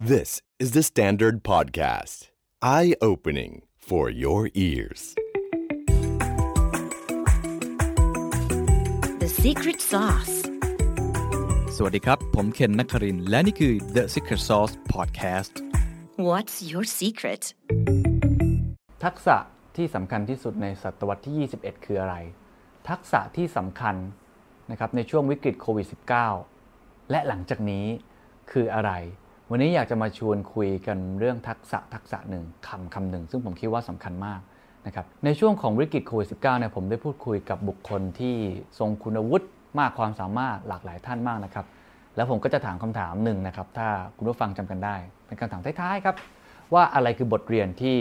This is the Standard Podcast. Eye opening for your ears. The secret sauce. สวัสดีครับ ผมเคนนักครินทร์และนี่คือ The Secret Sauce Podcast What's your secret? ทักษะที่สำคัญที่สุดในศตวรรษที่ 21 คืออะไร ทักษะที่สำคัญนะครับในช่วงวิกฤตโควิด -19 และหลังจากนี้คืออะไร วันนี้อยากจะมาชวนคุยกันเรื่องทักษะทักษะหนึ่งคำคำหนึ่ง ซึ่งผมคิดว่าสำคัญมากนะครับในช่วงของวิกฤตโควิด -19 เนี่ยผมได้พูดคุยกับบุคคลที่ทรงคุณวุฒิมากความสามารถหลากหลายท่านมากนะครับ แล้วผมก็จะถามคำถามหนึ่งนะครับ ถ้าคุณผู้ฟังจำกันได้ เป็นคำถามท้ายๆครับ ว่าอะไรคือบทเรียนที่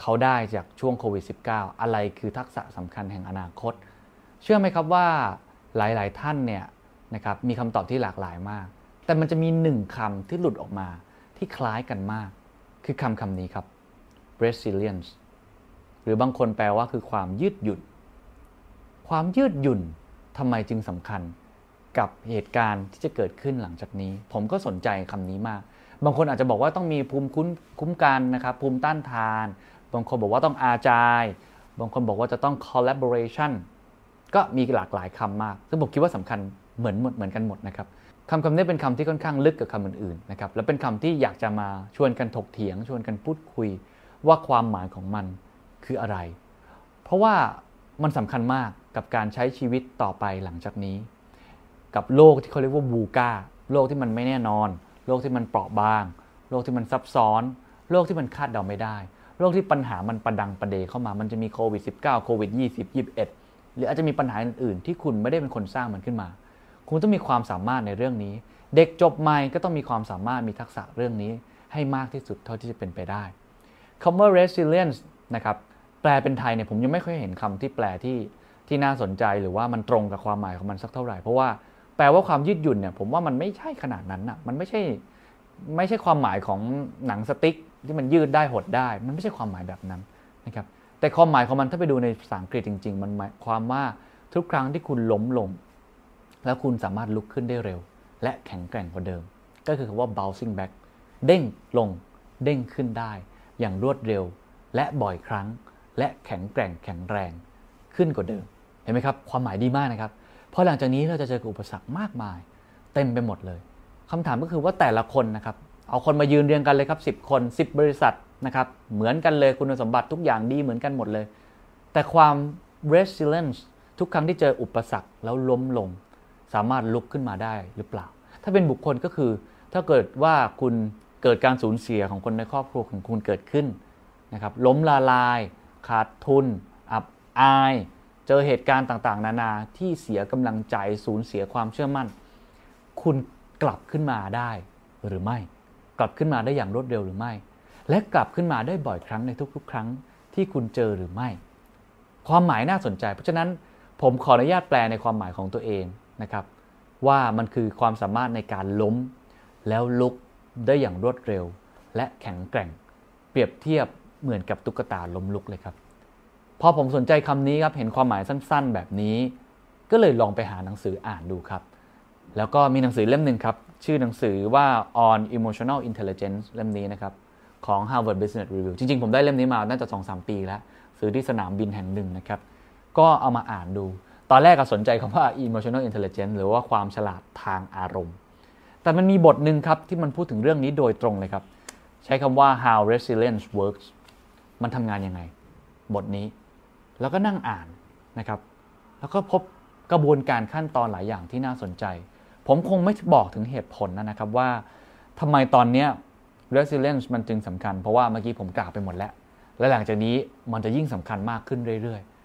เขาได้จากช่วงโควิด -19 อะไรคือทักษะสำคัญแห่งอนาคต เชื่อไหมครับว่าหลายๆท่านเนี่ยนะครับมีคำตอบที่หลากหลายมาก แต่มันจะมีหนึ่งคำที่หลุดออกมาที่คล้ายกันมาก คือคำคำนี้ครับ resilience หรือบางคนแปลว่าคือความยืดหยุ่น ความยืดหยุ่นทำไมจึงสำคัญกับเหตุการณ์ที่จะเกิดขึ้นหลังจากนี้ ผมก็สนใจคำนี้มาก บางคนอาจจะบอกว่าต้องมีภูมิคุ้มคุ้มกันนะครับ ภูมิต้านทาน บางคนบอกว่าต้องอาจาย บางคนบอกว่าจะต้อง collaboration ก็มีหลากหลายคำมาก ซึ่งผมคิดว่าสำคัญเหมือนหมดเหมือนกันหมดนะครับ คำคำนี้เป็นคำที่ค่อนข้างลึกกับคำอื่นๆนะครับและเป็นคำที่อยากจะมาชวนกันถกเถียง ชวนกันพูดคุยว่าความหมายของมันคืออะไร เพราะว่ามันสำคัญมากกับการใช้ชีวิตต่อไปหลังจากนี้ กับโลกที่เขาเรียกว่าบูกาโลกที่มันไม่แน่นอน โลกที่มันเปราะบาง โลกที่มันซับซ้อน โลกที่มันคาดเดาไม่ได้ โลกที่ปัญหามันประดังประเดเข้ามา มันจะมีโควิด -19 โควิด 20 21 หรืออาจจะมีปัญหาอื่นๆ ที่คุณไม่ได้เป็นคนสร้างมันขึ้นมา คุณต้องมีความสามารถในเรื่องนี้ เด็กจบใหม่ก็ต้องมีความสามารถมีทักษะเรื่องนี้ให้มากที่สุดเท่าที่จะเป็นไปได้คำว่า resilience นะครับแปลเป็นไทยเนี่ยผมยังไม่เคยเห็นคำที่แปลที่ที่น่าสนใจหรือว่ามันตรงกับความหมายของมันสักเท่าไหร่ เพราะว่าแปลว่าความยืดหยุ่นเนี่ยผมว่ามันไม่ใช่ขนาดนั้นอะมันไม่ใช่ไม่ใช่ความหมายของหนังสติ๊กที่มันยืดได้หดได้ มันไม่ใช่ความหมายแบบนั้นนะครับแต่ความหมายของมันถ้าไปดูในภาษาอังกฤษจริง ๆ มันหมายความว่าทุกครั้งที่คุณล้มลง แล้วคุณสามารถลุกขึ้นได้เร็ว และแข็งแกร่งกว่าเดิม ก็คือคำว่า bouncing back เด้งลงเด้งขึ้นได้ อย่างรวดเร็ว และบ่อยครั้ง และแข็งแกร่งแข็งแรงขึ้นกว่าเดิม เห็นไหมครับ ความหมายดีมากนะครับ เพราะหลังจากนี้เราจะเจออุปสรรคมากมาย เต็มไปหมดเลยคำถามก็คือว่าแต่ละคนนะครับ เอาคนมายืนเรียงกันเลยครับ 10 คน 10 บริษัทนะครับ เหมือนกันเลยคุณสมบัติทุกอย่างดีเหมือนกันหมดเลย แต่ความ resilience ทุกครั้งที่เจออุปสรรคแล้วล้มลง สามารถลุกขึ้นมาได้หรือเปล่า ถ้าเป็นบุคคลก็คือ ถ้าเกิดว่าคุณเกิดการสูญเสียของคนในครอบครัวของคุณเกิดขึ้นนะครับ ล้มละลาย ขาดทุน อับอาย เจอเหตุการณ์ต่างๆ นานาที่เสียกำลังใจสูญเสียความเชื่อมั่น คุณกลับขึ้นมาได้หรือไม่ กลับขึ้นมาได้อย่างรวดเร็วหรือไม่ และกลับขึ้นมาได้บ่อยครั้งในทุกๆ ครั้งที่คุณเจอหรือไม่ ความหมายน่าสนใจ เพราะฉะนั้นผมขออนุญาตแปลในความหมายของตัวเอง นะครับ ว่ามันคือความสามารถในการล้ม แล้วลุกได้อย่างรวดเร็ว และแข็งแกร่ง เปรียบเทียบเหมือนกับตุ๊กตาล้มลุกเลยครับ พอผมสนใจคำนี้ครับเห็นความหมายสั้นๆ แบบนี้ ก็เลยลองไปหาหนังสืออ่านดูครับ แล้วก็มีหนังสือเล่มหนึ่งครับ ชื่อหนังสือว่า on emotional intelligence เล่มนี้นะครับของ Harvard Business Review จริงๆ ผมได้เล่มนี้มาน่าจะ 2-3 ปีแล้ว ซื้อที่สนามบินแห่งหนึ่งนะครับ ก็เอามาอ่านดู ตอนแรกก็สนใจคำว่า emotional intelligence หรือว่าความฉลาดทางอารมณ์ แต่มันมีบทหนึ่งครับที่มันพูดถึงเรื่องนี้โดยตรงเลยครับ ใช้คำว่า how resilience works มันทำงานยังไง บทนี้ แล้วก็นั่งอ่านนะครับ แล้วก็พบกระบวนการขั้นตอนหลายอย่างที่น่าสนใจ ผมคงไม่บอกถึงเหตุผลนะครับว่าทำไมตอนนี้ resilience มันจึงสำคัญ เพราะว่าเมื่อกี้ผมกล่าวไปหมดแล้ว และหลังจากนี้มันจะยิ่งสำคัญมากขึ้นเรื่อยๆ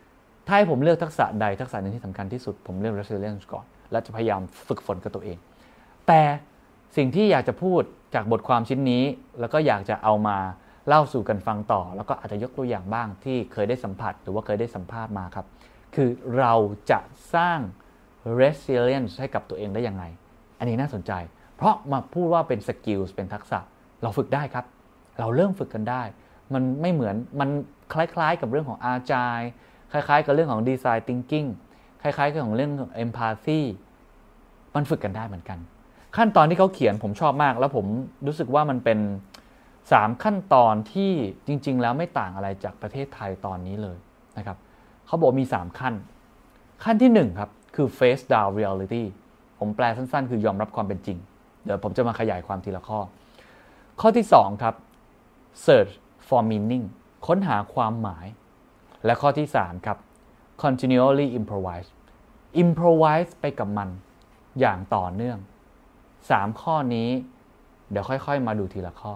ถ้าให้ผมเลือกทักษะใดทักษะหนึ่งที่สำคัญที่สุด ผมเลือก resilience ก่อน และจะพยายามฝึกฝนกับตัวเอง แต่สิ่งที่อยากจะพูดจากบทความชิ้นนี้ แล้วก็อยากจะเอามาเล่าสู่กันฟังต่อ แล้วก็อาจจะยกตัวอย่างบ้างที่เคยได้สัมผัส หรือว่าเคยได้สัมภาษณ์มาครับ คือเราจะสร้าง resilience ให้กับตัวเองได้ยังไง อันนี้น่าสนใจ เพราะมาพูดว่าเป็นสกิลเป็นทักษะ เราฝึกได้ครับ เราเริ่มฝึกกันได้ มันไม่เหมือนมันคล้ายๆ กับเรื่องของอาจาย คล้ายๆ กับเรื่องของ design thinking คล้ายๆกับของเรื่องของ empathy มันฝึกกันได้เหมือนกัน ขั้นตอนที่เขาเขียนผมชอบมาก แล้วผมรู้สึกว่ามันเป็น 3 ขั้นตอนที่จริง ๆ แล้วไม่ต่างอะไรจากประเทศไทยตอนนี้เลยนะครับเขาบอกมี 3 ขั้น ขั้นที่ 1 ครับ คือ face down reality ผมแปลสั้น ๆ คือยอมรับความเป็นจริง เดี๋ยวผมจะมาขยายความทีละข้อ ข้อที่ 2 ครับ search for meaning ค้นหาความหมาย และข้อที่ 3 ครับ continually improvise improvise ไปกับมันอย่างต่อเนื่อง 3 ข้อนี้ เดี๋ยวค่อยๆ มาดูทีละข้อ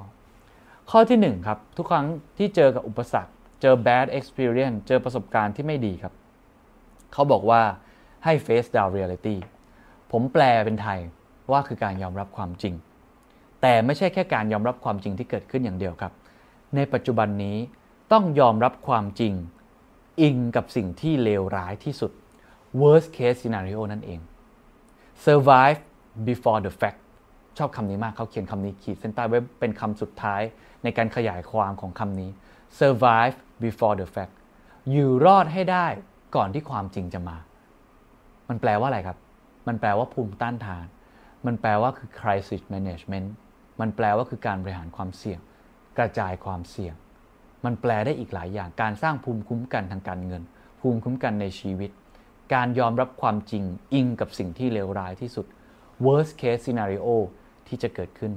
ข้อที่ 1 ครับ ทุกครั้งที่เจอกับอุปสรรค เจอ bad experience เจอประสบการณ์ที่ไม่ดีครับ เขาบอกว่าให้ face down reality ผมแปลเป็นไทยว่าคือการยอมรับความจริง แต่ไม่ใช่แค่การยอมรับความจริงที่เกิดขึ้นอย่างเดียวครับ ในปัจจุบันนี้ต้องยอมรับความจริง อิงกับสิ่งที่เลวร้ายที่สุด worst case scenario นั่นเอง survive before the fact ชอบคำนี้มากเขาเขียนคำนี้ขีดเส้นใต้ไว้เป็นคำสุดท้ายในการขยายความของคำนี้ survive before the fact อยู่รอดให้ได้ก่อนที่ความจริงจะมา มันแปลว่าอะไรครับ มันแปลว่าภูมิต้านทาน มันแปลว่าคือ crisis management มันแปลว่าคือการบริหารความเสี่ยง กระจายความเสี่ยง มันแปลได้อีกหลายอย่าง การสร้างภูมิคุ้มกันทางการเงิน ภูมิคุ้มกันในชีวิต การยอมรับความจริงอิงกับสิ่งที่เลวร้ายที่สุด worst case scenario ที่จะเกิดขึ้น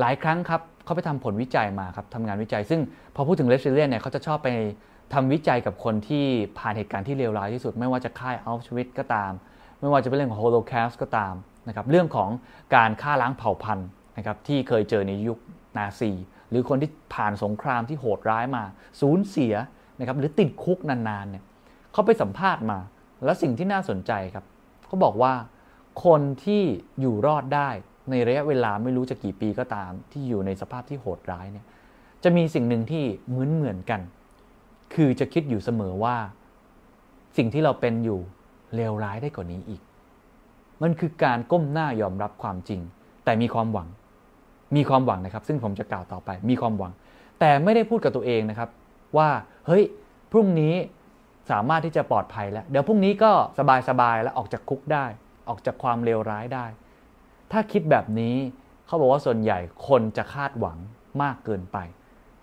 หลายครั้งครับเขาไปทำผลวิจัยมาครับทำงานวิจัย ซึ่งพอพูดถึง resilient เนี่ยเขาจะชอบไปทำวิจัยกับคนที่ผ่านเหตุการณ์ที่เลวร้ายที่สุด ไม่ว่าจะค่ายอัลชวิตก็ตาม ไม่ว่าจะเป็นเรื่องของโฮโลแคสก็ตามนะครับเรื่องของการฆ่าล้างเผ่าพันธุ์นะครับที่เคยเจอในยุคนาซี หรือคนที่ผ่านสงครามที่โหดร้ายมา สูญเสียนะครับหรือติดคุกนานๆเนี่ยเขาไปสัมภาษณ์มา แล้วสิ่งที่น่าสนใจครับเขาบอกว่าคนที่อยู่รอดได้ในระยะเวลาไม่รู้จะกี่ปีก็ตาม ที่อยู่ในสภาพที่โหดร้ายเนี่ยจะมีสิ่งหนึ่งที่เหมือนเหมือนกัน คือจะคิดอยู่เสมอว่า สิ่งที่เราเป็นอยู่เลวร้ายได้กว่านี้อีก มันคือการก้มหน้ายอมรับความจริง แต่มีความหวัง มีความหวังนะครับ ซึ่งผมจะกล่าวต่อไป มีความหวัง แต่ไม่ได้พูดกับตัวเองนะครับ ว่าเฮ้ยพรุ่งนี้สามารถที่จะปลอดภัยแล้ว เดี๋ยวพรุ่งนี้ก็สบายๆแล้วออกจากคุกได้ ออกจากความเลวร้ายได้ ถ้าคิดแบบนี้เขาบอกว่าส่วนใหญ่คนจะคาดหวังมากเกินไป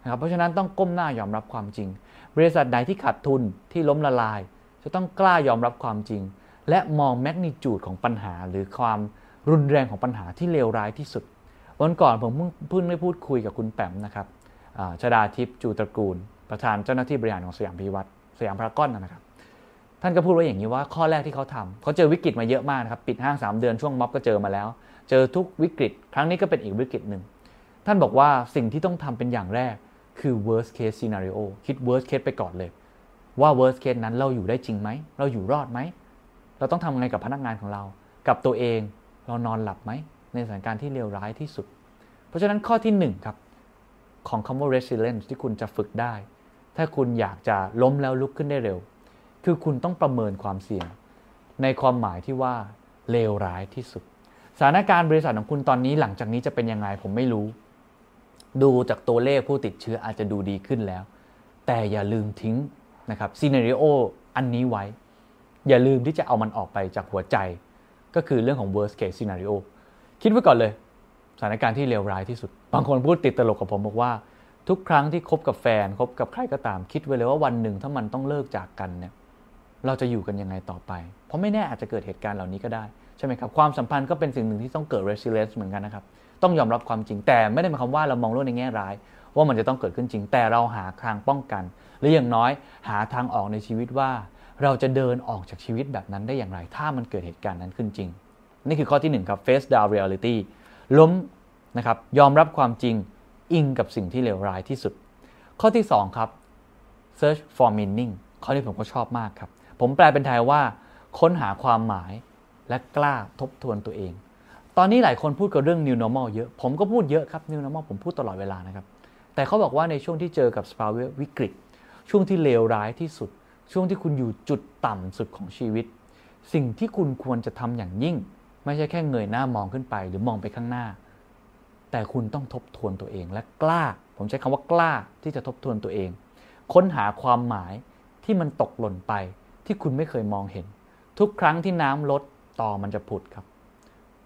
นะครับเพราะฉะนั้นต้องก้มหน้ายอมรับความจริง บริษัทใดที่ขาดทุนที่ล้มละลาย จะต้องกล้ายอมรับความจริง และมองแมกนิจูดของปัญหาหรือความรุนแรงของปัญหาที่เลวร้ายที่สุด วันก่อนผมเพิ่งเพิ่งได้พูดคุยกับคุณแปมนะครับชดาทิพย์จูตระกูล ประธานเจ้าหน้าที่บริหารของสยามพิวัตรสยามพารากอนนะครับ ท่านก็พูดไว้อย่างนี้ว่าข้อแรกที่เขาทำเขาเจอวิกฤตมาเยอะมากนะครับ ปิดห้าง3เดือนช่วงม็อบก็เจอมาแล้ว เจอทุกวิกฤต ครั้งนี้ก็เป็นอีกวิกฤตหนึ่ง ท่านบอกว่าสิ่งที่ต้องทำเป็นอย่างแรกคือ worst case scenario คิด worst case ไปก่อนเลย ว่า worst case นั้นเราอยู่ได้จริงไหม เราอยู่รอดไหม เราต้องทำไงกับพนักงานของเรา กับตัวเอง เรานอนหลับไหม ในสถานการณ์ที่เลวร้ายที่สุด เพราะฉะนั้นข้อที่1ครับของคำว่า resilience ที่คุณจะฝึกได้ ถ้าคุณอยากจะล้มแล้วลุกขึ้นได้เร็ว คือคุณต้องประเมินความเสี่ยง ในความหมายที่ว่าเลวร้ายที่สุด สถานการณ์บริษัทของคุณตอนนี้หลังจากนี้จะเป็นยังไงผมไม่รู้ ดูจากตัวเลขผู้ติดเชื้ออาจจะดูดีขึ้นแล้ว แต่อย่าลืมทิ้งนะครับซีนารีโออันนี้ไว้ อย่าลืมที่จะเอามันออกไปจากหัวใจ ก็คือเรื่องของ worst case scenario คิดไว้ก่อนเลย สถานการณ์ที่เลวร้ายที่สุด บางคนพูดติดตลกกับผมบอกว่า ทุกครั้งที่คบกับแฟนคบกับใครก็ตาม คิดไว้เลยว่าวันหนึ่งถ้ามันต้องเลิกจากกันเนี่ยเราจะอยู่กันยังไงต่อไป เพราะไม่แน่อาจจะเกิดเหตุการณ์เหล่านี้ก็ได้ใช่ไหมครับความสัมพันธ์ก็เป็นสิ่งหนึ่งที่ต้องเกิด resilience เหมือนกันนะครับต้องยอมรับความจริงแต่ไม่ได้หมายความว่าเรามองโลกในแง่ร้าย ว่ามันจะต้องเกิดขึ้นจริง แต่เราหาทางป้องกัน หรืออย่างน้อยหาทางออกในชีวิตว่า เราจะเดินออกจากชีวิตแบบนั้นได้อย่างไร ถ้ามันเกิดเหตุการณ์นั้นขึ้นจริง นี่คือข้อที่1ครับ face down reality ล้มนะครับยอมรับความจริงอิงกับสิ่งที่เลวร้ายที่สุด ข้อที่ 2 ครับ search for meaning ข้อนี้ผมก็ชอบมากครับ ผมแปลเป็นไทยว่า ค้นหาความหมายและกล้าทบทวนตัวเอง ตอนนี้หลายคนพูดกับเรื่อง new normal เยอะ ผมก็พูดเยอะครับ new normal ผมพูดตลอดเวลานะครับ แต่เขาบอกว่าในช่วงที่เจอกับสภาวะวิกฤต ช่วงที่เลวร้ายที่สุด ช่วงที่คุณอยู่จุดต่ำสุดของชีวิต สิ่งที่คุณควรจะทำอย่างยิ่ง ไม่ใช่แค่เงยหน้ามองขึ้นไป หรือมองไปข้างหน้า แต่คุณต้องทบทวนตัวเองและกล้า ผมใช้คำว่ากล้าที่จะทบทวนตัวเอง ค้นหาความหมายที่มันตกหล่นไป ที่คุณไม่เคยมองเห็น ทุกครั้งที่น้ำลดต่อมันจะผุดครับ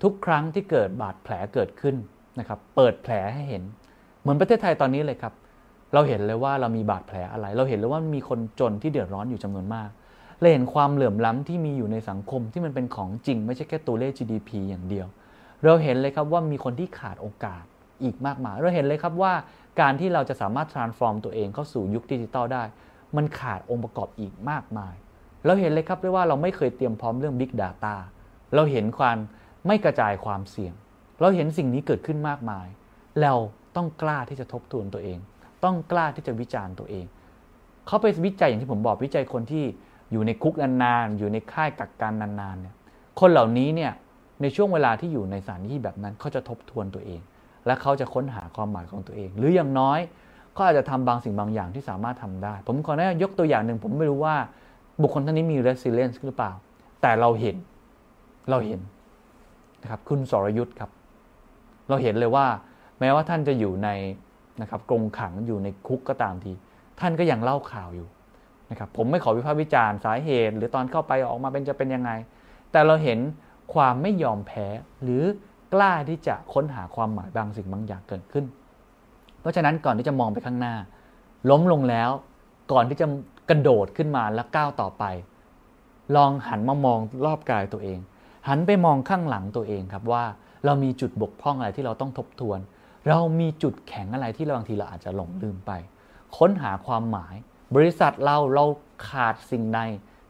ทุกครั้งที่เกิดบาดแผลเกิดขึ้นนะครับ เปิดแผลให้เห็น เหมือนประเทศไทยตอนนี้เลยครับ เราเห็นเลยว่าเรามีบาดแผลอะไร เราเห็นเลยว่ามีคนจนที่เดือดร้อนอยู่จำนวนมาก เราเห็นความเหลื่อมล้ำที่มีอยู่ในสังคมที่มันเป็นของจริง ไม่ใช่แค่ตัวเลข GDP อย่างเดียว เราเห็นเลยครับว่ามีคนที่ขาดโอกาสอีกมากมาย เราเห็นเลยครับว่าการที่เราจะสามารถ transform ตัวเองเข้าสู่ยุคดิจิตอลได้ มันขาดองค์ประกอบอีกมากมาย เราเห็นเลยครับด้วยว่าเราไม่เคยเตรียมพร้อมเรื่อง Big Data เราเห็นความไม่กระจายความเสี่ยง เราเห็นสิ่งนี้เกิดขึ้นมากมาย เราต้องกล้าที่จะทบทวนตัวเอง ต้องกล้าที่จะวิจารณ์ตัวเอง เขาไปวิจัยอย่างที่ผมบอกวิจัยคนที่ อยู่ในคุกนานๆ อยู่ในค่ายกักกันนานๆเนี่ยคนเหล่านี้เนี่ยในช่วงเวลาที่อยู่ในสถานที่แบบนั้นเขาจะทบทวนตัวเอง และเขาจะค้นหาความหมายของตัวเอง หรืออย่างน้อยก็อาจจะทำบางสิ่งบางอย่างที่สามารถทำได้ ผมขออนุญาตยกตัวอย่างหนึ่งผมไม่รู้ว่าบุคคลท่านนี้มี resilience หรือเปล่า แต่เราเห็นเราเห็นนะครับคุณสรยุทธ์ครับ เราเห็นเลยว่า แม้ว่าท่านจะอยู่ในนะครับกรงขังอยู่ในคุกก็ตามที ท่านก็ยังเล่าข่าวอยู่ นะครับผมไม่ขอวิพากษ์วิจารณ์สาเหตุ หรือตอนเข้าไปออกมาเป็นจะเป็นยังไง แต่เราเห็นความไม่ยอมแพ้หรือกล้าที่จะค้นหาความหมายบางสิ่งบางอย่างเกิดขึ้น เพราะฉะนั้นก่อนที่จะมองไปข้างหน้า ล้มลงแล้วก่อนที่จะกระโดดขึ้นมาแล้วก้าวต่อไป ลองหันมามองรอบกายตัวเอง หันไปมองข้างหลังตัวเองครับว่าเรามีจุดบกพร่องอะไรที่เราต้องทบทวน เรามีจุดแข็งอะไรที่บางทีเราอาจจะหลงลืมไป ค้นหาความหมาย บริษัทเราเราขาดสิ่งใด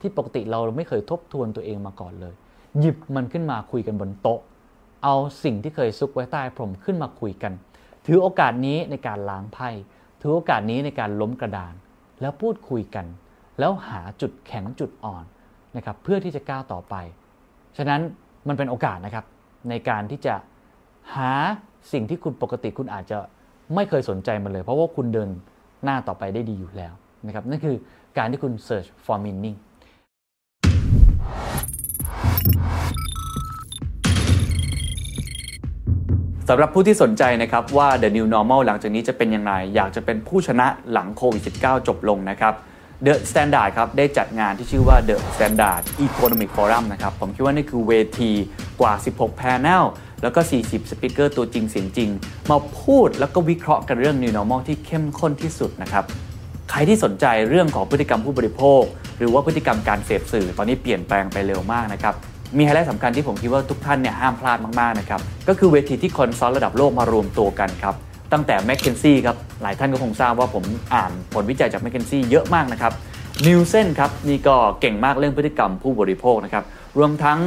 ที่ปกติเราไม่เคยทบทวนตัวเองมาก่อนเลย หยิบมันขึ้นมาคุยกันบนโต๊ะ เอาสิ่งที่เคยซุกไว้ใต้พรมขึ้นมาคุยกัน ถือโอกาสนี้ในการล้างไพ่ถือโอกาสนี้ในการล้มกระดาน แล้วพูดคุยกัน แล้วหาจุดแข็งจุดอ่อนนะครับเพื่อที่จะก้าวต่อไป ฉะนั้นมันเป็นโอกาสนะครับในการที่จะหาสิ่งที่คุณปกติคุณอาจจะไม่เคยสนใจมันเลย เพราะว่าคุณเดินหน้าต่อไปได้ดีอยู่แล้ว นะครับนั่นคือการที่คุณ search for meaning สำหรับผู้ที่สนใจนะครับว่า The New Normal หลังจากนี้จะเป็นอย่างไร อยากจะเป็นผู้ชนะหลังโควิด -19 จบลงนะครับ The Standard ครับได้จัดงานที่ชื่อว่า The Standard Economic Forum นะครับ ผมคิดว่านี่คือเวทีกว่า 16 panel แล้วก็ 40 speaker ตัวจริงเสียงจริง มาพูดแล้วก็วิเคราะห์กันเรื่อง New Normal ที่เข้มข้นที่สุดนะครับ ใครที่สนใจเรื่องของพฤติกรรมผู้บริโภค หรือว่าพฤติกรรมการเสพสื่อ ตอนนี้เปลี่ยนแปลงไปเร็วมากนะครับมีไฮไลท์สำคัญที่ผมคิดว่าทุกท่านเนี่ยห้ามพลาดมากๆนะครับก็คือเวทีที่ consult ระดับโลกมารวมตัวกันครับตั้งแต่ m c k เคนซี่ครับหลายท่านก็คงทราบว่าผมอ่านผลวิจัยจาก m c k เคนซี่เยอะมากนะครับNielsen ครับนี่ก็เก่งมากเรื่องพฤติกรรมผู้บริโภคนะครับรวมทั้ง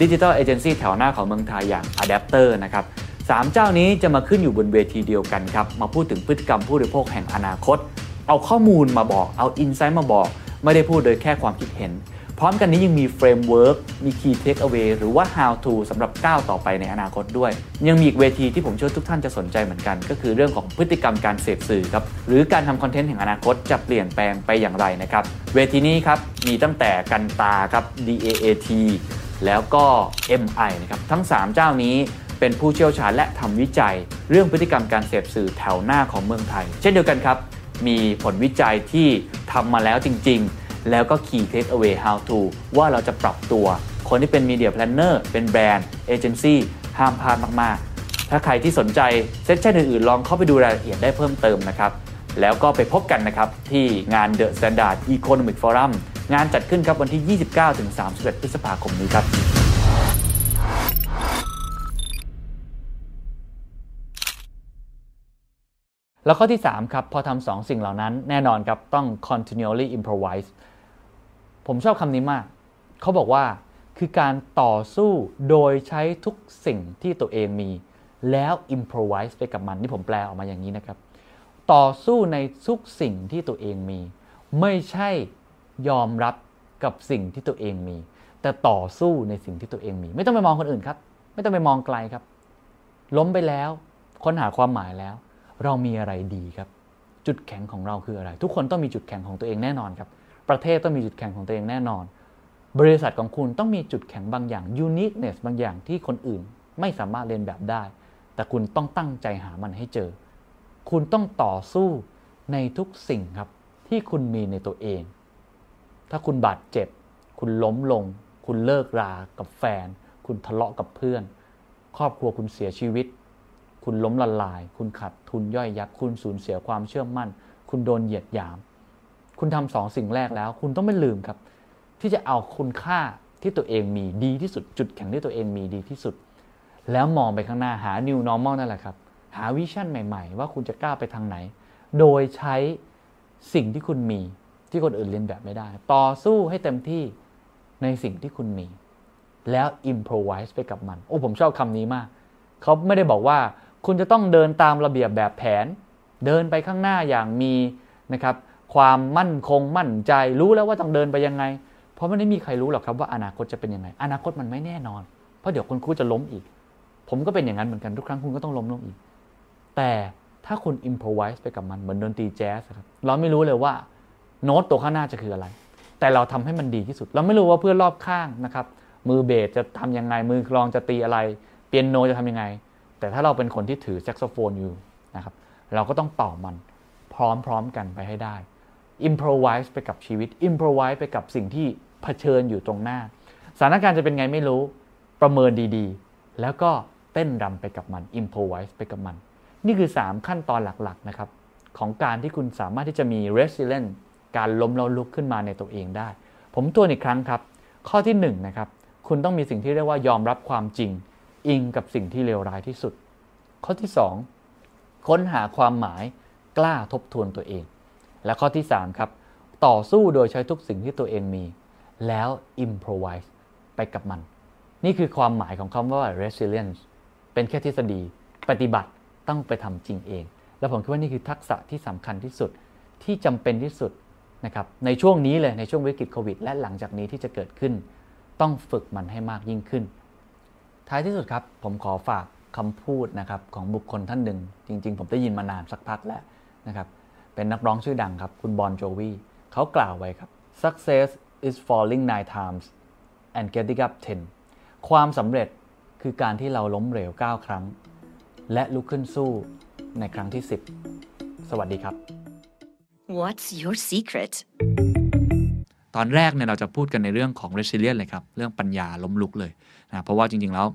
ดิจิทัลเอเจนซี่แถวหน้าของเมืองไทยอย่าง Adapter นะครับสามเจ้านี้จะมาขึ้นอยู่บนเวทีเดียวกันครับมาพูดถึงพฤติกรรมผู้บริโภคแห่งอนาคต เอาข้อมูลมาบอก เอา insight มาบอก ไม่ได้พูดโดยแค่ความคิดเห็น พร้อมกันนี้ยังมี framework มี Key Takeaway หรือว่า How to สำหรับก้าวต่อไปในอนาคตด้วย ยังมีอีกเวทีที่ผมเชื่อทุกท่านจะสนใจเหมือนกัน ก็คือเรื่องของพฤติกรรมการเสพสื่อครับ หรือการทำคอนเทนต์แห่งอนาคตจะเปลี่ยนแปลงไปอย่างไรนะครับ เวทีนี้ครับมีตั้งแต่ Kantar ครับ DAAT แล้วก็ MI นะครับทั้ง 3 เจ้านี้เป็นผู้เชี่ยวชาญและทำวิจัย เรื่องพฤติกรรมการเสพสื่อแถวหน้าของเมืองไทย เช่นเดียวกันครับ มีผลวิจัยที่ทำมาแล้วจริง ๆ แล้วก็ Key Take Away How to ว่าเราจะปรับตัว คนที่เป็น Media Planner เป็นแบรนด์เอเจนซี่ห้ามพลาดมาก ๆ ถ้าใครที่สนใจ session อื่น ๆ ลองเข้าไปดูรายละเอียดได้เพิ่มเติมนะครับ แล้วก็ไปพบกันนะครับ ที่งาน The Standard Economic Forum งานจัดขึ้นครับวันที่ 29-31 พฤษภาคมนี้ครับ แล้วข้อที่ 3 ครับ พอทำสองสิ่งเหล่านั้นแน่นอนครับ ต้อง continually improvise ผมชอบคำนี้มาก เขาบอกว่าคือการต่อสู้โดยใช้ทุกสิ่งที่ตัวเองมี แล้ว improvise ไปกับมันนี่ผมแปลออกมาอย่างนี้นะครับ ต่อสู้ในทุกสิ่งที่ตัวเองมี ไม่ใช่ยอมรับกับสิ่งที่ตัวเองมี แต่ต่อสู้ในสิ่งที่ตัวเองมี ไม่ต้องไปมองคนอื่นครับ ไม่ต้องไปมองไกลครับ ล้มไปแล้ว ค้นหาความหมายแล้ว เรามีอะไรดีครับ จุดแข็งของเราคืออะไร ทุกคนต้องมีจุดแข็งของตัวเองแน่นอนครับ ประเทศต้องมีจุดแข็งของตัวเองแน่นอน บริษัทของคุณต้องมีจุดแข็งบางอย่าง uniqueness บางอย่างที่คนอื่นไม่สามารถเรียนแบบได้ แต่คุณต้องตั้งใจหามันให้เจอ คุณต้องต่อสู้ในทุกสิ่งครับที่คุณมีในตัวเอง ถ้าคุณบาดเจ็บ คุณล้มลง คุณเลิกรากับแฟน คุณทะเลาะกับเพื่อน ครอบครัวคุณเสียชีวิต คุณล้มละลาย คุณขาดทุนย่อยยับคุณสูญเสียความเชื่อมั่น คุณโดนเหยียดหยาม คุณทำสองสิ่งแรกแล้ว คุณต้องไม่ลืมครับ ที่จะเอาคุณค่าที่ตัวเองมีดีที่สุด จุดแข็งที่ตัวเองมีดีที่สุด แล้วมองไปข้างหน้าหา new normal นั่นแหละครับ หาวิชั่นใหม่ ๆ ว่าคุณจะกล้าไปทางไหน โดยใช้สิ่งที่คุณมีที่คนอื่นเรียนแบบไม่ได้ ต่อสู้ให้เต็มที่ในสิ่งที่คุณมี แล้ว improvise ไปกับมัน โอ้ผมชอบคำนี้มาก เขาไม่ได้บอกว่า คุณจะต้องเดินตามระเบียบแบบแผน เดินไปข้างหน้าอย่างมีนะครับความมั่นคงมั่นใจรู้แล้วว่าต้องเดินไปยังไง เพราะไม่ได้มีใครรู้หรอกครับว่าอนาคตจะเป็นยังไง อนาคตมันไม่แน่นอน เพราะเดี๋ยวคุณครูจะล้มอีก ผมก็เป็นอย่างนั้นเหมือนกันทุกครั้งคุณก็ต้องล้มลงอีก แต่ถ้าคุณ improvise ไปกับมันเหมือนดนตรีแจ๊สครับเราไม่รู้เลยว่าโน้ตตัวข้างหน้าจะคืออะไร แต่เราทำให้มันดีที่สุด เราไม่รู้ว่าเพื่อนรอบข้างนะครับมือเบสจะทำยังไงมือกลองจะตีอะไร เปียโนจะทำยังไง แต่ถ้าเราเป็นคนที่ถือแซกโซโฟนอยู่นะครับ เราก็ต้องเป่ามันพร้อมๆกันไปให้ได้ improvise ไปกับชีวิต improvise ไปกับสิ่งที่เผชิญอยู่ตรงหน้า สถานการณ์จะเป็นไงไม่รู้ ประเมินดีๆ แล้วก็เต้นรำไปกับมัน improvise ไปกับมัน นี่คือ 3 ขั้นตอนหลักๆนะครับของการที่คุณสามารถที่จะมี resilience การล้มแล้วลุกขึ้นมาในตัวเองได้ ผมตัวอีกครั้งครับ ข้อที่1นนะครับ คุณต้องมีสิ่งที่เรียกว่ายอมรับความจริง อิงกับสิ่งที่เลวร้ายที่สุด ข้อที่ 2 ค้นหาความหมายกล้าทบทวนตัวเอง และข้อที่ 3 ครับ ต่อสู้โดยใช้ทุกสิ่งที่ตัวเองมี แล้ว improvise ไปกับมัน นี่คือความหมายของคำว่า resilience เป็นแค่ทฤษฎี ปฏิบัติต้องไปทำจริงเอง แล้วผมคิดว่านี่คือทักษะที่สำคัญที่สุดที่จำเป็นที่สุดนะครับในช่วงนี้เลยในช่วงวิกฤตโควิด และหลังจากนี้ที่จะเกิดขึ้น ต้องฝึกมันให้มากยิ่งขึ้น ท้ายที่สุดครับ ผมขอฝากคำพูดนะครับของบุคคลท่านหนึ่ง จริง ๆ ผมได้ยินมานานสักพักแล้วนะครับ เป็นนักร้องชื่อดังครับ คุณบอนโจวีเขากล่าวไว้ครับ success is falling nine times and getting up ten ความสำเร็จคือการที่เราล้มเหลว 9 ครั้ง และลุกขึ้นสู้ในครั้งที่ 10 สวัสดีครับ What's your secret? ตอนแรกเนี่ยเราจะพูดกันในเรื่องของ resilience เลยครับ เรื่องปัญญาล้มลุกเลยนะเพราะว่าจริง ๆ แล้ว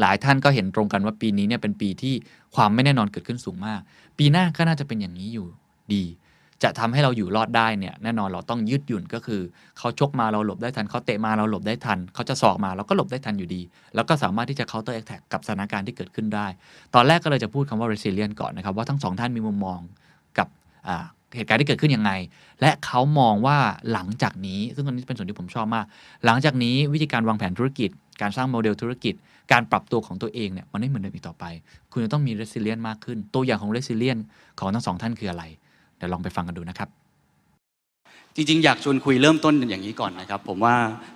หลายท่านก็เห็นตรงกันว่าปีนี้เนี่ยเป็นปีที่ความไม่แน่นอนเกิดขึ้นสูงมาก ปีหน้าก็น่าจะเป็นอย่างนี้อยู่ดี จะทำให้เราอยู่รอดได้เนี่ยแน่นอนเราต้องยืดหยุ่นก็คือเขาชกมาเราหลบได้ทันเขาเตะมาเราหลบได้ทันเขาจะสอกมาเราก็หลบได้ทันอยู่ดี แล้วก็สามารถที่จะ counter attack กับสถานการณ์ที่เกิดขึ้นได้ ตอนแรกก็เลยจะพูดคำว่า resilient ก่อนนะครับว่าทั้งสองท่านมีมุมมองกับ เหตุการณ์ที่เกิดขึ้นยังไง และเขามองว่าหลังจากนี้ ซึ่งอันนี้เป็นส่วนที่ผมชอบมาก หลังจากนี้วิธีการวางแผนธุรกิจ การสร้างโมเดลธุรกิจ การปรับตัวของตัวเองเนี่ยมันไม่เหมือนเดิมอีกต่อไป คุณจะต้องมี resilient มากขึ้น ตัวอย่างของ resilient ของทั้งสองท่านคืออะไร เดี๋ยวลองไปฟังกันดูนะครับจริงๆ อยากชวนคุยเริ่มต้นอย่างนี้ก่อนนะครับ ผมว่า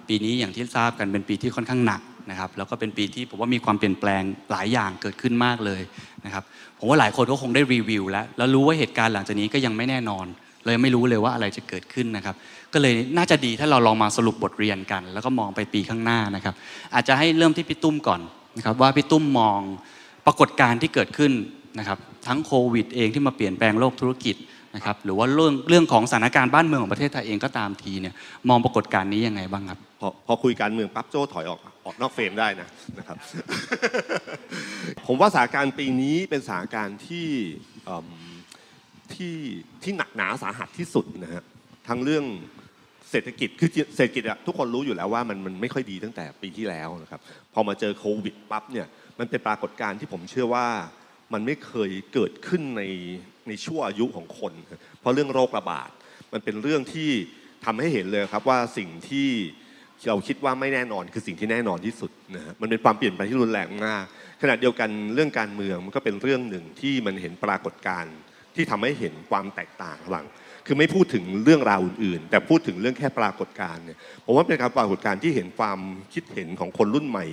ปีนี้อย่างที่ทราบกันเป็นปีที่ค่อนข้างหนัก นะครับแล้วก็เป็นปีที่ผมว่ามีความเปลี่ยนแปลงหลายอย่างเกิดขึ้นมากเลยนะครับผมว่าหลายคนก็คงได้รีวิวแล้วแล้วรู้ว่าเหตุการณ์หลังจากนี้ก็ยังไม่แน่นอน เลยไม่รู้เลยว่าอะไรจะเกิดขึ้นนะครับ ก็เลยน่าจะดีถ้าเราลองมาสรุปบทเรียนกัน แล้วก็มองไปปีข้างหน้านะครับ อาจจะให้เริ่มที่พี่ตุ้มก่อนนะครับว่าพี่ตุ้มมองปรากฏการณ์ที่เกิดขึ้นนะครับทั้งโควิดเองที่มาเปลี่ยนแปลงโลกธุรกิจนะครับหรือว่าเรื่องเรื่องของสถานการณ์บ้านเมืองของประเทศไทยเองก็ตามทีเนี่ยมองปรากฏการณ์นี้ยังไงบ้างครับพอพอคุยการเมืองปั๊บโจ้ถอยออก ออกนอกเฟรมได้นะนะครับ ผมว่าสถานการณ์ปีนี้เป็นสถานการณ์ที่ที่ที่หนักหนาสาหัสที่สุดนะฮะทั้งเรื่องเศรษฐกิจคือเศรษฐกิจอะทุกคนรู้อยู่แล้วว่ามันมันไม่ค่อยดีตั้งแต่ปีที่แล้วนะครับพอมาเจอโควิดปั๊บเนี่ยมันเป็นปรากฏการณ์ที่ผมเชื่อว่ามันไม่เคยเกิดขึ้นในในช่วอายุของคน เพราะเรื่องโรคระบาด มันเป็นเรื่องที่ทำให้เห็นเลยครับว่าสิ่งที่ เราคิดว่าไม่แน่นอนคือสิ่งที่แน่นอนที่สุดนะฮะมันเป็นความเปลี่ยนแปลงที่รุนแรงมากขณะเดียวกันเรื่องการเมืองมันก็เป็นเรื่องหนึ่งที่มันเห็นปรากฏการณ์ที่ทำให้เห็นความแตกต่างระหว่างคือไม่พูดถึงเรื่องราวอื่นๆ แต่พูดถึงเรื่องแค่ปรากฏการณ์เนี่ยผมว่าเป็นการปรากฏการณ์ที่เห็นความคิดเห็นของคนรุ่นใหม่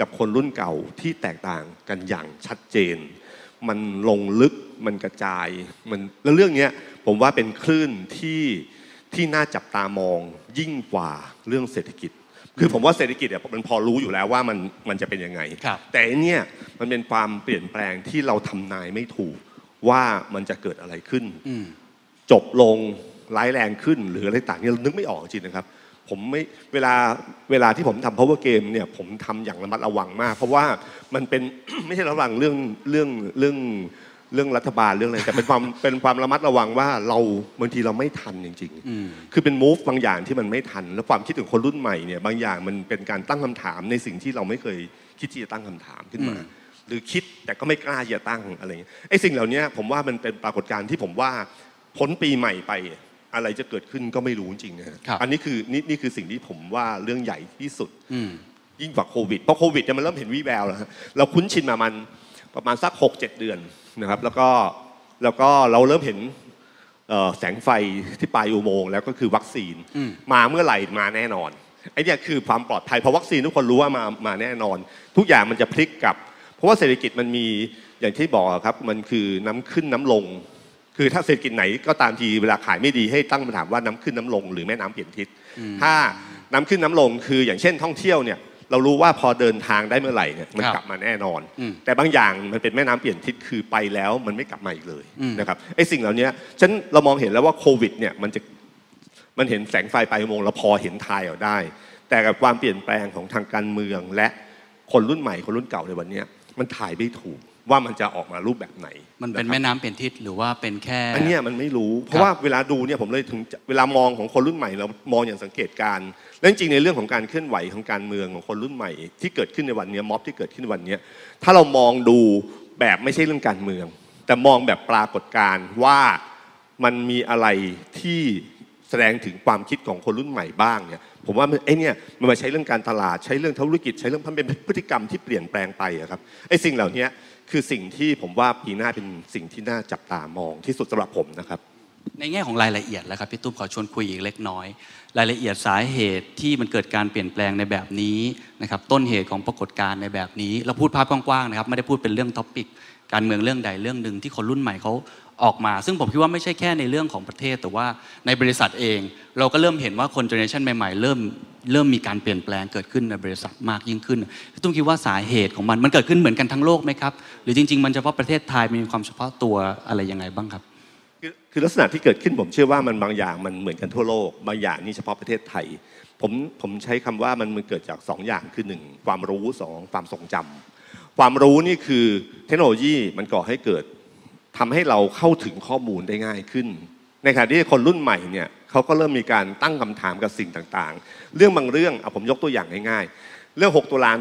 กับคนรุ่นเก่าที่แตกต่างกันอย่างชัดเจน มันลงลึกมันกระจายมันแล้วเรื่องนี้ผมว่าเป็นคลื่นที่ที่น่าจับตามอง ยิ่งกว่าเรื่องเศรษฐกิจ คือผมว่าเศรษฐกิจเนี่ยมันพอรู้อยู่แล้วว่ามันมันจะเป็นยังไง ครับ แต่อันเนี่ยมันเป็นความเปลี่ยนแปลงที่เราทำนายไม่ถูกว่ามันจะเกิดอะไรขึ้น อืม จบลงร้ายแรงขึ้นหรืออะไรต่างเนี่ยเรานึกไม่ออกจริงๆนะครับ ผมไม่เวลาเวลาที่ผมทำ power game เนี่ยผมทำอย่างระมัดระวังมาก เพราะว่ามันเป็น ไม่ใช่ระวังเรื่องเรื่องเรื่อง เรื่องรัฐบาลเรื่องอะไรแต่เป็นความเป็นความระมัดระวังว่าเราบางทีเราไม่ทันจริงอืมๆคือเป็น move บางอย่างที่มันไม่ทัน แล้วความคิดของคนรุ่นใหม่เนี่ยบางอย่างมันเป็นการตั้งคำถามในสิ่งที่เราไม่เคยคิดที่จะตั้งคำถามขึ้นมาอืมหรือคิดแต่ก็ไม่กล้าที่จะตั้งอะไรอย่างเงี้ยไอ้สิ่งเหล่านี้ผมว่ามันเป็นปรากฏการณ์ที่ผมว่าพ้นปีใหม่ไปอะไรจะเกิดขึ้นก็ไม่รู้จริงๆนะฮะครับอันนี้คือนี่นี่คือสิ่งที่ผมว่าเรื่องใหญ่ที่สุดอืมยิ่งกว่าโควิดเพราะโควิดเนี่ยมันเริ่มเห็นวี่แววแล้วฮะเราคุ้นชินมามันประมาณสัก 6 7 เดือน นะครับ แล้วก็แล้วก็เราเริ่มเห็นเอ่อแสงไฟที่ปลายอุโมงค์แล้วก็คือวัคซีนอืมมาเมื่อไหร่มาแน่นอนไอ้เนี่ยคือความปลอดภัยเพราะวัคซีนทุกคนรู้ว่ามามาแน่นอน ทุกอย่างมันจะพลิกกลับ เพราะว่าเศรษฐกิจมันมีอย่างที่บอกครับมันคือน้ำขึ้นน้ำลง คือถ้าเศรษฐกิจไหนก็ตามทีเวลาขายไม่ดีให้ตั้งคำถามว่าน้ำขึ้นน้ำลง หรือแม่น้ำเปลี่ยนทิศถ้าน้ำขึ้นน้ำลงคืออย่างเช่นท่องเที่ยวเนี่ย เรารู้ว่าพอเดินทางได้เมื่อไหร่เนี่ยมันครับกลับมาแน่นอนอืมแต่บางอย่างมันเป็นแม่น้ำเปลี่ยนทิศคือไปแล้วมันไม่กลับมาอีกเลยอืมนะครับไอ้สิ่งเหล่านี้ฉันเรามองเห็นแล้วว่าโควิดเนี่ยมันจะมันเห็นแสงไฟปลายอุโมงค์เราพอเห็นทายเอาได้ แต่กับความเปลี่ยนแปลงของทางการเมืองและคนรุ่นใหม่คนรุ่นเก่าในวันเนี้ยมันถ่ายไม่ถูก ว่ามันจะออกมารูปแบบไหน มันเป็นะครับแม่น้ำเปลี่ยนทิศหรือว่าเป็นแค่ อันเนี้ยมันไม่รู้ เพครัราะบว่าเวลาดูเนี่ยผมเลยถึงจะเวลามองของคนรุ่นใหม่เรามองอย่างสังเกตการณ์และจริงๆในเรื่องของการเคลื่อนไหวของการเมืองของคนรุ่นใหม่ ที่เกิดขึ้นในวันเนี้ยม็อบที่เกิดขึ้นในวันเนี้ยถ้าเรามองดูแบบไม่ใช่เรื่องการเมือง แต่มองแบบปรากฏการณ์ว่ามันมีอะไรที่แสดงถึงความคิดของคนรุ่นใหม่บ้างเนี่ยผมว่ามันไอ้เนี่ยมันมาใช้เรื่องการตลาดใช้เรื่องธุรกิจใช้เรื่องมันเป็นพฤติกรรมที่เปลี่ยนแปลงไปอะครับไอ้สิ่งเหล่านี้ คือสิ่งที่ผมว่าปีหน้าเป็นสิ่งที่น่าจับตามองที่สุดสำหรับผมนะครับ ในแง่ของรายละเอียดแล้วครับพี่ตุ้มขอชวนคุยอีกเล็กน้อย รายละเอียดสาเหตุที่มันเกิดการเปลี่ยนแปลงในแบบนี้นะครับต้นเหตุของปรากฏการณ์ในแบบนี้ เราพูดภาพกว้างๆนะครับไม่ได้พูดเป็นเรื่อง topic การเมืองเรื่องใดเรื่องหนึ่งที่คนรุ่นใหม่เขา ออกมา ซึ่งผมคิดว่าไม่ใช่แค่ในเรื่องของประเทศ แต่ว่าในบริษัทเอง เราก็เริ่มเห็นว่าคน generation ใหม่ๆ เริ่มเริ่มมีการเปลี่ยนแปลงเกิดขึ้นในบริษัทมากยิ่งขึ้นพี่ตุ้มคิดว่าสาเหตุของมันมันเกิดขึ้นเหมือนกันทั้งโลกไหมครับหรือจริง ๆ มันเฉพาะประเทศไทยมีความเฉพาะตัวอะไรยังไงบ้างครับคือลักษณะที่เกิดขึ้นผมเชื่อว่ามันบางอย่างมันเหมือนกันทั่วโลกบางอย่างนี่เฉพาะประเทศไทย ผมผมใช้คำว่ามันมันเกิดจากสองอย่างคือหนึ่งความรู้สองความทรงจำความรู้นี่คือเทคโนโลยีมันก่อให้เกิด ทำให้เราเข้าถึงข้อมูลได้ง่ายขึ้น ในขณะที่คนรุ่นใหม่เนี่ยเขาก็เริ่มมีการตั้งคำถามกับสิ่งต่างๆ เรื่องบางเรื่องเอาผมยกตัวอย่างง่ายๆ เรื่อง 6 ตุลา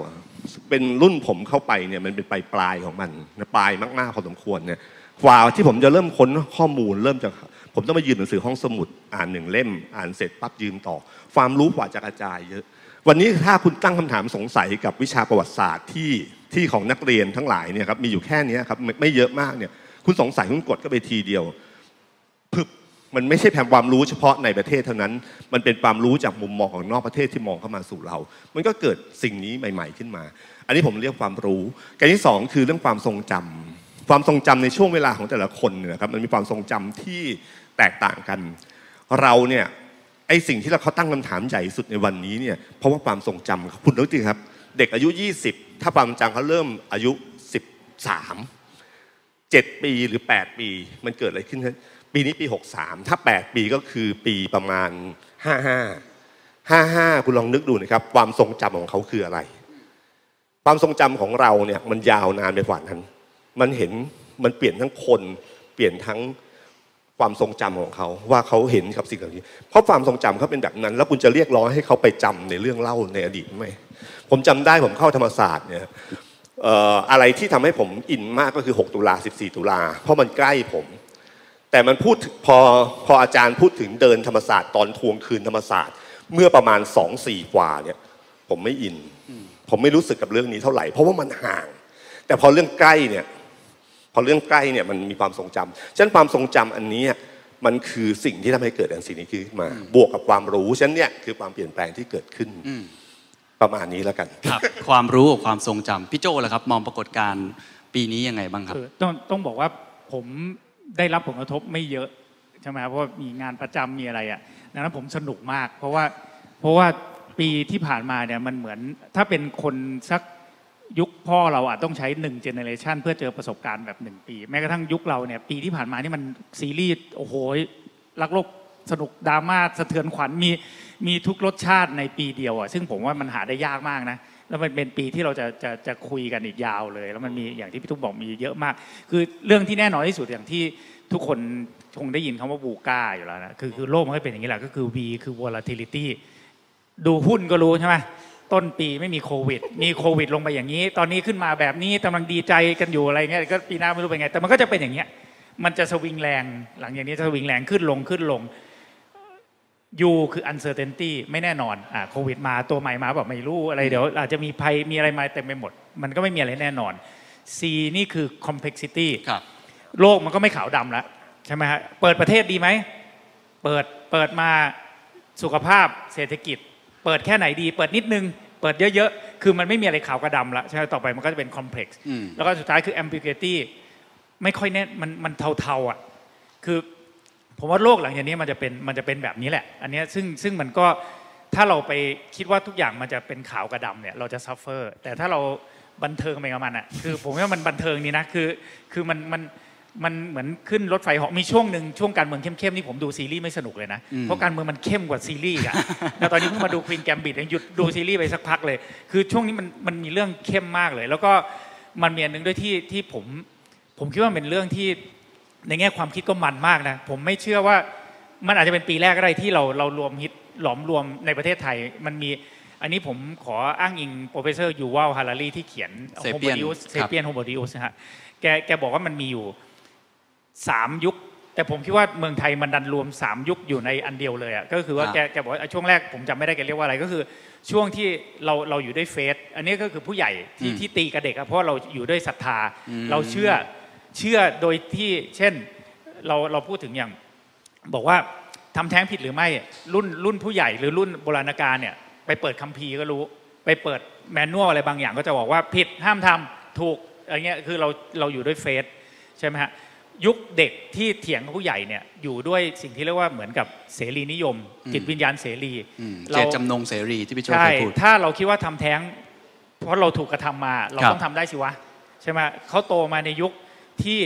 19 เป็นรุ่นผมเข้าไปเนี่ยมันเป็นปลายปลายของมันปลายมากๆพอสมควรเนี่ยกว่าที่ผมจะเริ่มค้นข้อมูลเริ่มจากผมต้องไปยืนหนังสือห้องสมุด อ่านหนึ่งเล่ม อ่านเสร็จปั๊บยืนต่อ ความรู้กว่าจะกระจายเยอะ วันนี้ถ้าคุณตั้งคำถามสงสัยกับวิชาประวัติศาสตร์ที่ที่ของนักเรียนทั้งหลายเนี่ยครับมีอยู่แค่นี้ครับไม่ไม่เยอะมากเนี่ยคุณสงสัยคุณกดก็ไปทีเดียวพึบมันไม่ใช่แผ่ความรู้เฉพาะในประเทศเท่านั้น มันเป็นความรู้จากมุมมองของนอกประเทศที่มองเข้ามาสู่เรา มันก็เกิดสิ่งนี้ใหม่ ๆ ขึ้นมา อันนี้ผมเรียกความรู้การที่สองคือเรื่องความทรงจำความทรงจำในช่วงเวลาของแต่ละคนเนี่ยนะครับ มันมีความทรงจำที่แตกต่างกัน เราเนี่ย ไอสิ่งที่เราเขาตั้งคำถามใหญ่สุดในวันนี้เนี่ยเพราะว่าความทรงจำคุณรู้จริงครับ เด็กอายุ 20 ถ้าความจำเขาเริ่มอายุ 13 7 ปีหรือ 8 ปี มันเกิดอะไรขึ้นครับปีนี้ปี 63 ถ้า 8 ปีก็คือปีประมาณ 55 55 คุณลองนึกดูนะครับ ความทรงจำของเขาคืออะไร ความทรงจำของเราเนี่ยมันยาวนานไปกว่านั้น มันเห็นมันเปลี่ยนทั้งคน เปลี่ยนทั้ง ความทรงจำของเขาว่าเขาเห็นกับสิ่งเหล่านี้ เพราะความทรงจำเขาเป็นแบบนั้น แล้วคุณจะเรียกร้องให้เขาไปจำในเรื่องเล่าในอดีตไหมผมจำได้ผมเข้าธรรมศาสตร์เนี่ยอะไรที่ทำให้ผมอินมากก็คือ 6 ตุลา 14 ตุลา เพราะมันใกล้ผม แต่มันพูดพอพออาจารย์พูดถึงเดินธรรมศาสตร์ตอนทวงคืนธรรมศาสตร์ เมื่อประมาณสองสี่กว่าเนี่ยผมไม่อิน ผมไม่รู้สึกกับเรื่องนี้เท่าไหร่ เพราะว่ามันห่าง แต่พอเรื่องใกล้เนี่ย พอเรื่องใกล้เนี่ยมันมีความทรงจำฉะนั้นความทรงจำอันนี้มันคือสิ่งที่ทำให้เกิดอันสิ่งนี้ขึ้นมา บวกกับความรู้ฉะนั้นเนี่ยคือความเปลี่ยนแปลงที่เกิดขึ้นอืมประมาณนี้แล้วกันครับ ความรู้กับความทรงจำพี่โจล่ะครับ มองปรากฏการณ์ปีนี้ยังไงบ้างครับคือต้องต้องบอกว่าผมได้รับผลกระทบไม่เยอะใช่ไหมครับเพราะว่ามีงานประจำมีอะไรอะดังนั้นผมสนุกมาก เพราะว่าเพราะว่าปีที่ผ่านมาเนี่ยมันเหมือนถ้าเป็นคนสัก ยุคพ่อเราอะต้องใช้หนึ่งเจเนเรชันเพื่อเจอประสบการณ์แบบหนึ่งปี แม้กระทั่งยุคเราเนี่ยปีที่ผ่านมานี่มันซีรีส์โอ้โหรักโลกสนุกดราม่าสะเทือนขวัญมีมีทุกรสชาติในปีเดียวอะซึ่งผมว่ามันหาได้ยากมากนะแล้วมันเป็นปีที่เราจะจะจะคุยกันอีกยาวเลย แล้วมันมีอย่างที่พี่ตุ้มบอกมีเยอะมาก คือเรื่องที่แน่นอนที่สุดอย่างที่ทุกคนคงได้ยินคำว่าบูก้าอยู่แล้วนะคือคือโลกมันก็เป็นอย่างนี้แหละก็คือ V คือ volatility ดูหุ้นก็รู้ใช่ไหม ต้นปีไม่มีโควิด มีโควิด ลงไปอย่างนี้ ตอนนี้ขึ้นมาแบบนี้กำลังดีใจกันอยู่อะไรเงี้ยก็ปีหน้าไม่รู้เป็นไง แต่มันก็จะเป็นอย่างเงี้ย มันจะสวิงแรง หลังอย่างนี้จะสวิงแรงขึ้นลงขึ้นลงยูคือ uncertainty ไม่แน่นอนอ่าโควิดมาตัวใหม่มาแบบไม่รู้อะไรเดี๋ยวอาจจะมีภัยมีอะไรมาเต็มไปหมด มันก็ไม่มีอะไรแน่นอน C นี่คือ complexity ครับโลกมันก็ไม่ขาวดำแล้วใช่ไหมฮะเปิดประเทศดีไหมเปิดเปิดมาสุขภาพเศรษฐกิจ เปิดแค่ไหนดี เปิดนิดนึง เปิดเยอะๆ คือมันไม่มีอะไรขาวกับดำละใช่ไหมต่อไปมันก็จะเป็น complex อืมแล้วก็สุดท้ายคือ ambiguity ไม่ค่อยแน่มันมันเทาๆอะคือผมว่าโลกหลังจากนี้มันจะเป็นมันจะเป็นแบบนี้แหละ อันเนี้ยซึ่งซึ่งมันก็ถ้าเราไปคิดว่าทุกอย่างมันจะเป็นขาวกับดำเนี่ยเราจะ suffer แต่ถ้าเราบันเทิงไปกับมันอะคือผมว่ามันบันเทิงนี่นะคือคือมันมัน มันเหมือนขึ้นรถไฟเหาะมีช่วงหนึ่งช่วงการเมืองเข้มๆนี่ผมดูซีรีส์ไม่สนุกเลยนะ เพราะการเมืองมันเข้มกว่าซีรีส์อะแล้วตอนนี้เพิ่งมาดูควีนแกมบิดหยุดดูซีรีส์ไปสักพักเลย คือช่วงนี้มันมันมีเรื่องเข้มมากเลย แล้วก็มันมีอันหนึ่งด้วยที่ที่ผม ผมคิดว่าเป็นเรื่องที่ในแง่ความคิดก็มันมากนะผมไม่เชื่อว่ามันอาจจะเป็นปีแรกก็ได้ที่เราเรารวมฮิตหลอมรวมในประเทศไทยมันมีอันนี้ผมขออ้างอิง professor ยูวัลฮารารีที่เขียน Sapien เซครับเปียนโฮโมดิอุสนะฮะแกแกบอกว่ามันมีอยู่ สามยุค แต่ผมคิดว่าเมืองไทยมันดันรวมสามยุคอยู่ในอันเดียวเลยอะก็คือว่าครับแกแกบอกว่าช่วงแรกผมจำไม่ได้แกเรียกว่าอะไรก็คือ ช่วงที่เราเราอยู่ด้วยเฟสอันนี้ก็คือผู้ใหญ่ที่ที่ตีกับเด็กอะเพราะว่าเราอยู่ด้วยศรัทธา เราเชื่อเชื่อโดยที่เช่นเราเราพูดถึงอย่าง บอกว่าทำแท้งผิดหรือไม่รุ่นรุ่นผู้ใหญ่หรือรุ่นโบราณกาลเนี่ยไปเปิดคัมภีร์ก็รู้ ไปเปิดแมนนวลอะไรบางอย่างก็จะบอกว่าผิดห้ามทำถูกอะไรเงี้ยคือเราเราอยู่ด้วยเฟสใช่ไหมฮะ ยุคเด็กที่เถียงกับผู้ใหญ่เนี่ยอยู่ด้วยสิ่งที่เรียกว่าเหมือนกับเสรีนิยม จิตวิญญาณเสรีอืมเราเจตจำนงเสรีที่พี่โจใช่เคยพูดถ้าเราคิดว่าทำแท้ง เพราะเราถูกกระทำมา เราครับต้องทำได้สิวะใช่ไหมเขาโตมาในยุคที่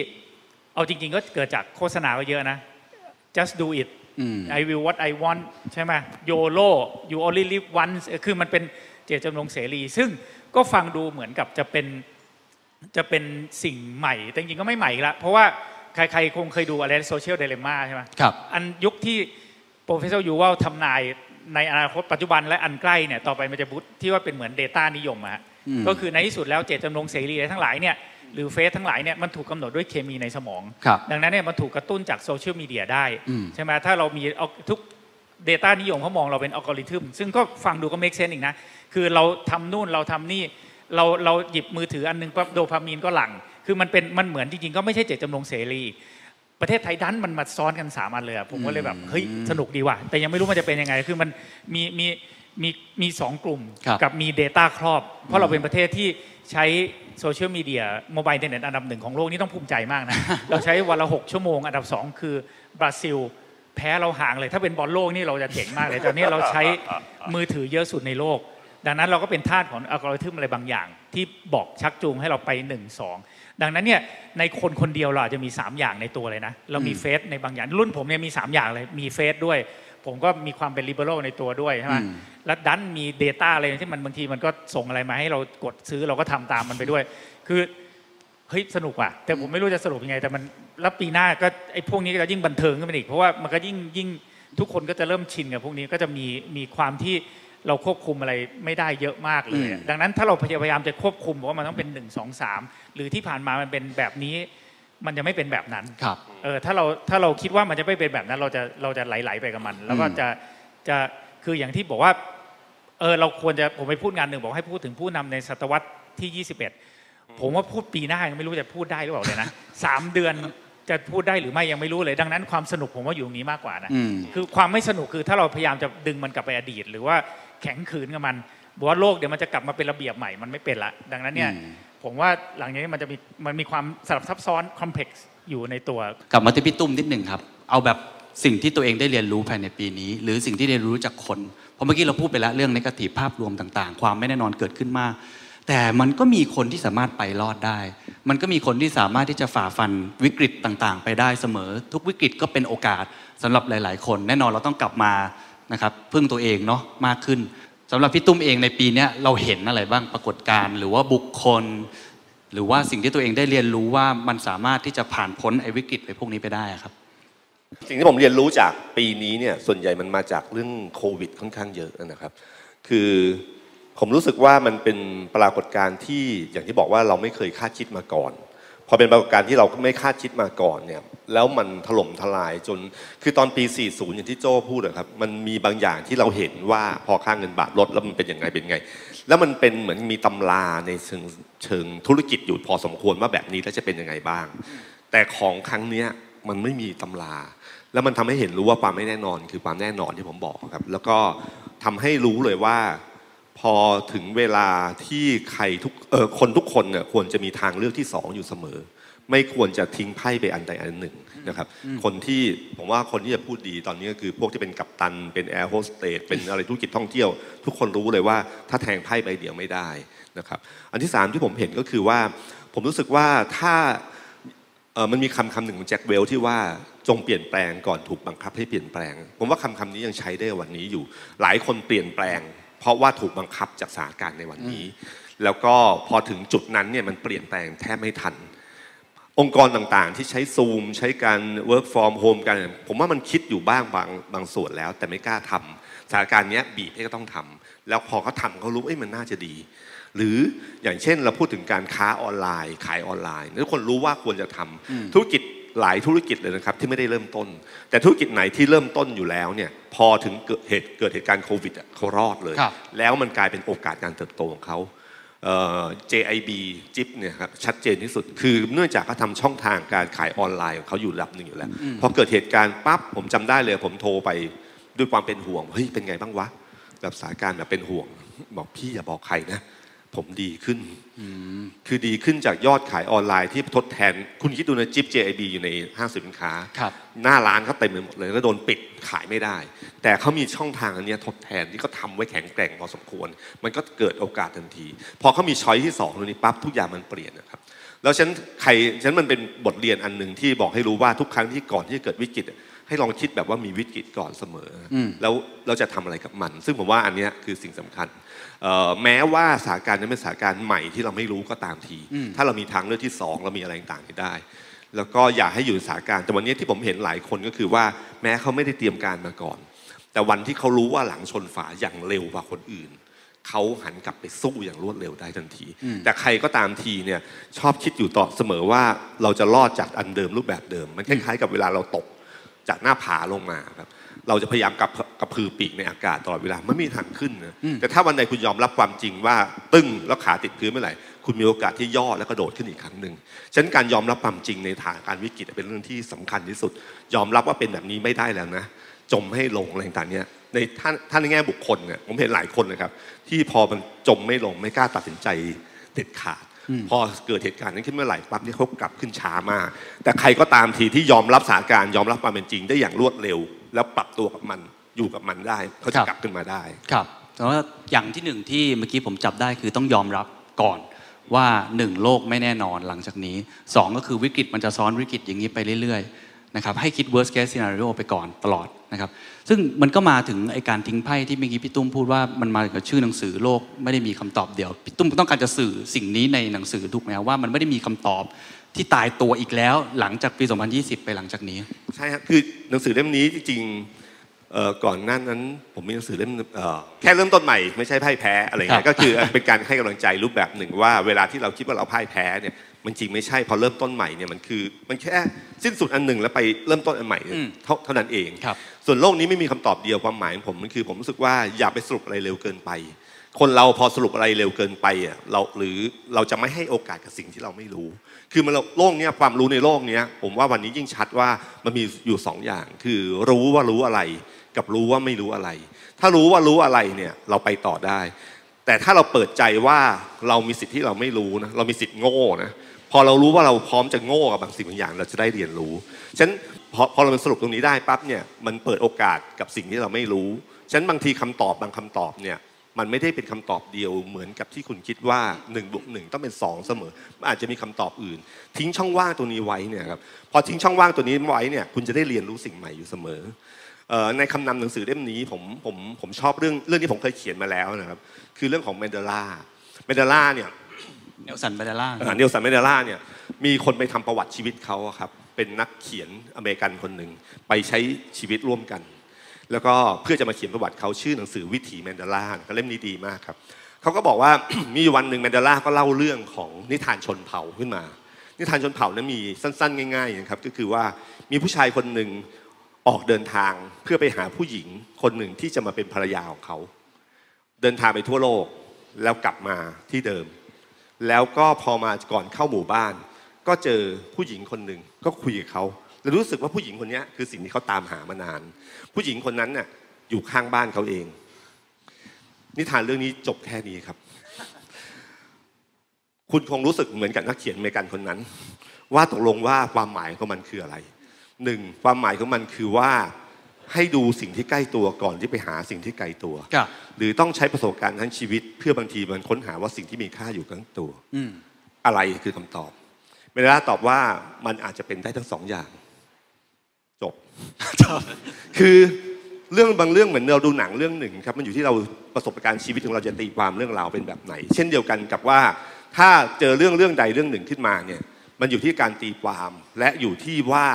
เอาจริง ๆ ก็เกิดจากโฆษณาก็เยอะนะ just do it อืม I will what I want ใช่ไหม YOLO you only live once เออคือมันเป็นเจตจำนงเสรี ซึ่งก็ฟังดูเหมือนกับจะเป็นจะเป็นสิ่งใหม่แต่จริงๆก็ไม่ใหม่อีกละเพราะว่า ใครๆคงเคยดูอะไร Social Dilemma ใช่ไหมครับ อันยุคที่ professor ยูวัลทำนายในอนาคตปัจจุบันและอันใกล้เนี่ยต่อไปมันจะยุคที่ว่าเป็นเหมือน Data นิยมอะฮะอืมก็คือในที่สุดแล้วเจตจำนงเสรีอะไรทั้งหลายเนี่ยหรือ faith ทั้งหลายเนี่ยมันถูกกำหนดด้วยเคมีในสมองครับดังนั้นเนี่ยมันถูกกระตุ้นจากโซเชียลมีเดียได้อืมใช่ไหมถ้าเรามีเอายุค Data นิยมเขามองเราเป็นอัลกอริทึมซึ่งก็ฟังดูก็ make sense อีกนะคือเราทำนู่นเราทำนี่เราเราหยิบมือถืออันหนึ่งปั๊บโดพามีนก็หลั่ง คือมันเป็นมันเหมือนจริงๆก็ไม่ใช่เจตจำนงเสรีอีกประเทศไทยดันมันมาซ้อนกันสามอันเลยอะผมก็เลยแบบเฮ้ยสนุกดีว่ะแต่ยังไม่รู้มันจะเป็นยังไง คือมันมีมีมีมีสองกลุ่มครับกับมี Data ครอบ เพราะเราเป็นประเทศที่ใช้โซเชียลมีเดีย mobile อินเทอร์เน็ตอันดับหนึ่งของโลกนี่ต้องภูมิใจมากนะ เราใช้วันละ 6 ชั่วโมง อันดับ 2 คือบราซิล แพ้เราห่างเลย ถ้าเป็นบอลโลกนี่เราจะเจ๋งมากเลย ตอนนี้เราใช้มือถือเยอะสุดในโลก ดังนั้นเราก็เป็นทาสของอัลกอริทึมอะไรบางอย่าง ที่บอกชักจูงให้เราไป 1 2 ดังนั้นเนี่ยในคนคนเดียวเราอาจจะมี 3 อย่างในตัวเลยนะ เรามีเฟสในบางอย่าง รุ่นผมเนี่ยมี 3 อย่างเลยมีเฟสด้วย ผมก็มีความเป็น liberal ในตัวด้วยใช่ไหมอืมแล้วดันมี Data อะไรที่มันบางทีมันก็ส่งอะไรมาให้เรากดซื้อเราก็ทำตามมันไปด้วย คือเฮ้ยสนุกว่ะแต่ผมไม่รู้จะสรุปยังไง แต่มันแล้วปีหน้าก็ไอ้พวกนี้ก็ยิ่งบันเทิงขึ้นไปอีกเพราะว่ามันก็ยิ่งยิ่งทุกคนก็จะเริ่มชินกับพวกนี้ก็จะมีมีความที่ เราควบคุมอะไรไม่ได้เยอะมากเลยอะอืมดังนั้นถ้าเราพยายามจะควบคุมบอกว่ามันต้องเป็นหนึ่งสองสามหรือที่ผ่านมามันเป็นแบบนี้ มันจะไม่เป็นแบบนั้นครับเออถ้าเราถ้าเราคิดว่ามันจะไม่เป็นแบบนั้น เราจะเราจะไหลๆไปกับมัน แล้วก็อืมจะจะคืออย่างที่บอกว่าเออเราควรจะผมไปพูดงานหนึ่งบอกให้พูดถึงผู้นำในศตวรรษที่ 21 ผมว่าพูดปีหน้ายังไม่รู้จะพูดได้หรือเปล่าเลยนะสามเดือนจะพูดได้หรือไม่ยังไม่รู้เลย ดังนั้นความสนุกผมว่าอยู่ตรงนี้มากกว่านะอืมคือความไม่สนุกคือถ้าเราพยายามจะดึงมันกลับไปอดีต หรือว่า แข็งขืนกับมันบอกว่าโลกเดี๋ยวมันจะกลับมาเป็นระเบียบใหม่มันไม่เป็นละดังนั้นเนี่ยอืมผมว่าหลังจากนี้มันจะมีมันมีความสลับซับซ้อนคอมเพล็กซ์อยู่ในตัว กลับมาที่พี่ตุ้มนิดหนึ่งครับ เอาแบบสิ่งที่ตัวเองได้เรียนรู้ภายในปีนี้ หรือสิ่งที่เรียนรู้จากคนเพราะเมื่อกี้เราพูดไปแล้วเรื่องนกาทีภาพรวมต่างๆ ความไม่แน่นอนเกิดขึ้นมาก แต่มันก็มีคนที่สามารถไปรอดได้ มันก็มีคนที่สามารถที่จะฝ่าฟันวิกฤตต่างๆ ไปได้เสมอ ทุกวิกฤตก็เป็นโอกาสสำหรับหลาย ๆ คน แน่นอนเราต้องกลับมา นะครับพึ่งตัวเองเนาะมากขึ้นสำหรับพี่ตุ้มเองในปีนี้เราเห็นอะไรบ้างปรากฏการณ์หรือว่าบุคคล หรือว่าสิ่งที่ตัวเองได้เรียนรู้ว่ามันสามารถที่จะผ่านพ้นไอ้วิกฤตไปพวกนี้ไปได้ครับ สิ่งที่ผมเรียนรู้จากปีนี้เนี่ยส่วนใหญ่มันมาจากเรื่องโควิดค่อนข้างเยอะนะครับ คือผมรู้สึกว่ามันเป็นปรากฏการณ์ที่อย่างที่บอกว่าเราไม่เคยคาดคิดมาก่อน พอเป็นปรากฏการณ์ที่เราไม่คาดคิดมาก่อนเนี่ยแล้วมันถล่มทลายจนคือตอนปี 40 อย่างที่โจ้พูดนะครับมันมีบางอย่างที่เราเห็นว่าพอค่างเงินบาทลดแล้วมันเป็นยังไงเป็นไง แล้วมันเป็นเหมือนมีตำราในเชิงเชิงธุรกิจอยู่พอสมควรว่าแบบนี้แล้วจะเป็นยังไงบ้าง แต่ของครั้งเนี้ยมันไม่มีตำรา แล้วมันทำให้เห็นรู้ว่าความไม่แน่นอนคือความแน่นอนที่ผมบอกครับ แล้วก็ทำให้รู้เลยว่า พอถึงเวลาที่ใครทุกเออคนทุกคนเนี่ยควรจะมีทางเลือกที่สองอยู่เสมอ ไม่ควรจะทิ้งไพ่ไปอันใดอันหนึ่งนะครับ คนที่ผมว่าคนที่จะพูดดีตอนนี้ก็คือพวกที่เป็นกัปตัน เป็นแอร์โฮสเตสเป็นอะไรธุรกิจท่องเที่ยว ทุกคนรู้เลยว่าถ้าแทงไพ่ใบเดียวไม่ได้นะครับอันที่สามที่ผมเห็นก็คือว่า ผมรู้สึกว่าถ้าเอ่อมันมีคำคำหนึ่งของแจ็คเวลที่ว่าจงเปลี่ยนแปลงก่อนถูกบังคับให้เปลี่ยนแปลง ผมว่าคำคำนี้ยังใช้ได้วันนี้อยู่ หลายคนเปลี่ยนแปลง เพราะว่าถูกบังคับจากสถานการณ์ในวันนี้ แล้วก็พอถึงจุดนั้นเนี่ยมันเปลี่ยนแปลงแทบไม่ทัน องค์กรต่างๆ ที่ใช้ซูม ใช้การ work from home กัน ผมว่ามันคิดอยู่บ้างบางบางส่วนแล้ว แต่ไม่กล้าทำสถานการณ์เนี้ยบีบให้ก็ต้องทำแล้วพอเขาทำเขารู้เอ้ยมันน่าจะดี หรืออย่างเช่นเราพูดถึงการค้าออนไลน์ ขายออนไลน์ทุกคนรู้ว่าควรจะทำธุรกิจ หลายธุรกิจเลยนะครับที่ไม่ได้เริ่มต้น แต่ธุรกิจไหนที่เริ่มต้นอยู่แล้วเนี่ยพอถึงเกิดเหตุเกิดเหตุการณ์โควิดอะเขารอดเลยครับแล้วมันกลายเป็นโอกาสการเติบโตของเขาเอ่อ JIB จิ๊บเนี่ยครับชัดเจนที่สุดคือเนื่องจากเขาทำช่องทางการขายออนไลน์ของเขาอยู่ระดับหนึ่งอยู่แล้วพอเกิดเหตุการณ์ปั๊บผมจำได้เลย ผมโทรไปด้วยความเป็นห่วงเฮ้ยเป็นไงบ้างวะแบบสถานการณ์แบบเป็นห่วง บอกพี่อย่าบอกใครนะ ผมดีขึ้น คือดีขึ้นจากยอดขายออนไลน์ที่ทดแทน คุณคิดดูนะจิ๊บ JIB อยู่ในห้างสินค้าครับหน้าร้านเขาเต็มไปหมดเลยแล้วโดนปิดขายไม่ได้ แต่เขามีช่องทางอันเนี้ยทดแทนที่เขาทำไว้แข็งแกร่งพอสมควร มันก็เกิดโอกาสทันที พอเขามีช้อยที่สองตรงนี้ปั๊บทุกอย่างมันเปลี่ยนนะครับ แล้วฉันใครฉันมันเป็นบทเรียนอันหนึ่งที่บอกให้รู้ว่าทุกครั้งที่ก่อนที่จะเกิดวิกฤตอะให้ลองคิดแบบว่ามีวิกฤตก่อนเสมออแล้วเราจะทำอะไรกับมัน ซึ่งผมว่าอันเนี้ยคือสิ่งสำคัญเอ่อ แม้ว่าสถานการณ์นั้นเป็นสถานการณ์ใหม่ที่เราไม่รู้ก็ตามที ถ้าเรามีทางเลือกที่สองเรามีอะไรต่างๆได้ แล้วก็อย่าให้อยู่ในสถานการณ์แต่วันนี้ที่ผมเห็นหลายคนก็คือว่าแม้เขาไม่ได้เตรียมการมาก่อน แต่วันที่เขารู้ว่าหลังชนฝาอย่างเร็วกว่าคนอื่นเขาหันกลับไปสู้อย่างรวดเร็วได้ทันที แต่ใครก็ตามทีเนี่ยชอบคิดอยู่ต่อเสมอว่าเราจะรอดจากอันเดิมรูปแบบเดิม มันคล้ายๆกับเวลาเราตกจากหน้าผาลงมาครับ เราจะพยายามกับกระพือปีกในอากาศตลอดเวลาไม่มีทางขึ้นนะแต่ถ้าวันใดคุณยอมรับความจริงว่าตึ้งแล้วขาติดพื้นเมื่อไหร่คุณมีโอกาสที่ย่อและกระโดดขึ้นอีกครั้งหนึ่งฉะนั้นการยอมรับความจริงในฐานการวิกฤตเป็นเรื่องที่สำคัญที่สุด ยอมรับว่าเป็นแบบนี้ไม่ได้แล้วนะ จมให้ลงอะไรต่างๆเนี่ยในท่านท่านในแง่บุคคลเนี่ยผมเห็นหลายคนนะครับ ที่พอมันจมไม่ลงไม่กล้าตัดสินใจเด็ดขาดพอเกิดเหตุการณ์นั้นขึ้นเมื่อไหร่ปั๊บนี่เขากลับขึ้นช้ามาก แต่ใครก็ตามทีที่ยอมรับสถานการณ์ยอมรับความเป็นจริงได้อย่างรวดเร็ว แล้วปรับตัวกับมันอยู่กับมันได้เขาจะกลับขึ้นมาได้ครับแต่ว่าอย่างที่หนึ่งที่เมื่อกี้ผมจับได้คือต้องยอมรับก่อนว่าหนึ่งโลกไม่แน่นอนหลังจากนี้สองก็คือวิกฤตมันจะซ้อนวิกฤตอย่างนี้ไปเรื่อยๆนะครับให้คิด worst case scenario ไปก่อนตลอดนะครับซึ่งมันก็มาถึงไอการทิ้งไพ่ที่เมื่อกี้พี่ตุ้มพูดว่ามันมากับชื่อหนังสือโลกไม่ได้มีคำตอบเดียวพี่ตุ้มต้องการจะสื่อสิ่งนี้ในหนังสือถูกไหมว่ามันไม่ได้มีคำตอบ ที่ตายตัวอีกแล้วหลังจากปี 2020 ไปหลังจากนี้ ใช่ครับคือหนังสือเล่มนี้จริงๆเอ่อก่อนหน้านั้น ผมมีหนังสือเล่มเอ่อแค่เริ่มต้นใหม่ไม่ใช่พ่ายแพ้อะไรครัเงี้บยก็คือเป็นการให้กำลังใจรูปแบบหนึ่งว่าเวลาที่เราคิดว่าเราพ่ายแพ้เนี่ยมันจริงไม่ใช่พอเริ่มต้นใหม่เนี่ยมันคือมันแค่สิ้นสุดอันหนึ่งแล้วไปเริ่มต้นอันใหม่เท่าเท่านั้นเองครับส่วนโลกนี้ไม่มีคำตอบเดียวความหมายของผมมันคือ ผมรู้สึกว่าอย่าไปสรุปอะไรเร็วเกินไป คนเราพอสรุปอะไรเร็วเกินไปอะเราหรือเราจะไม่ให้โอกาสกับสิ่งที่เราไม่รู้ คือมันโลกเนี้ยความรู้ในโลกเนี้ยผมว่าวันนี้ยิ่งชัดว่ามันมีอยู่สองอย่าง คือรู้ว่ารู้อะไร กับรู้ว่าไม่รู้อะไร ถ้ารู้ว่ารู้อะไรเนี่ยเราไปต่อได้ แต่ถ้าเราเปิดใจว่าเรามีสิทธิ์ที่เราไม่รู้นะเรามีสิทธิ์โง่นะพอเรารู้ว่าเราพร้อมจะโง่กับบางสิ่งบางอย่างเราจะได้เรียนรู้ฉะนั้นพอพอเราสรุปตรงนี้ได้ปั๊บเนี่ยมันเปิดโอกาสกับสิ่งที่เราไม่รู้ฉะนั้นบางทีคำตอบบางคำตอบเนี่ย มันไม่ได้เป็นคำตอบเดียวเหมือนกับที่คุณคิดว่า1 บวก 1 ต้องเป็น 2 เสมอมันอาจจะมีคำตอบอื่น ทิ้งช่องว่างตัวนี้ไว้เนี่ยครับพอทิ้งช่องว่างตัวนี้ไว้เนี่ยคุณจะได้เรียนรู้สิ่งใหม่อยู่เสมอเอ่อในคำนำหนังสือเล่มนี้ผมผมผมชอบเรื่องเรื่องที่ผมเคยเขียนมาแล้วนะครับคือเรื่องของเมนเดลาเมนเดลาเนี่ยเนลสันเมนเดลาเนลสันเมนเดลาเนี่ยมีคนไปทำประวัติชีวิตเขาอะครับเป็นนักเขียนอเมริกันคนหนึ่งไปใช้ชีวิตร่วมกัน แล้วก็เพื่อจะมาเขียนประวัติเขาชื่อหนังสือวิถีแมนเดลาก็เล่มนี้ดีมากครับเขาก็บอกว่ามีวันหนึ่งแมนเดลาก็เล่าเรื่องของนิทานชนเผ่าขึ้นมา นิทานชนเผ่านั้นมีสั้นๆ ง่ายๆนะครับก็คือว่ามีผู้ชายคนหนึ่งออกเดินทางเพื่อไปหาผู้หญิงคนหนึ่งที่จะมาเป็นภรรยาของเขา เดินทางไปทั่วโลกแล้วกลับมาที่เดิม แล้วก็พอมาก่อนเข้าหมู่บ้าน ก็เจอผู้หญิงคนหนึ่งก็คุยกับเขาแล้วรู้สึกว่าผู้หญิงคนนี้คือสิ่งที่เขาตามหามานาน ผู้หญิงคนนั้นน่ะอยู่ข้างบ้านเขาเอง นิทานเรื่องนี้จบแค่นี้ครับ คุณคงรู้สึกเหมือนกับนักเขียนอเมริกันคนนั้น ว่าตกลงว่าความหมายของมันคืออะไรหนึ่งความหมายของมันคือว่าให้ดูสิ่งที่ใกล้ตัวก่อนที่ไปหาสิ่งที่ไกลตัวครับหรือต้องใช้ประสบการณ์ทั้งชีวิต เพื่อบางทีมันค้นหาว่าสิ่งที่มีค่าอยู่ข้างตัวอืมอะไรคือคำตอบเมลาตอบว่ามันอาจจะเป็นได้ทั้งสองอย่าง จบ คือเรื่องบางเรื่องเหมือนเราดูหนังเรื่องหนึ่งครับมันอยู่ที่เราประสบการณ์ชีวิตของเราจะตีความเรื่องราวเป็นแบบไหน เช่นเดียวกันกับว่าถ้าเจอเรื่องเรื่องใดเรื่องหนึ่งขึ้นมาเนี่ยมันอยู่ที่การตีความ และอยู่ที่ว่า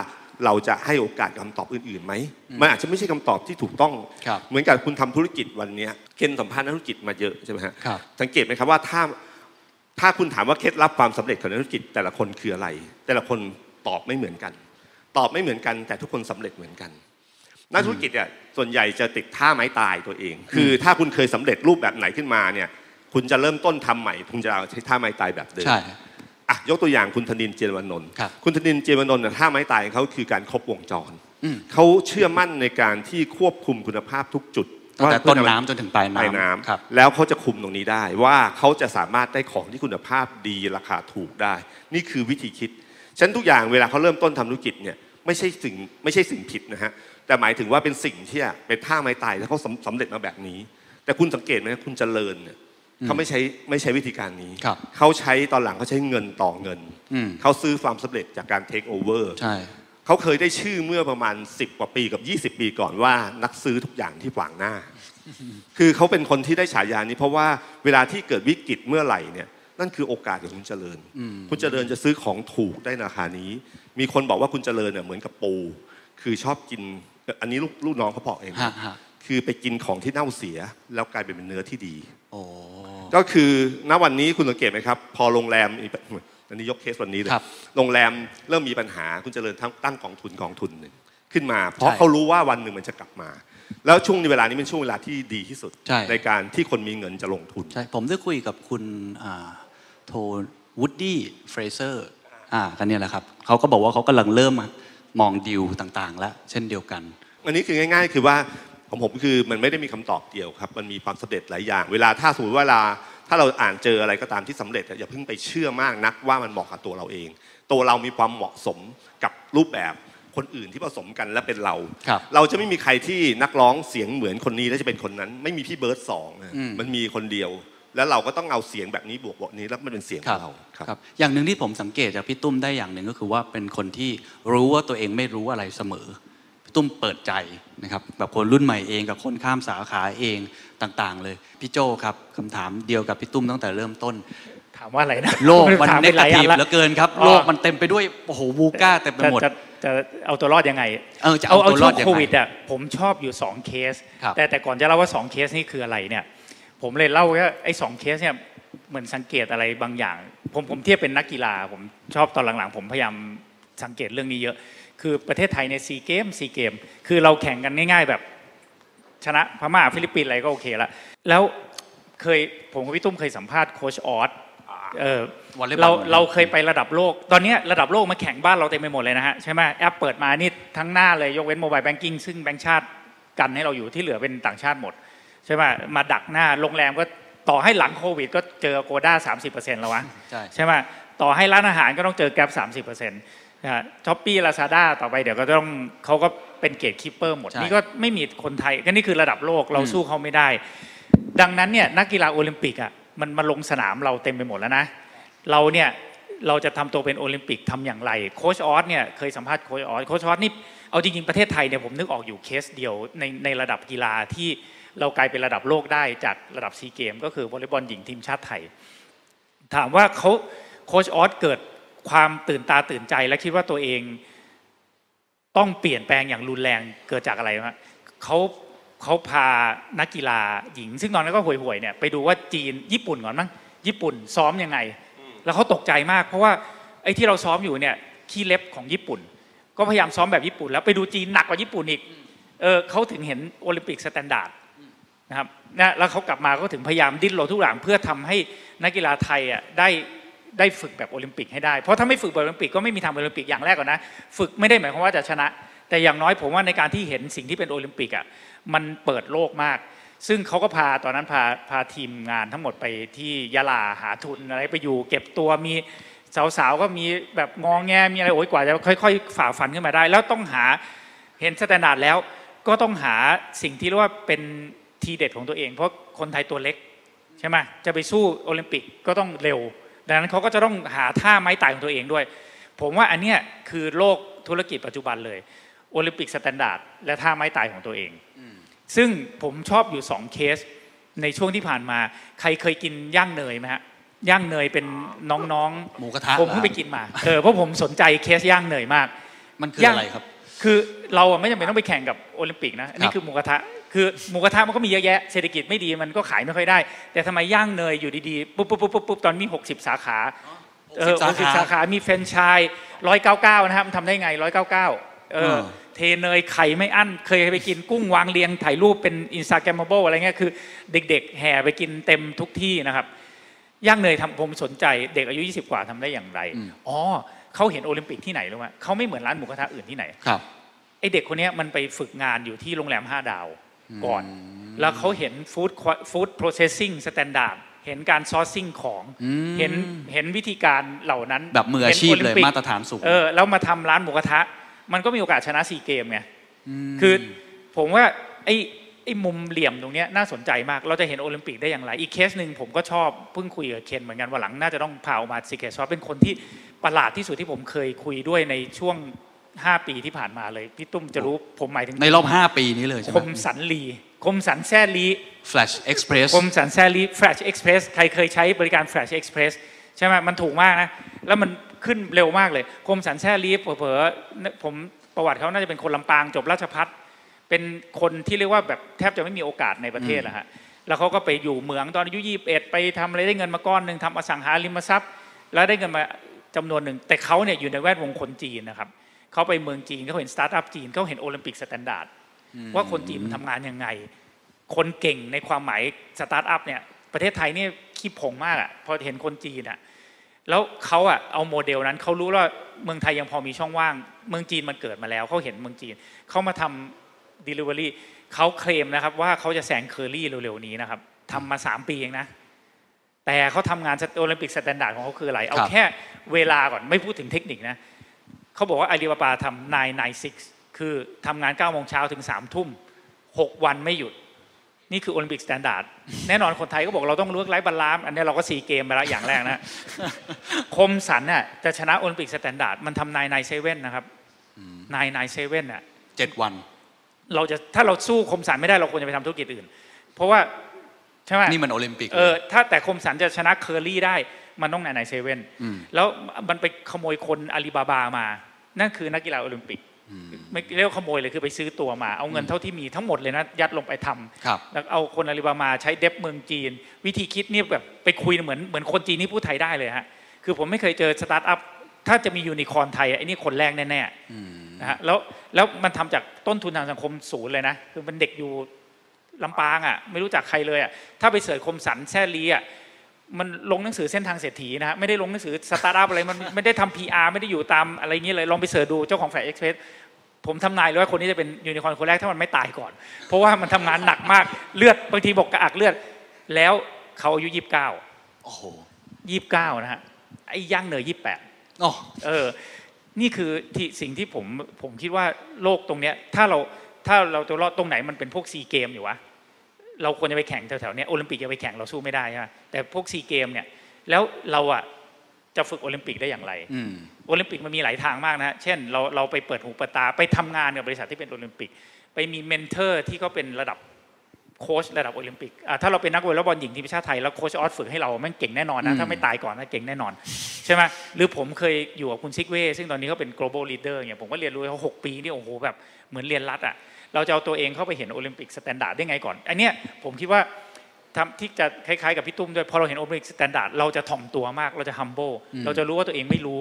เราจะให้โอกาสคำตอบอื่นๆไหมมันอาจจะไม่ใช่คำตอบที่ถูกต้องครับเหมือนกับคุณทำธุรกิจวันเนี้ยเคนสัมภาษณ์นักธุรกิจมาเยอะใช่ไหมฮะครับสังเกตไหมครับว่าถ้าถ้าคุณถามว่าเคล็ดลับความสำเร็จของนักธุรกิจแต่ละคนคืออะไร แต่ละคนตอบไม่เหมือนกัน ตอบไม่เหมือนกันแต่ทุกคนสำเร็จเหมือนกัน นักธุรกิจเนี่ยส่วนใหญ่จะติดท่าไม้ตายตัวเอง คือถ้าคุณเคยสำเร็จรูปแบบไหนขึ้นมาเนี่ยคุณจะเริ่มต้นทำใหม่คุณจะเอาใช้ท่าไม้ตายแบบเดิมใช่อะยกตัวอย่างคุณธนินทร์เจยรวนนท์ครับคุณธนินทร์เจยรวนนท์เนี่ยท่าไม้ตายของเขาคือการครบวงจรอืมเขาเชื่อมั่นในการที่ควบคุมคุณภาพทุกจุดตั้งแต่ว่าต้นน้ำจนถึงปลายปลายน้ำน้ำครับแล้วเขาจะคุมตรงนี้ได้ว่าเขาจะสามารถได้ของที่คุณภาพดีราคาถูกได้ นี่คือวิธีคิด ฉะนันทุกอย่างเวลาเขาเริ่มต้นทำธุรกิจเนี่ยไม่ใช่สิ่งไม่ใช่สิ่งผิดนะฮะแต่หมายถึงว่าเป็นสิ่งที่เป็นท่าไม้ตายแล้วเขาสำสำเร็จมาแบบนี้ แต่คุณสังเกตไหมคุณเจริญเนี่ยเขาไม่ใช้ไม่ใช้วิธีการนี้ครับเขาใช้ตอนหลังเขาใช้เงินต่อเงินอืมเขาซื้อความสำเร็จจากการเทคโอเวอร์ใช่เขาเคยได้ชื่อเมื่อประมาณ 10 กว่าปีกับ 20 ปีก่อนว่านักซื้อทุกอย่างที่ขวางหน้า คือเขาเป็นคนที่ได้ฉายานี้ เพราะว่าเวลาที่เกิดวิกฤตเมื่อไหร่เนี่ย นั่นคือโอกาสของคุณเจริญ คุณเจริญจะซื้อของถูกได้ราคานี้ มีคนบอกว่าคุณเจริญเนี่ยเหมือนกับปู คือชอบกิน อันนี้ลูกลูกน้องเขาบอกเองฮะฮะคือไปกินของที่เน่าเสีย แล้วกลายเป็นเนื้อที่ดีโอ้ก็คือณวันนี้คุณสังเกตไหมครับ พอโรงแรมมีอันนี้ยกเคสวันนี้เลยครับโรงแรมเริ่มมีปัญหาคุณเจริญทั้งตั้งกองทุนกองทุนหนึ่งขึ้นมา เพราะใช่เขารู้ว่าวันหนึ่งมันจะกลับมา แล้วช่วงเวลานี้เป็นช่วงเวลาที่ดีที่สุดใช่การที่คนมีเงินจะลงทุนใช่ผมได้คุยกับคุณอ่า โทวูดดี้เฟรเซอร์อ่ากันเนี่ยแหละครับเขาก็บอกว่าเขากำลังเริ่มมองดีลต่างๆ แล้วเช่นเดียวกัน อันนี้คือง่าย ๆ คือว่าของผมคือมันไม่ได้มีคำตอบเดียวครับ มันมีความสำเร็จหลายอย่าง เวลาถ้าสมมติว่าเวลาถ้าเราอ่านเจออะไรก็ตามที่สำเร็จอะอย่าเพิ่งไปเชื่อมากนักว่ามันเหมาะกับตัวเราเอง ตัวเรามีความเหมาะสมกับรูปแบบคนอื่นที่ผสมกันและเป็นเราครับเราจะไม่มีใครที่นักร้องเสียงเหมือนคนนี้แล้วจะเป็นคนนั้น ไม่มีพี่เบิร์ดสองนะอืมมันมีคนเดียว แล้วเราก็ต้องเอาเสียงแบบนี้บวกบวกนี้แล้วมันเป็นเสียงของเราครับครับ อย่างหนึ่งที่ผมสังเกตจากพี่ตุ้มได้อย่างหนึ่งก็คือว่าเป็นคนที่รู้ว่าตัวเองไม่รู้อะไรเสมอพี่ตุ้มเปิดใจนะครับแบบคนรุ่นใหม่เองกับคนข้ามสาขาเองต่างๆ เลยพี่โจครับคำถามเดียวกับพี่ตุ้มตั้งแต่เริ่มต้นถามว่าอะไรนะโลกมันถาเนไปหกาลายทีอัฟนละเหลือเกินครับอ๋อโลกมันเต็มไปด้วยโอ้โหวูก้าเต็มไปจะหมดจะจะเอาตัวรอดยังไงเออจะเอาตัวรอดยังไงช่วงโควิดอะผมชอบอยู่2เคสครับแต่แต่ก่อนจะเล่าว่า2เคสนี่คืออะไรเนี่ย ผมเลยเล่าว่าไอ้สองเคสเนี่ยเหมือนสังเกตอะไรบางอย่าง ผมผมเทียบเป็นนักกีฬา ผมชอบตอนหลังๆ ผมพยายามสังเกตเรื่องนี้เยอะ คือประเทศไทยในซีเกมซีเกม คือเราแข่งกันง่ายๆแบบชนะพม่าฟิลิปปินส์อะไรก็โอเคละแล้วเคยผมกับพี่ตุ้มเคยสัมภาษณ์โค้ชอ๊อตเออวอลเลย์บอลเราเราเคยไประดับโลก ตอนเนี้ยระดับโลกมาแข่งบ้านเราเต็มไปหมดเลยนะฮะใช่ไหมแอปเปิดมานี่ทั้งหน้าเลยยกเว้น mobile banking ซึ่งแบงก์ชาติกั้นให้เราอยู่ที่เหลือเป็นต่างชาติหมด ใช่ไหมมาดักหน้าโรงแรมก็ต่อให้หลังโควิด ก็เจอ Agoda สามสิบเปอร์เซ็นต์แล้ววะใช่ใช่ไหมต่อให้ร้านอาหารก็ต้องเจอ Grab สามสิบเปอร์เซ็นต์ Shopee Lazada ต่อไปเดี๋ยวก็ต้องเขาก็เป็น gatekeeper หมดใช่นี่ก็ไม่มีคนไทยก็นี่คือระดับโลกเราสู้เขาไม่ได้ ดังนั้นเนี่ยนักกีฬาโอลิมปิกอะมันมาลงสนามเราเต็มไปหมดแล้วนะ เราเนี่ยเราจะทำตัวเป็นโอลิมปิกทำอย่างไรโค้ชอ๊อตเนี่ยเคยสัมภาษณ์โค้ชอ๊อตโค้ชอ๊อตนี่เอาจริงๆประเทศไทยเนี่ยผมนึกออกอยู่เคสเดียวในในระดับกีฬาที่ เรากลายเป็นระดับโลกได้จากระดับซีเกม ก็คือวอลเลย์บอลหญิงทีมชาติไทย ถามว่าเขาโค้ชออสเกิดความตื่นตาตื่นใจและคิดว่าตัวเองต้องเปลี่ยนแปลงอย่างรุนแรงเกิดจากอะไรฮะเขาเขาพานักกีฬาหญิง ซึ่งตอนนั้นก็ห่วยๆเนี่ยไปดูว่าจีนญี่ปุ่นก่อนมั้งญี่ปุ่นซ้อมยังไง แล้วเขาตกใจมาก เพราะว่าไอ้ที่เราซ้อมอยู่เนี่ยขี้เล็บของญี่ปุ่น ก็พยายามซ้อมแบบญี่ปุ่น แล้วไปดูจีนหนักกว่าญี่ปุ่นอีกเออเขาถึงเห็น Olympic standard นะครับนะแล้วเขากลับมาก็ถึงพยายามดิ้นรนทุกอย่างเพื่อทำให้นักกีฬาไทยอะได้ได้ฝึกแบบโอลิมปิกให้ได้ เพราะถ้าไม่ฝึกแบบโอลิมปิกก็ไม่มีทางโอลิมปิกอย่างแรกก่อนนะ ฝึกไม่ได้หมายความว่าจะชนะ แต่อย่างน้อยผมว่าในการที่เห็นสิ่งที่เป็นโอลิมปิกอะมันเปิดโลกมาก ซึ่งเขาก็พาตอนนั้นพาพาทีมงานทั้งหมดไปที่ยะลาหาทุนอะไรไปอยู่ เก็บตัวมีสาวๆก็มีแบบงองแงมีอะไรโอ้ยกว่าจะค่อยๆฝ่าฟันขึ้นมาได้ แล้วต้องหาเห็น standard แล้วก็ต้องหาสิ่งที่เรียกว่าเป็น ทีเด็ดของตัวเอง เพราะคนไทยตัวเล็กใช่ไหมจะไปสู้โอลิมปิกก็ต้องเร็ว ดังนั้นเขาก็จะต้องหาท่าไม้ตายของตัวเองด้วย ผมว่าอันเนี้ยคือโลกธุรกิจปัจจุบันเลย Olympic standard และท่าไม้ตายของตัวเองซึ่งผมชอบอยู่สองเคสในช่วงที่ผ่านมา ใครเคยกินย่างเนยไหมฮะย่างเนยเป็นน้องๆหมูกระทะผมเพิ่งไปกินมาเออเพราะผมสนใจเคสย่างเนยมาก มันคืออะไรครับ คือเราอะไม่จำเป็นต้องไปแข่งกับโอลิมปิกนะอันนี้ครันี่บคือหมูกระทะ คือหมูกระทะมันก็มีเยอะแยะเศรษฐกิจไม่ดีมันก็ขายไม่ค่อยได้ แต่ทำไมย่างเนยอยู่ดีๆปุ๊บปุ๊บปุ๊บปุ๊บปุ๊บตอนนี้60 สาขาเออหกสิบสาขาสาขา มีแฟรนไชส์ร้อยเก้าเก้านะครับมันทำได้ไงร้อยเก้าเก้าเออเออเทเนยไข่ไม่อั้น เคยไปกินกุ้งวางเรียงถ่ายรูปเป็น Instagrammable อะไรเงี้ยคือ เด็ก ๆ แห่ไปกินเต็มทุกที่นะครับย่างเนยทำผมสนใจเด็กอายุ 20 กว่าทำได้อย่างไรอืมอ๋อเขาเห็นโอลิมปิกที่ไหนรู้ไหมเขาไม่เหมือนร้านหมูกระทะอื่นที่ไหนครับไอเด็กคนเนี้ยมันไปฝึกงานอยู่ที่โรงแรม5ดาว ก่อนอืมแล้วเขาเห็น food food processing standard เห็นการ sourcing ของอืมเห็นเห็นวิธีการเหล่านั้นแบบมืออาชีพห็นโอลิมปิกเลยมาตรฐานสูงเออแล้วมาทำร้านหมูกระทะ มันก็มีโอกาสชนะซีเกมไงอืมคือผมว่าไอ้ไอ้มุมเหลี่ยมตรงเนี้ยน่าสนใจมาก เราจะเห็นโอลิมปิกได้อย่างไร อีกเคสหนึ่งผมก็ชอบเพิ่งคุยกับเคนเหมือนกันวันหลังน่าจะต้องพาออกมา Secret Sauce เป็นคนที่ประหลาดที่สุดที่ผมเคยคุยด้วยในช่วง 5 ปีที่ผ่านมาเลย พี่ตุ้มจะรู้ผมหมายถึงในรอบ 5 ปีนี้เลยใช่ไหมคมสันลี คมสันแซ่ลี Flash Express คมสันแซ่ลี Flash Express ใครเคยใช้บริการ Flash Express ใช่ไหมมันถูกมากนะ แล้วมันขึ้นเร็วมากเลย คมสันแซ่ลีเผลอๆผมประวัติเขาน่าจะเป็นคนลำปางจบราชภัฏเป็นคนที่เรียกว่าแบบแทบจะไม่มีโอกาสในประเทศแหละฮะแล้วเขาก็ไปอยู่เหมืองตอนอายุ21ไปทำอะไรได้เงินมาก้อนหนึ่งทำอสังหาริมทรัพย์ แล้วได้เงินมาจำนวนหนึ่ง แต่เขาเนี่ยอยู่ในแวดวงคนจีนนะครับ เขาไปเมืองจีนเขาเห็นสตาร์ทอัพจีนเขาเห็น Olympic standard ว่าคนจีนมันทำงานยังไง คนเก่งในความหมายสตาร์ทอัพเนี่ยประเทศไทยนี่ขี้ผงมากอะพอเห็นคนจีนอะแล้วเขาอะเอาโมเดลนั้นเขารู้ว่าเมืองไทยยังพอมีช่องว่าง เมืองจีนมันเกิดมาแล้วเขาเห็นเมืองจีนเขามาทำ Delivery เขาเคลมนะครับว่าเขาจะแซงเคอรี่เร็วๆนี้นะครับทำมา 3 ปีเองนะแต่เขาทำงาน Olympic standard ของเขาคืออะไร เอาครับแค่เวลาก่อนไม่พูดถึงเทคนิคนะ เขาบอกว่าอาลีบาบาทำ996คือทำงาน9โมงเช้าถึง3ทุ่ม6วันไม่หยุด นี่คือ Olympic standardแน่นอนคนไทยก็บอกเราต้อง work-life balance อันนี้เราก็ซีเกมไปแล้วอย่างแรกนะคมสันน่ะจะชนะ Olympic standard มันทำ nine nine seven นะครับ nine nine seven น่ะ7วัน เราจะถ้าเราสู้คมสันไม่ได้เราควรจะไปทำธุรกิจอื่น เพราะว่าใช่ไหมนี่มันโอลิมปิกเออถ้าแต่คมสันจะชนะเคอรี่ได้ มันต้อง nine nine seven อืมแล้วมันไปขโมยคนอาลีบาบามา นั่นคือนักกีฬาโอลิมปิกไม่เรียกว่าขโมยเลยคือไปซื้อตัวมา เอาเงินเท่าที่มีทั้งหมดเลยนะยัดลงไปทำครับแล้วเอาคนอาลีบาบามาใช้ dev เมืองจีน วิธีคิดเนี่ยแบบไปคุยเหมือนเหมือนคนจีนที่พูดไทยได้เลยฮะคือผมไม่เคยเจอสตาร์ทอัพถ้าจะมียูนิคอร์นไทยอะไอ้นี่คนแรกแน่ๆนะฮะแล้วแล้วมันทำจากต้นทุนทางสังคมศูนย์เลยนะคือมันเด็กอยู่ลำปางอะไม่รู้จักใครเลยอะถ้าไป search คมสันแซ่ลีอะ มันลงหนังสือเส้นทางเศรษฐีนะฮะไม่ได้ลงหนังสือสตาร์ทอัพอะไรมันไม่ได้ทำ PR ไม่ได้อยู่ตามอะไรเงี้ยเลยลองไป search ดูเจ้าของ Flash Express ผมทำนายเลยว่าคนนี้จะเป็นยูนิคอร์นคนแรกถ้ามันไม่ตายก่อน เพราะว่ามันทำงานหนักมากเลือดบางทีบอกกระอักเลือด แล้วเขาอายุยี่สิบเก้าโอ้โหยี่สิบเก้านะฮะไอ้ย่างเนยยี่สิบแปดโอ้เออ นี่คือที่สิ่งที่ผมผมคิดว่าโลกตรงเนี้ยถ้าเราถ้าเราตัวรอดตรงไหนมันเป็นพวกซีเกมอยู่วะ เราควรจะไปแข่งแถวๆเนี้ยโอลิมปิกจะไปแข่งเราสู้ไม่ได้ใช่ไหมแต่พวกซีเกมเนี่ยแล้วเราอะจะฝึกโอลิมปิกได้อย่างไรอืมโอลิมปิกมันมีหลายทางมากนะเช่นเราเราไปเปิดหูเปิดตาไปทำงานกับบริษัทที่เป็นโอลิมปิก ไปมี mentor ที่เขาเป็นระดับโค้ชระดับโอลิมปิกอะถ้าเราเป็นนักวอลเลย์บอลหญิงทีมชาติไทยแล้วโค้ชออสฝึกให้เราแม่งเก่งแน่นอนอืนะมถ้าไม่ตายก่อนนะเก่งแน่นอนใช่ไหมหรือผมเคยอยู่กับคุณซิกเว่ซึ่งตอนนี้เขาเป็น global leader เนี่ยผมก็เรียนรู้เขาหกปีนี่โอ้โหแบบเหมือนเรียนลัดอะ เราจะเอาตัวเองเข้าไปเห็นโอลิมปิก standard ได้ไงก่อน อันเนี้ยผมคิดว่าทำที่จะคล้ายๆกับพี่ตุ้มด้วยพอเราเห็นโอลิมปิก standard เราจะถ่อมตัวมากเราจะ humble เราจะรู้ว่าตัวเองไม่รู้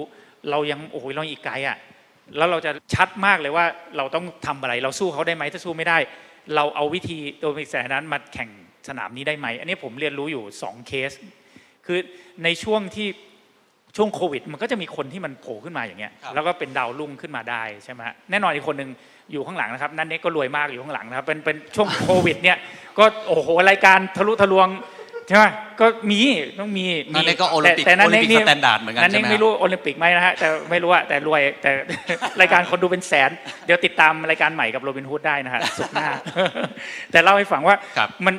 เรายังโอ้โหเรายังอีกไกลอะแล้วเราจะชัดมากเลยว่าเราต้องทำอะไร เราสู้เขาได้ไหมถ้าสู้ไม่ได้ เราเอาวิธีตัวมิกแสนั้นมาแข่งสนามนี้ได้ไหม อันนี้ผมเรียนรู้อยู่ 2 เคส คือในช่วงที่ ช่วงโควิด มันก็จะมีคนที่มันโผล่ขึ้นมาอย่างเงี้ยครับแล้วก็เป็นดาวรุ่งขึ้นมาได้ใช่ไหมฮะแน่นอนอีกคนหนึ่งอยู่ข้างหลังนะครับนั่นเน็กก็รวยมากอยู่ข้างหลังนะครับเป็นเป็นช่วงโควิดเนี่ยก็โอ้โหรายการทะลุทะลวงใช่ไหมก็มีต้องมีนั่นเน็กก็โอลิมปิกแต่แต่นั่นโอลิเน็มกปิกนี่สแตนดาร์ดเหมือนกันนั่นใช่เน็กไหมไม่รู้โอลิมปิกไหมนะฮะแต่ไม่รู้อะแต่รวยแต่รายการคนดูเป็นแสน เดี๋ยวติดตามรายการใหม่กับโรบินฮูดได้นะฮะศุกร์หน้า แต่เล่าให้ฟังว่าครับมัน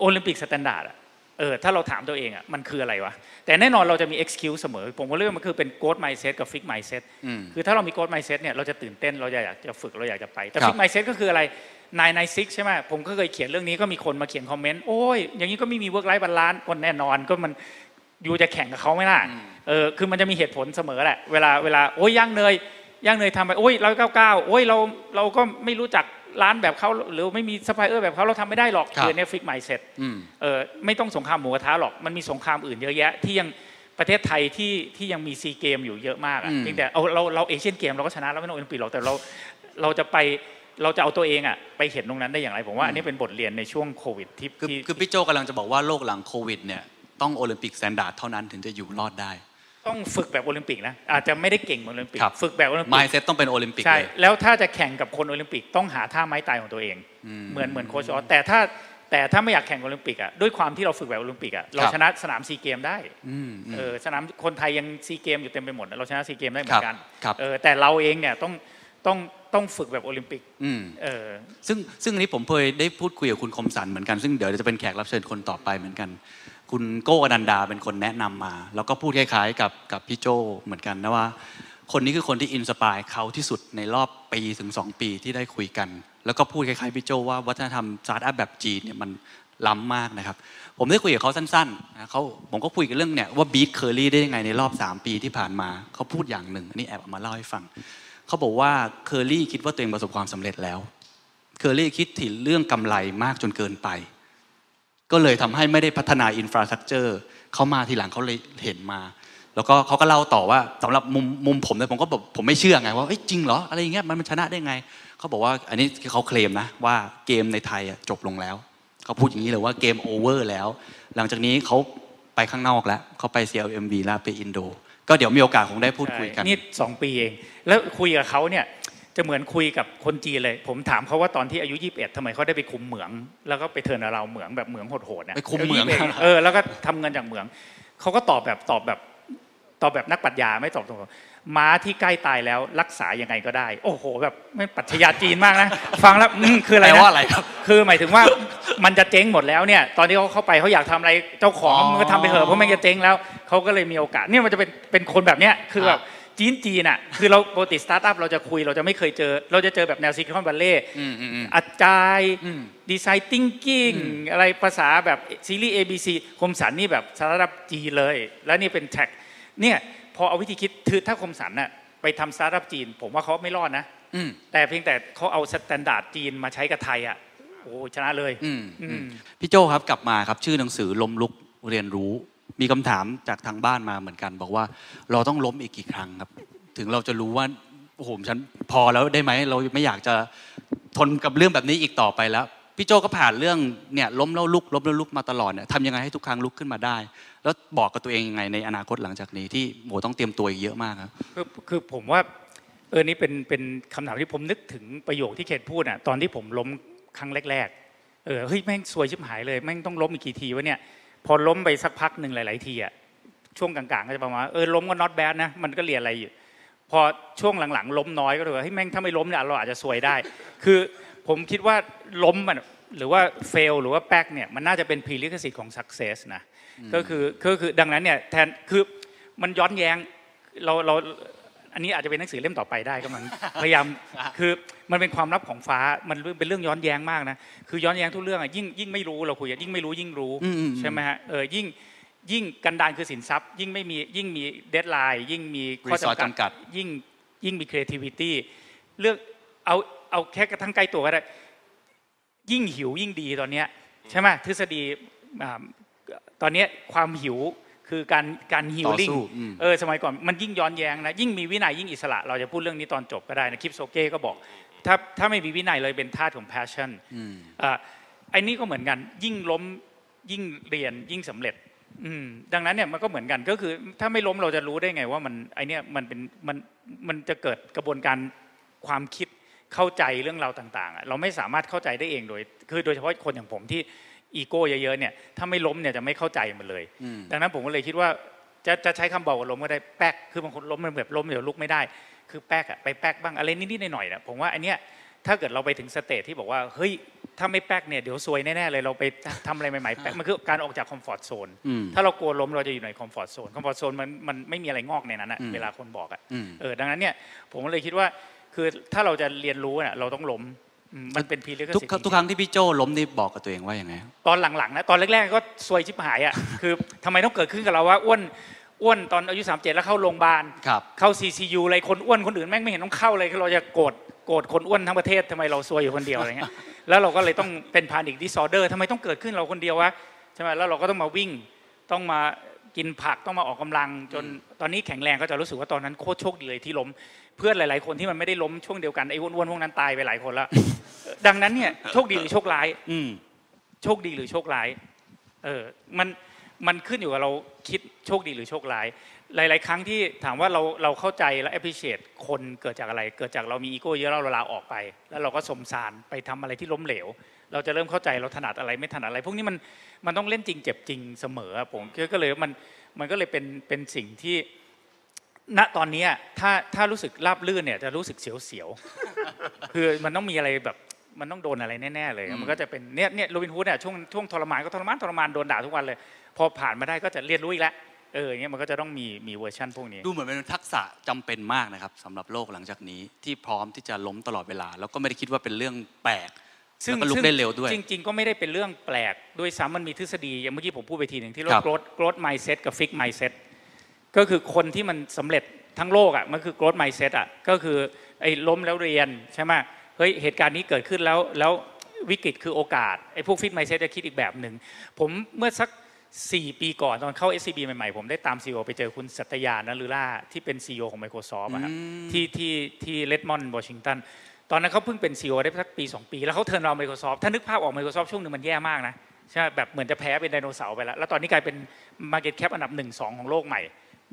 โอลิมปิก standard อะ เออถ้าเราถามตัวเองอะมันคืออะไรวะ แต่แน่นอนเราจะมี excuse เสมอ ผมก็เรื่องมันคือเป็น growth mindset กับ fix mindset อืมคือถ้าเรามี growth mindset เนี่ยเราจะตื่นเต้นเราอยากจะฝึกเราอยากจะไป แต่ครับ fix mindset ก็คืออะไรนายนายซิกใช่ไหมผมก็เคยเขียนเรื่องนี้ก็มีคนมาเขียนคอมเมนต์โอ้ยอย่างนี้ก็ไม่มี work life balance ก็แน่นอนก็มันอยู่จะแข่งกับเขาไหมล่ะเออคือมันจะมีเหตุผลเสมอแหละเวลาเวลาโอ้ยย่างเนยย่างเนยทำไปโอ้ยร้อยเก้าเก้าโอ้ยเราเราก็ไม่รู้จัก ร้านแบบเขาหรือไม่มีซัพพลายเออร์แบบเขาเราทำไม่ได้หรอกครับคือเนี่ย fix mindset อืมเออไม่ต้องสงครามหมูกระทะหรอกมันมีสงครามอื่นเยอะแยะที่ยังประเทศไทยที่ที่ยังมีซีเกมอยู่เยอะมากอะอืมเพียงแต่เอาเราเราเอเชียนเกมเราก็ชนะแล้วไม่ต้องโอลิมปิกหรอกแต่เราเราจะไปเราจะเอาตัวเองอะไปเห็นตรงนั้นได้อย่างไรผมว่าอันนี้เป็นบทเรียนในช่วงโควิดที่คือที่คือพี่โจกำลังจะบอกว่าโลกหลังโควิดเนี่ยต้องโอลิมปิก standard เท่านั้นถึงจะอยู่รอดได้ ต้องฝึกแบบโอลิมปิกนะอาจจะไม่ได้เก่งเหมือนโอลิมปิกครับ ฝึกแบบโอลิมปิก mindset ต้องเป็นโอลิมปิกใช่ เลย แล้วถ้าจะแข่งกับคนโอลิมปิกต้องหาท่าไม้ตายของตัวเอง อืมเหมือนเหมือนโค้ชออสแต่ถ้าแต่ถ้าไม่อยากแข่งโอลิมปิกอะด้วยความที่เราฝึกแบบโอลิมปิกอะเราครับชนะสนามซีเกมได้อืมอืม เออสนามคนไทยยังซีเกมอยู่เต็มไปหมดเราชนะซีเกมได้เหมือนกันครับ เออแต่เราเองเนี่ยต้องต้องต้องฝึกแบบโอลิมปิกอืม เออ ซึ่งซึ่งอันนี้ผมเคยได้พูดคุยกับคุณคมสันเหมือนกันซึ่งเดี๋ยวจะเป็นแขกรับเชิญคนต่อไปเหมือนกัน คุณโก้อนันดาเป็นคนแนะนำมา แล้วก็พูดคล้ายๆ กับกับพี่โจเหมือนกันนะว่า คนนี้คือคนที่ inspire เขาที่สุดในรอบปีถึง 2 ปีที่ได้คุยกัน แล้วก็พูดคล้ายๆพี่โจว่าวัฒนธรรมสตาร์ทอัพแบบจีนเนี่ยมันล้ำมากนะครับ ผมได้คุยกับเขาสั้นๆนะเขาผมก็คุยกันเรื่องเนี่ยว่า beat Kerry ได้ยังไงในรอบ 3 ปีที่ผ่านมาเขาพูดอย่างหนึ่งอันนี้แอบเอามาเล่าให้ฟังเขาบอกว่าเคอรี่คิดว่าตัวเองประสบความสำเร็จแล้วเคอรี่คิดถึงเรื่องกำไรมากจนเกินไป ก็เลยทำให้ไม่ได้พัฒนาอินฟราสตรักเจอร์เขามาทีหลังเขาเลยเห็นมา แล้วก็เขาก็เล่าต่อว่าสำหรับมุมมุมผมเนี่ยผมก็แบบผมไม่เชื่อไงว่าเอ้จริงเหรออะไรอย่างเงี้ยมันมันชนะได้ไงเขาบอกว่าอันนี้เขาเคลมนะว่าเกมในไทยจบลงแล้วเขาพูดอย่างนี้เลยว่าเกมโอเวอร์แล้ว หลังจากนี้เขาไปข้างนอกแล้วเขาไป CLMV แล้วไปอินโด ก็เดี๋ยวมีโอกาสคงได้พูดคุยกันนี่สองปีเอง แล้วคุยกับเขาเนี่ย จะเหมือนคุยกับคนจีนเลย ผมถามเขาว่าตอนที่อายุ 21ทำไมเขาได้ไปคุมเหมือง แล้วก็ไปเทิร์นเราเหมืองแบบเหมืองโหดๆนะไปคุมเหมืองายุ21เออแล้วก็ทำเงินจากเหมืองเขาก็ตอบแบบตอบแบบตอบแบบนักปรัชญาไม่ตอบตรงๆม้าที่ใกล้ตายแล้วรักษายังไงก็ได้ โอ้โห แบบไม่ปรัชญาจีนมากนะ ฟังแล้วอืมคืออะไรแปลนะว่าอะไรครับ คือหมายถึงว่ามันจะเจ๊งหมดแล้วเนี่ย ตอนที่เขาเข้าไปเขาอยากทำอะไรเจ้าของอ๋อมันก็ทำไปเถอะเพราะมันจะเจ๊งแล้วเขาก็เลยมีโอกาสเนี่ยมันจะเป็นเป็นคนแบบเนี้ยคือแบบ จีนจีนอะคือเราปกติสตาร์ทอัพเราจะคุยเราจะไม่เคยเจอ เราจะเจอแบบแนวซิลิคอนวัลเลย์อืมอืมอืมอาจารย์อืม design thinking อะไรภาษาแบบซีรีส์ ABC คมสันนี่แบบสตาร์ทอัพจีนเลย แล้วนี่เป็นแท็กเนี่ยพอเอาวิธีคิดคือถ้าคมสันน่ะไปทำสตาร์ทอัพจีน ผมว่าเขาไม่รอดนะอืมแต่เพียงแต่เขาเอา standard จีนมาใช้กับไทยอะโอ้ชนะเลยอืมอืมอืมพี่โจครับกลับมาครับชื่อหนังสือล้มลุกเรียนรู้ มีคำถามจากทางบ้านมาเหมือนกัน บอกว่าเราต้องล้มอีกกี่ครั้งครับ ถึงเราจะรู้ว่าโอ้โหฉันพอแล้วได้ไหมเราไม่อยากจะทนกับเรื่องแบบนี้อีกต่อไปแล้วพี่โจก็ผ่านเรื่องเนี่ยล้มแล้วลุกล้มแล้วลุกมาตลอดเนี่ยทำยังไงให้ทุกครั้งลุกขึ้นมาได้ แล้วบอกกับตัวเองยังไงในอนาคตหลังจากนี้ที่โหต้องเตรียมตัวอีกเยอะมากครับคือคือผมว่าเออนี่เป็นเป็นคำถามที่ผมนึกถึงประโยคที่เคนพูดอะตอนที่ผมล้มครั้งแรก ๆ เออเฮ้ยแม่งซวยชิบหายเลยแม่งต้องล้มอีกกี่ทีวะเนี่ย พอล้มไปสักพักหนึ่งหลาย ๆ ทีอะช่วงกลางๆก็จะประมาณว่าเออล้มก็ not bad นะมันก็เรียนอะไรอยู่พอช่วงหลังๆ ล้มน้อยก็เลยว่าเฮ้ยแม่งถ้าไม่ล้มเนี่ยเราอาจจะซวยได้ คือผมคิดว่าล้มมันหรือว่า fail หรือว่าแป๊กเนี่ยมันน่าจะเป็น prerequisite ของ success นะก็คือก็คือดังนั้นเนี่ยแทนคือมันย้อนแย้งเราเรา อันนี้อาจจะเป็นหนังสือเล่มต่อไปได้ก็มันพยายามคือมันเป็นความลับของฟ้ามันเป็นเรื่องย้อนแย้งมากนะคือย้อนแย้งทุกเรื่องอะยิ่งยิ่งไม่รู้เราคุยอะยิ่งไม่รู้ยิ่งรู้อืมอืมใช่ไหมฮะเออยิ่งยิ่งกันดานคือสินทรัพย์ ยิ่งไม่มียิ่งมีเดทไลน์ยิ่งมีข้อ Resource จำจำกักัดดยิ่งยิ่งมี creativity เลือกเอาเอาแค่กระทั่งใกล้ตัวก็ได้ยิ่งหิวยิ่งดีตอนเนี้ยใช่ไหมทฤษฎีอ่าตอนเนี้ยความหิว คือการการฮิลต่อลิ่งสู้อืมเออสมัยก่อนมันยิ่งย้อนแย้งนะยิ่งมีวินัยยิ่งอิสระ เราจะพูดเรื่องนี้ตอนจบก็ได้นะคลิปโซเก้ก็บอก ถ้าถ้าไม่มีวินัยเลยเป็นทาสของ passion อืมอ่าไอ้นี่ก็เหมือนกันยิ่งล้มยิ่งเรียนยิ่งสำเร็จอืมดังนั้นเนี่ยมันก็เหมือนกันก็คือ ถ้าไม่ล้มเราจะรู้ได้ไงว่ามันไอเนี่ยมันเป็นมันมันจะเกิดกระบวนการความคิดเข้าใจเรื่องราวต่างๆอะเราไม่สามารถเข้าใจได้เองโดย คือโดยเฉพาะคนอย่างผมที่ อีโก้เยอะๆเนี่ยถ้าไม่ล้มเนี่ยจะไม่เข้าใจมันเลยอืมดังนั้นผมก็เลยคิดว่าจะจะใช้คำบอกว่าล้มก็ได้แป๊กคือบางคนล้มมันแบบล้มเดี๋ยวลุกไม่ได้ คือแป๊กอะไปแป๊กบ้างอะไรนิดๆหน่อยๆนะผมว่าอันเนี้ยถ้าเกิดเราไปถึง stage ที่บอกว่าเฮ้ยถ้าไม่แป๊กเนี่ยเดี๋ยวซวยแน่ๆเลยเราไปทำอะไรใหม่ๆแป๊กมันคือการออกจาก comfort zone อืมถ้าเรากลัวล้มเราจะอยู่ใน comfort zone comfort zone มันมันไม่มีอะไรงอกในนั้นอะอืมเวลาคนบอกอะอืมเออดังนั้นเนี่ยผมก็เลยคิดว่าคือถ้าเราจะเรียนรู้เนี่ยเราต้องล้มอื มมันเป็นพีเรียกทุกครั้งทุกครั้งที่พี่โจล้มนี่บอกกับตัวเองว่าอย่างไงตอนหลังๆนะตอนแรกๆก็ซวยชิบหายอะคือทำไมต้องเกิดขึ้นกับเราว่าอ้วนอ้วนตอนอายุ 37 แล้วเข้าโรงพยาบาลครับเข้า CCU อะไรคนอ้วนคนอื่นแม่งไม่เห็นต้องเข้าเลยคือเราจะโกรธโกรธคนอ้วนทั้งประเทศทำไมเราซวยอยู่คนเดียวอะไรเงี้ยแล้วเราก็เลยต้องเป็นพานิคดิสออเดอร์ทำไมต้องเกิดขึ้นเราคนเดียววะใช่ไหมแล้วเราก็ต้องมาวิ่งต้องมากินผักต้องมาออกกำลัง จนตอนนี้แข็งแรงก็จะรู้สึกว่าตอนนั้นโคตรโชคดีเลยที่ล้ม เพื่อนหลาย ๆ คนที่มันไม่ได้ล้มช่วงเดียวกันไอ้อ้วนๆพวกนั้นตายไปหลายคนแล้วดังนั้นเนี่ยโชคดีหรือโชคร้าย อืมโชคดีหรือโชคร้าย เออ มันมันขึ้นอยู่กับเราคิดโชคดีหรือโชคร้าย หลาย ๆ ครั้งที่ถามว่าเราเราเข้าใจและ appreciate คนเกิดจากอะไร เกิดจากเรามีอีโก้เยอะแล้วเราลาออกไป แล้วเราก็สมสารไปทำอะไรที่ล้มเหลว เราจะเริ่มเข้าใจเราถนัดอะไรไม่ถนัดอะไร พวกนี้มันมันต้องเล่นจริงเจ็บจริงเสมออะผมก็เลยมันมันก็เลยเป็นเป็นสิ่งที่ ณตอนเนี้ยถ้าถ้ารู้สึกราบลื่นเนี่ยจะรู้สึกเสียวๆคือมันต้องมีอะไรแบบมันต้องโดนอะไรแน่ๆเลยอืมมันก็จะเป็นเนี่ยเนี่ยโรบินฮูดเนี่ยช่วงช่วงทรมานก็ทรมานทรมานโดนด่าทุกวันเลย พอผ่านมาได้ก็จะเรียนรู้อีกแล้วเอออย่างเงี้ยมันก็จะต้องมีมีเวอร์ชันพวกนี้ ดูเหมือนเป็นทักษะจำเป็นมากนะครับสำหรับโลกหลังจากนี้ที่พร้อมที่จะล้มตลอดเวลา แล้วก็ไม่ได้คิดว่าเป็นเรื่องแปลกซึ่งแล้วก็ลุกซึ่งได้เร็วด้วย จริง ๆ ก็ไม่ได้เป็นเรื่องแปลกด้วยซ้ำมันมีทฤษฎีอย่างเมื่อกี้ผมพูดไปทีหนึ่งที่เรียกครับว่า growth growth mindset กับ fix mindset ก็คือคนที่มันสำเร็จทั้งโลกอะมันคือ growth mindset อะก็คือไอ้ล้มแล้วเรียนใช่ไหมเฮ้ยเหตุการณ์นี้เกิดขึ้นแล้วแล้ววิกฤตคือโอกาสไอ้พวก fix mindset จะคิดอีกแบบหนึ่งผมเมื่อสัก 4 ปีก่อนตอนเข้า SCB ใหม่ๆ ผมได้ตาม CEO ไปเจอคุณสัตยานะลือล่าที่เป็น CEO ของ Microsoft อะครับอืมที่ที่ที่เลดมอนด์วอชิงตันตอนนั้นเขาเพิ่งเป็น CEO ได้สักปี 2 ปี แล้วเขาเทิร์นเรา Microsoft ถ้านึกภาพออก Microsoft ช่วงหนึ่งมันแย่มากนะใช่ไหมแบบเหมือนจะแพ้เป็นไดโนเสาร์ไปแล้วแล้วตอนนี้กลายเป็น Market Cap อันดับ 1 2 ของโลกใหม่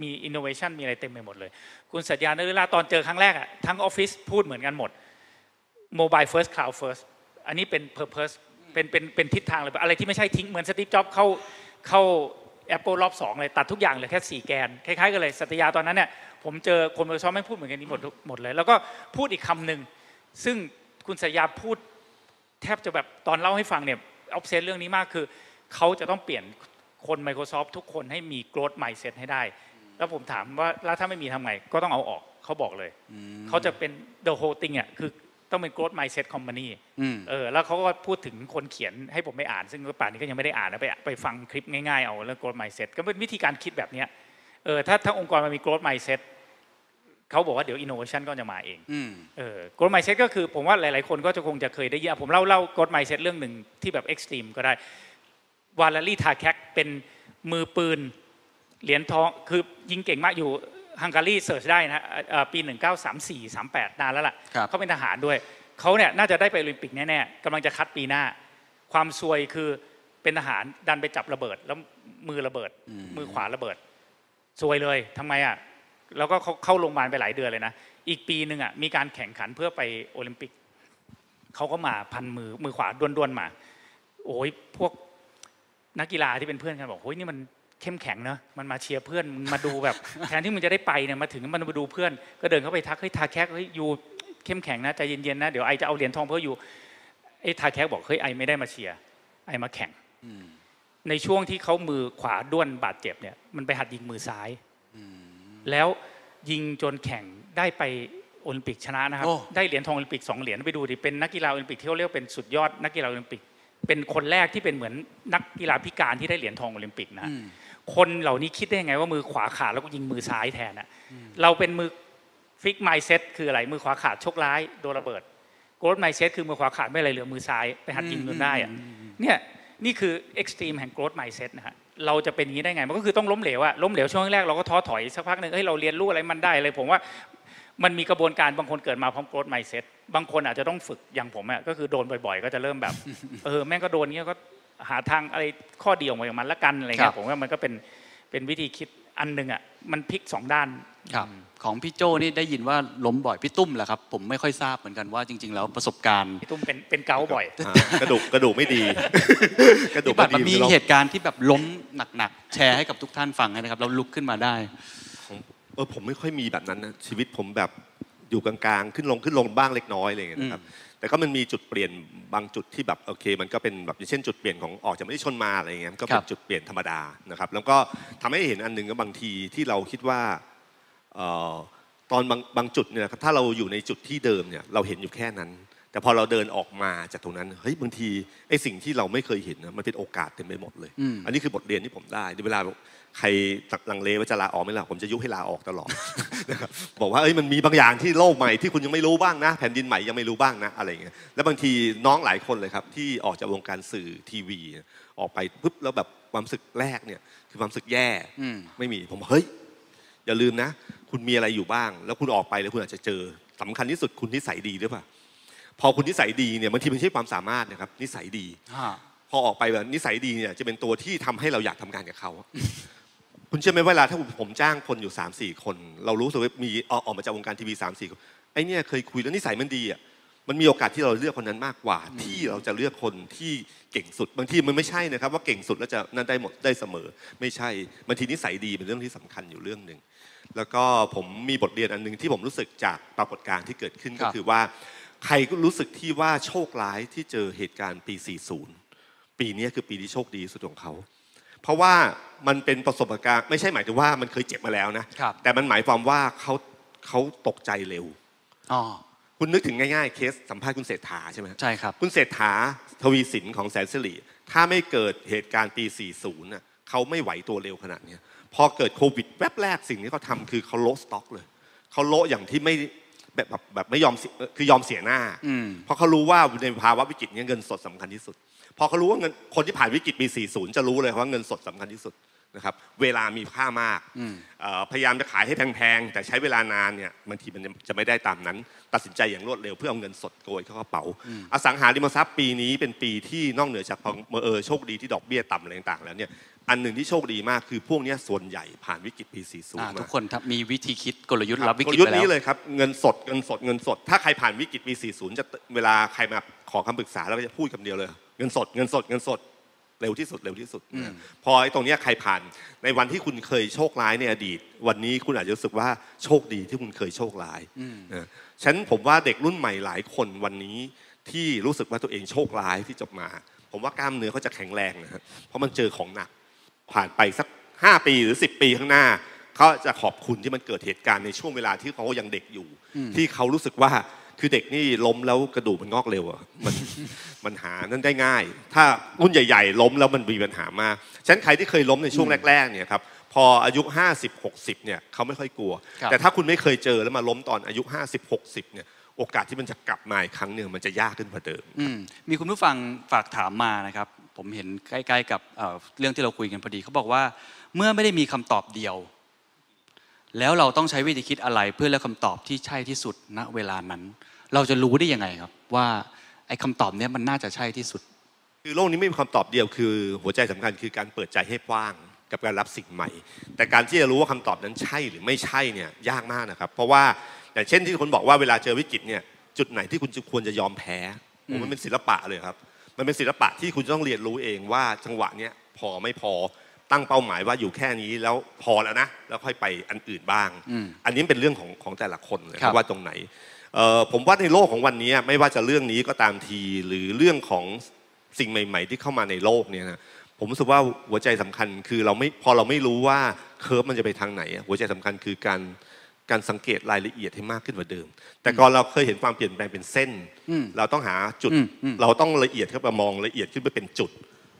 มี Innovation มีอะไรเต็มไปหมดเลย คุณสัตยานะลือล่าตอนเจอครั้งแรกอะทั้งออฟฟิศพูดเหมือนกันหมด Mobile First Cloud First อันนี้เป็น Purpose เป็นเป็นเป็นทิศทางเลยอะไรที่ไม่ใช่ทิ้งเหมือนสตีฟจ็อบเข้าเข้า Apple รอบ2เลยตัดทุกอย่างเหลือแค่ 4 แกน คล้ายๆกันเลยสัตยาตอนนั้นเนี่ยผมเจอคน Microsoft ไม่พูดเหมือนกันนี้หมดหมดเลย แล้วก็พูดอีกคำหนึ่งซึ่งคุณสัตยาพูดแทบจะแบบตอนเล่าให้ฟังเนี่ยออฟเซนเรื่องนี้มากคือ เขาจะต้องเปลี่ยนคน Microsoft ทุกคนให้มี growth mindset ให้ได้ แล้วผมถามว่าแล้วถ้าไม่มีทำไงก็ต้องเอาออกเขาบอกเลยเขาจะเป็น the whole thing อะคือต้องเป็น growth mindset company อืมเออแล้วเขาก็พูดถึงคนเขียนให้ผมไปอ่าน ซึ่งป่านนี้ก็ยังไม่ได้อ่านนะไปไปฟังคลิปง่ายๆเอาเรื่อง growth mindset ก็เป็นวิธีการคิดแบบเนี้ยเออถ้าถ้าองค์กรมันมี growth mindset เขาบอกว่าเดี๋ยว innovation ก็จะมาเองอืมเออ growth mindset ก็คือผมว่าหลายๆคนก็จะคงจะเคยได้ยินอะผมเล่าเล่า growth mindset เรื่องหนึ่งที่แบบ extreme ก็ได้วาลารีทาแคกเป็นมือปืน เหรียญทองคือยิงเก่งมากอยู่ฮังการีเสิร์ชได้นะเอ่อปี 1934 38 นานแล้วล่ะครับเขาเป็นทหารด้วยเขาเนี่ยน่าจะได้ไปโอลิมปิกแน่ๆกำลังจะคัดปีหน้า ความซวยคือเป็นทหารดันไปจับระเบิด แล้วมือระเบิด มือขวาระเบิดซวยเลยทำไมอะแล้วก็เขาเข้าโรงพยาบาลไปหลายเดือนเลยนะอีกปีหนึ่งอะมีการแข่งขันเพื่อไปโอลิมปิกเขาก็มาพันมือมือขวาด้วนๆมา โอ้ยพวกนักกีฬาที่เป็นเพื่อนกันบอกเฮ้ยนี่มัน เข้มแข็งเนอะมันมาเชียร์เพื่อนมันมาดูแบบแทนที่มันจะได้ไปเนี่ยมาถึงมันมาดูเพื่อน ก็เดินเข้าไปทักเฮ้ยทาแคกเฮ้ยยูเข้มแข็งนะใจเย็นๆนะเดี๋ยวไอจะเอาเหรียญทองเพื่ออยู่ไอ้ทาแคกบอกเฮ้ยไอไม่ได้มาเชียร์ไอมาแข่งในช่วงที่เขามือขวาด้วนบาดเจ็บเนี่ยมันไปหัดยิงมือซ้ายอืมแล้วยิงจนแข่งได้ไปโอลิมปิกชนะนะครับโอ้ได้เหรียญทองโอลิมปิกสองเหรียญไปดูดิเป็นนักกีฬาโอลิมปิกที่เขาเรียกว่าเป็นสุดยอดนักกีฬาโอลิมปิก เป็นคนแรกที่เป็นเหมือนนักกีฬาพิการที่ได้เหรียญทองโอลิมปิกนะอืม คนเหล่านี้คิดได้ยังไงว่ามือขวาขาดแล้วก็ยิงมือซ้ายแทนอะเราเป็นมือ fix mindset คืออะไรมือขวาขาดโชคร้ายโดนระเบิด growth mindset คือมือขวาขาดไม่อะไรเหลือมือซ้ายไปหัดยิงจนได้อะเนี่ยนี่คือ extreme แห่ง growth mindset นะฮะเราจะเป็นอย่างนี้ได้ไงมันก็คือต้องล้มเหลวอะล้มเหลวช่วงแรกเราก็ท้อถอยสักพักหนึ่งเฮ้ยเราเรียนรู้อะไรมันได้เลยผมว่ามันมีกระบวนการบางคนเกิดมาพร้อมโกรธไมเซ็ตบางคนอาจจะต้องฝึกอย่างผมอะก็คือโดนบ่อยๆ ก็จะเริ่มแบบ เออแม่งก็โดนเงี้ยก็ หาทางอะไรข้อดีออกมาอย่างมันละกันอะไรครัเงี้บยผมว่ามันก็เป็นเป็นวิธีคิดอันหนึ่งอะมันพลิกสองด้านครับของพี่โจนี่ได้ยินว่าล้มบ่อยพี่ตุ้มแหละครับผมไม่ค่อยทราบเหมือนกันว่าจริง ๆ แล้วประสบการณ์พี่ตุ้มเป็นเป็นเกาต์บ่อยอ่ากระดูกกระดูกไม่ดี กระดูกที่แบบไม่มันดีมีเราเหตุการณ์ที่แบบล้มหนักๆแชร์ให้กับทุกท่านฟังนะครับแล้วลุกขึ้นมาได้เออผมไม่ค่อยมีแบบนั้นนะชีวิตผมแบบอยู่กลางๆ ขึ้นลงขึ้นลงบ้างเล็กน้อยอะไรอย่างเงี้ยนะครับ แต่ก็มันมีจุดเปลี่ยนบางจุดที่แบบโอเค มันก็เป็นแบบอย่างเช่นจุดเปลี่ยนของออกจากไม่ได้ชนมาอะไรอย่างเงี้ยมันก็เป็ครันบจุดเปลี่ยนธรรมดานะครับ แล้วก็ทำให้เห็นอันหนึ่งก็บางทีที่เราคิดว่าเอ่อตอนบางบางจุดเนี่ยถ้าเราอยู่ในจุดที่เดิมเนี่ยเราเห็นอยู่แค่นั้น แต่พอเราเดินออกมาจากตรงนั้นเฮ้ยบางทีไอ้สิ่งที่เราไม่เคยเห็นนะมันเป็นโอกาสเต็มไปหมดเลยอืมอันนี้คือบทเรียนที่ผมได้เวลา ใครลังเลว่าจะลาออกไม่ลาผมจะยุให้ลาออกตลอดนะครับบอกว่าเอ้ยมันมีบางอย่างที่โลกใหม่ที่คุณยังไม่รู้บ้างนะ แผ่นดินใหม่ยังไม่รู้บ้างนะอะไรอย่างเงี้ยแล้วบางทีน้องหลายคนเลยครับ ที่ออกจากวงการสื่อทีวี ออกไปปุ๊บแล้วแบบความรู้สึกแรกเนี่ย คือความรู้สึกแย่อืมไม่มีผมบอกเฮ้ยอย่าลืมนะ คุณมีอะไรอยู่บ้าง แล้วคุณออกไปแล้วคุณอาจจะเจอสำคัญที่สุดคุณนิสัยดีหรือเปล่าพอคุณนิสัยดีเนี่ยบางทีมันไม่ใช่ความสามารถนะครับนิสัยดีพอออกไปแบบนิสัยดีเนี่ยจะเป็นตัวที่ทำให้เราอยากทำงานกับเขา คุณเชื่อไหมเวลาถ้าผมจ้างคนอยู่3ามสี่คน เรารู้สึกว่ามีออกออกมาจากวงการทีวีสามสี่คนไอ้เนี่ยเคยคุยแล้วนิสัยมันดีอะมันมีโอกาสที่เราเลือกคนนั้นมากกว่า ที่เราจะเลือกคนที่เก่งสุด บางทีมันไม่ใช่นะครับ ว่าเก่งสุดแล้วจะนั่นได้หมดได้เสมอ ไม่ใช่บางทีนิสัยดีเป็นเรื่องที่สำคัญอยู่เรื่องหนึ่งแล้วก็ผมมีบทเรียนอันหนึ่งที่ผมรู้สึกจากปรากฏการณ์ที่เกิดขึ้นครัก็บคือว่า ใครก็รู้สึกที่ว่าโชคร้ายที่เจอเหตุการณ์ปี 40 ปีนี้คือปีที่โชคดีที่สุดของเขา เพราะว่ามันเป็นประสบการณ์ไม่ใช่หมายถึงว่ามันเคยเจ็บมาแล้วนะ ครับ แต่มันหมายความว่าเขาเขาตกใจเร็ว อ๋อคุณนึกถึงง่ายๆ เคสสัมภาษณ์คุณเศรษฐาใช่ไหมใช่ครับ คุณเศรษฐาทวีสินของแสนสิริถ้าไม่เกิดเหตุการณ์ปี 40น่ะเขาไม่ไหวตัวเร็วขนาดเนี้ยพอเกิดโควิดแวบแรกสิ่งที่เขาทำคือเขาโละสต็อกเลยเขาโละอย่างที่ไม่แบบแบบแบบไม่ยอมเสียคือยอมเสียหน้า อืม เพราะเขารู้ว่าในภาวะวิกฤตเนี้เงินสดสำคัญที่สุด พอเขารู้ว่าเงินคนที่ผ่านวิกฤตปี40 จะรู้เลยว่าเงินสดสำคัญที่สุดนะครับเวลามีค่ามากอืมเอ่อพยายามจะขายให้แพงๆแต่ใช้เวลานานเนี่ยบางทีมันจะไม่ได้ตามนั้น ตัดสินใจอย่างรวดเร็วเพื่อเอาเงินสดโกยเข้ากระเป๋า อสังหาริมทรัพย์ปีนี้เป็นปีที่นอกเหนือจากเออโชคดีที่ดอกเบี้ยต่ำอะไรต่างๆแล้วเนี่ยอันหนึ่งที่โชคดีมากคือพวกเนี้ยส่วนใหญ่ผ่านวิกฤตปี 40อ่ามาทุกคนครับมีวิธีคิดกลยุทธ์รับวิกฤตลยุทไปธ์แล้นี้วเลยครับเงินสดเงินสดเงินสด ถ้าใครผ่านวิกฤตปี 40 จะเวลาใครมาขอคำปรึกษาแล้วก็จะพูดคำเดียวเลย เงินสดเงินสดเงินสดเร็วที่สุดเร็วที่สุดอืมพอไอ้ตรงเนี้ยใครผ่าน ในวันที่คุณเคยโชคร้ายในอดีต วันนี้คุณอาจจะรู้สึกว่าโชคดีที่คุณเคยโชคร้ายอืมนะฉะนันผมว่าเด็กรุ่นใหม่หลายคนวันนี้ที่รู้สึกว่าตัวเองโชคร้ายที่จบมา ผมว่ากล้ามเนื้อเขาจะแข็งแรงนะฮะเพราะมันเจอของหนัก ผ่านไปสัก 5 ปีหรือ 10 ปีข้างหน้าเขาจะขอบคุณที่มันเกิดเหตุการณ์ในช่วงเวลาที่เขายังเด็กอยู่ ที่เขารู้สึกว่า คือเด็กนี่ล้มแล้วกระดูกมันงอกเร็วอะมันมันหานั่นได้ง่าย ถ้ารุ่นใหญ่ ๆ ล้มแล้วมันมีปัญหามากฉะนั้นใครที่เคยล้มในช่วงแรกๆเนี่ยครับพออายุ 50 60เนี่ยเขาไม่ค่อยกลัวครับแต่ถ้าคุณไม่เคยเจอแล้วมาล้มตอนอายุ 50 60เนี่ยโอกาสที่มันจะกลับมาอีกครั้งหนึ่งมันจะยากขึ้นกว่าเดิมอืมมีคุณผู้ฟังฝากถามมานะครับ ผมเห็นใกล้ๆกับเอ่อเรื่องที่เราคุยกันพอดีเขาบอกว่าเมื่อไม่ได้มีคำตอบเดียว แล้วเราต้องใช้วิธีคิดอะไรเพื่อเลือกคำตอบที่ใช่ที่สุดณเวลานั้น เราจะรู้ได้ยังไงครับ ว่าไอ้คำตอบเนี้ยมันน่าจะใช่ที่สุด คือโลกนี้ไม่มีคำตอบเดียวคือ หัวใจสำคัญคือการเปิดใจให้กว้างกับการรับสิ่งใหม่ แต่การที่จะรู้ว่าคำตอบนั้นใช่หรือไม่ใช่เนี่ยยากมากนะครับ เพราะว่าอย่างเช่นที่คนบอกว่าเวลาเจอวิกฤตเนี่ยจุดไหนที่คุณจะควรจะยอมแพ้ผมมันเป็นศิลปะเลยครับมันเป็นศิลปะที่คุณจะต้องเรียนรู้เองว่าจังหวะเนี้ยพอไม่พอตั้งเป้าหมายว่าอยู่แค่นี้แล้วพอแล้วนะ แล้วค่อยไปอันอื่นบ้างอืมอันนี้เป็นเรื่องของของแต่ละคนเลยครับว่าตรงไหนเอ่อ ผมว่าในโลกของวันนี้ไม่ว่าจะเรื่องนี้ก็ตามทีหรือเรื่องของสิ่งใหม่ ๆ ที่เข้ามาในโลกเนี่ยนะผมรู้สึกว่าหัวใจสำคัญคือเราไม่พอเราไม่รู้ว่า curve มันจะไปทางไหนอะหัวใจสำคัญคือการการสังเกตรายละเอียดให้มากขึ้นกว่าเดิม แต่ก่อนเราเคยเห็นความเปลี่ยนแปลงเป็นเส้นอืมเราต้องหาจุดอืมอืมเราต้องละเอียดขึ้นมามองละเอียดขึ้นไปเป็นจุด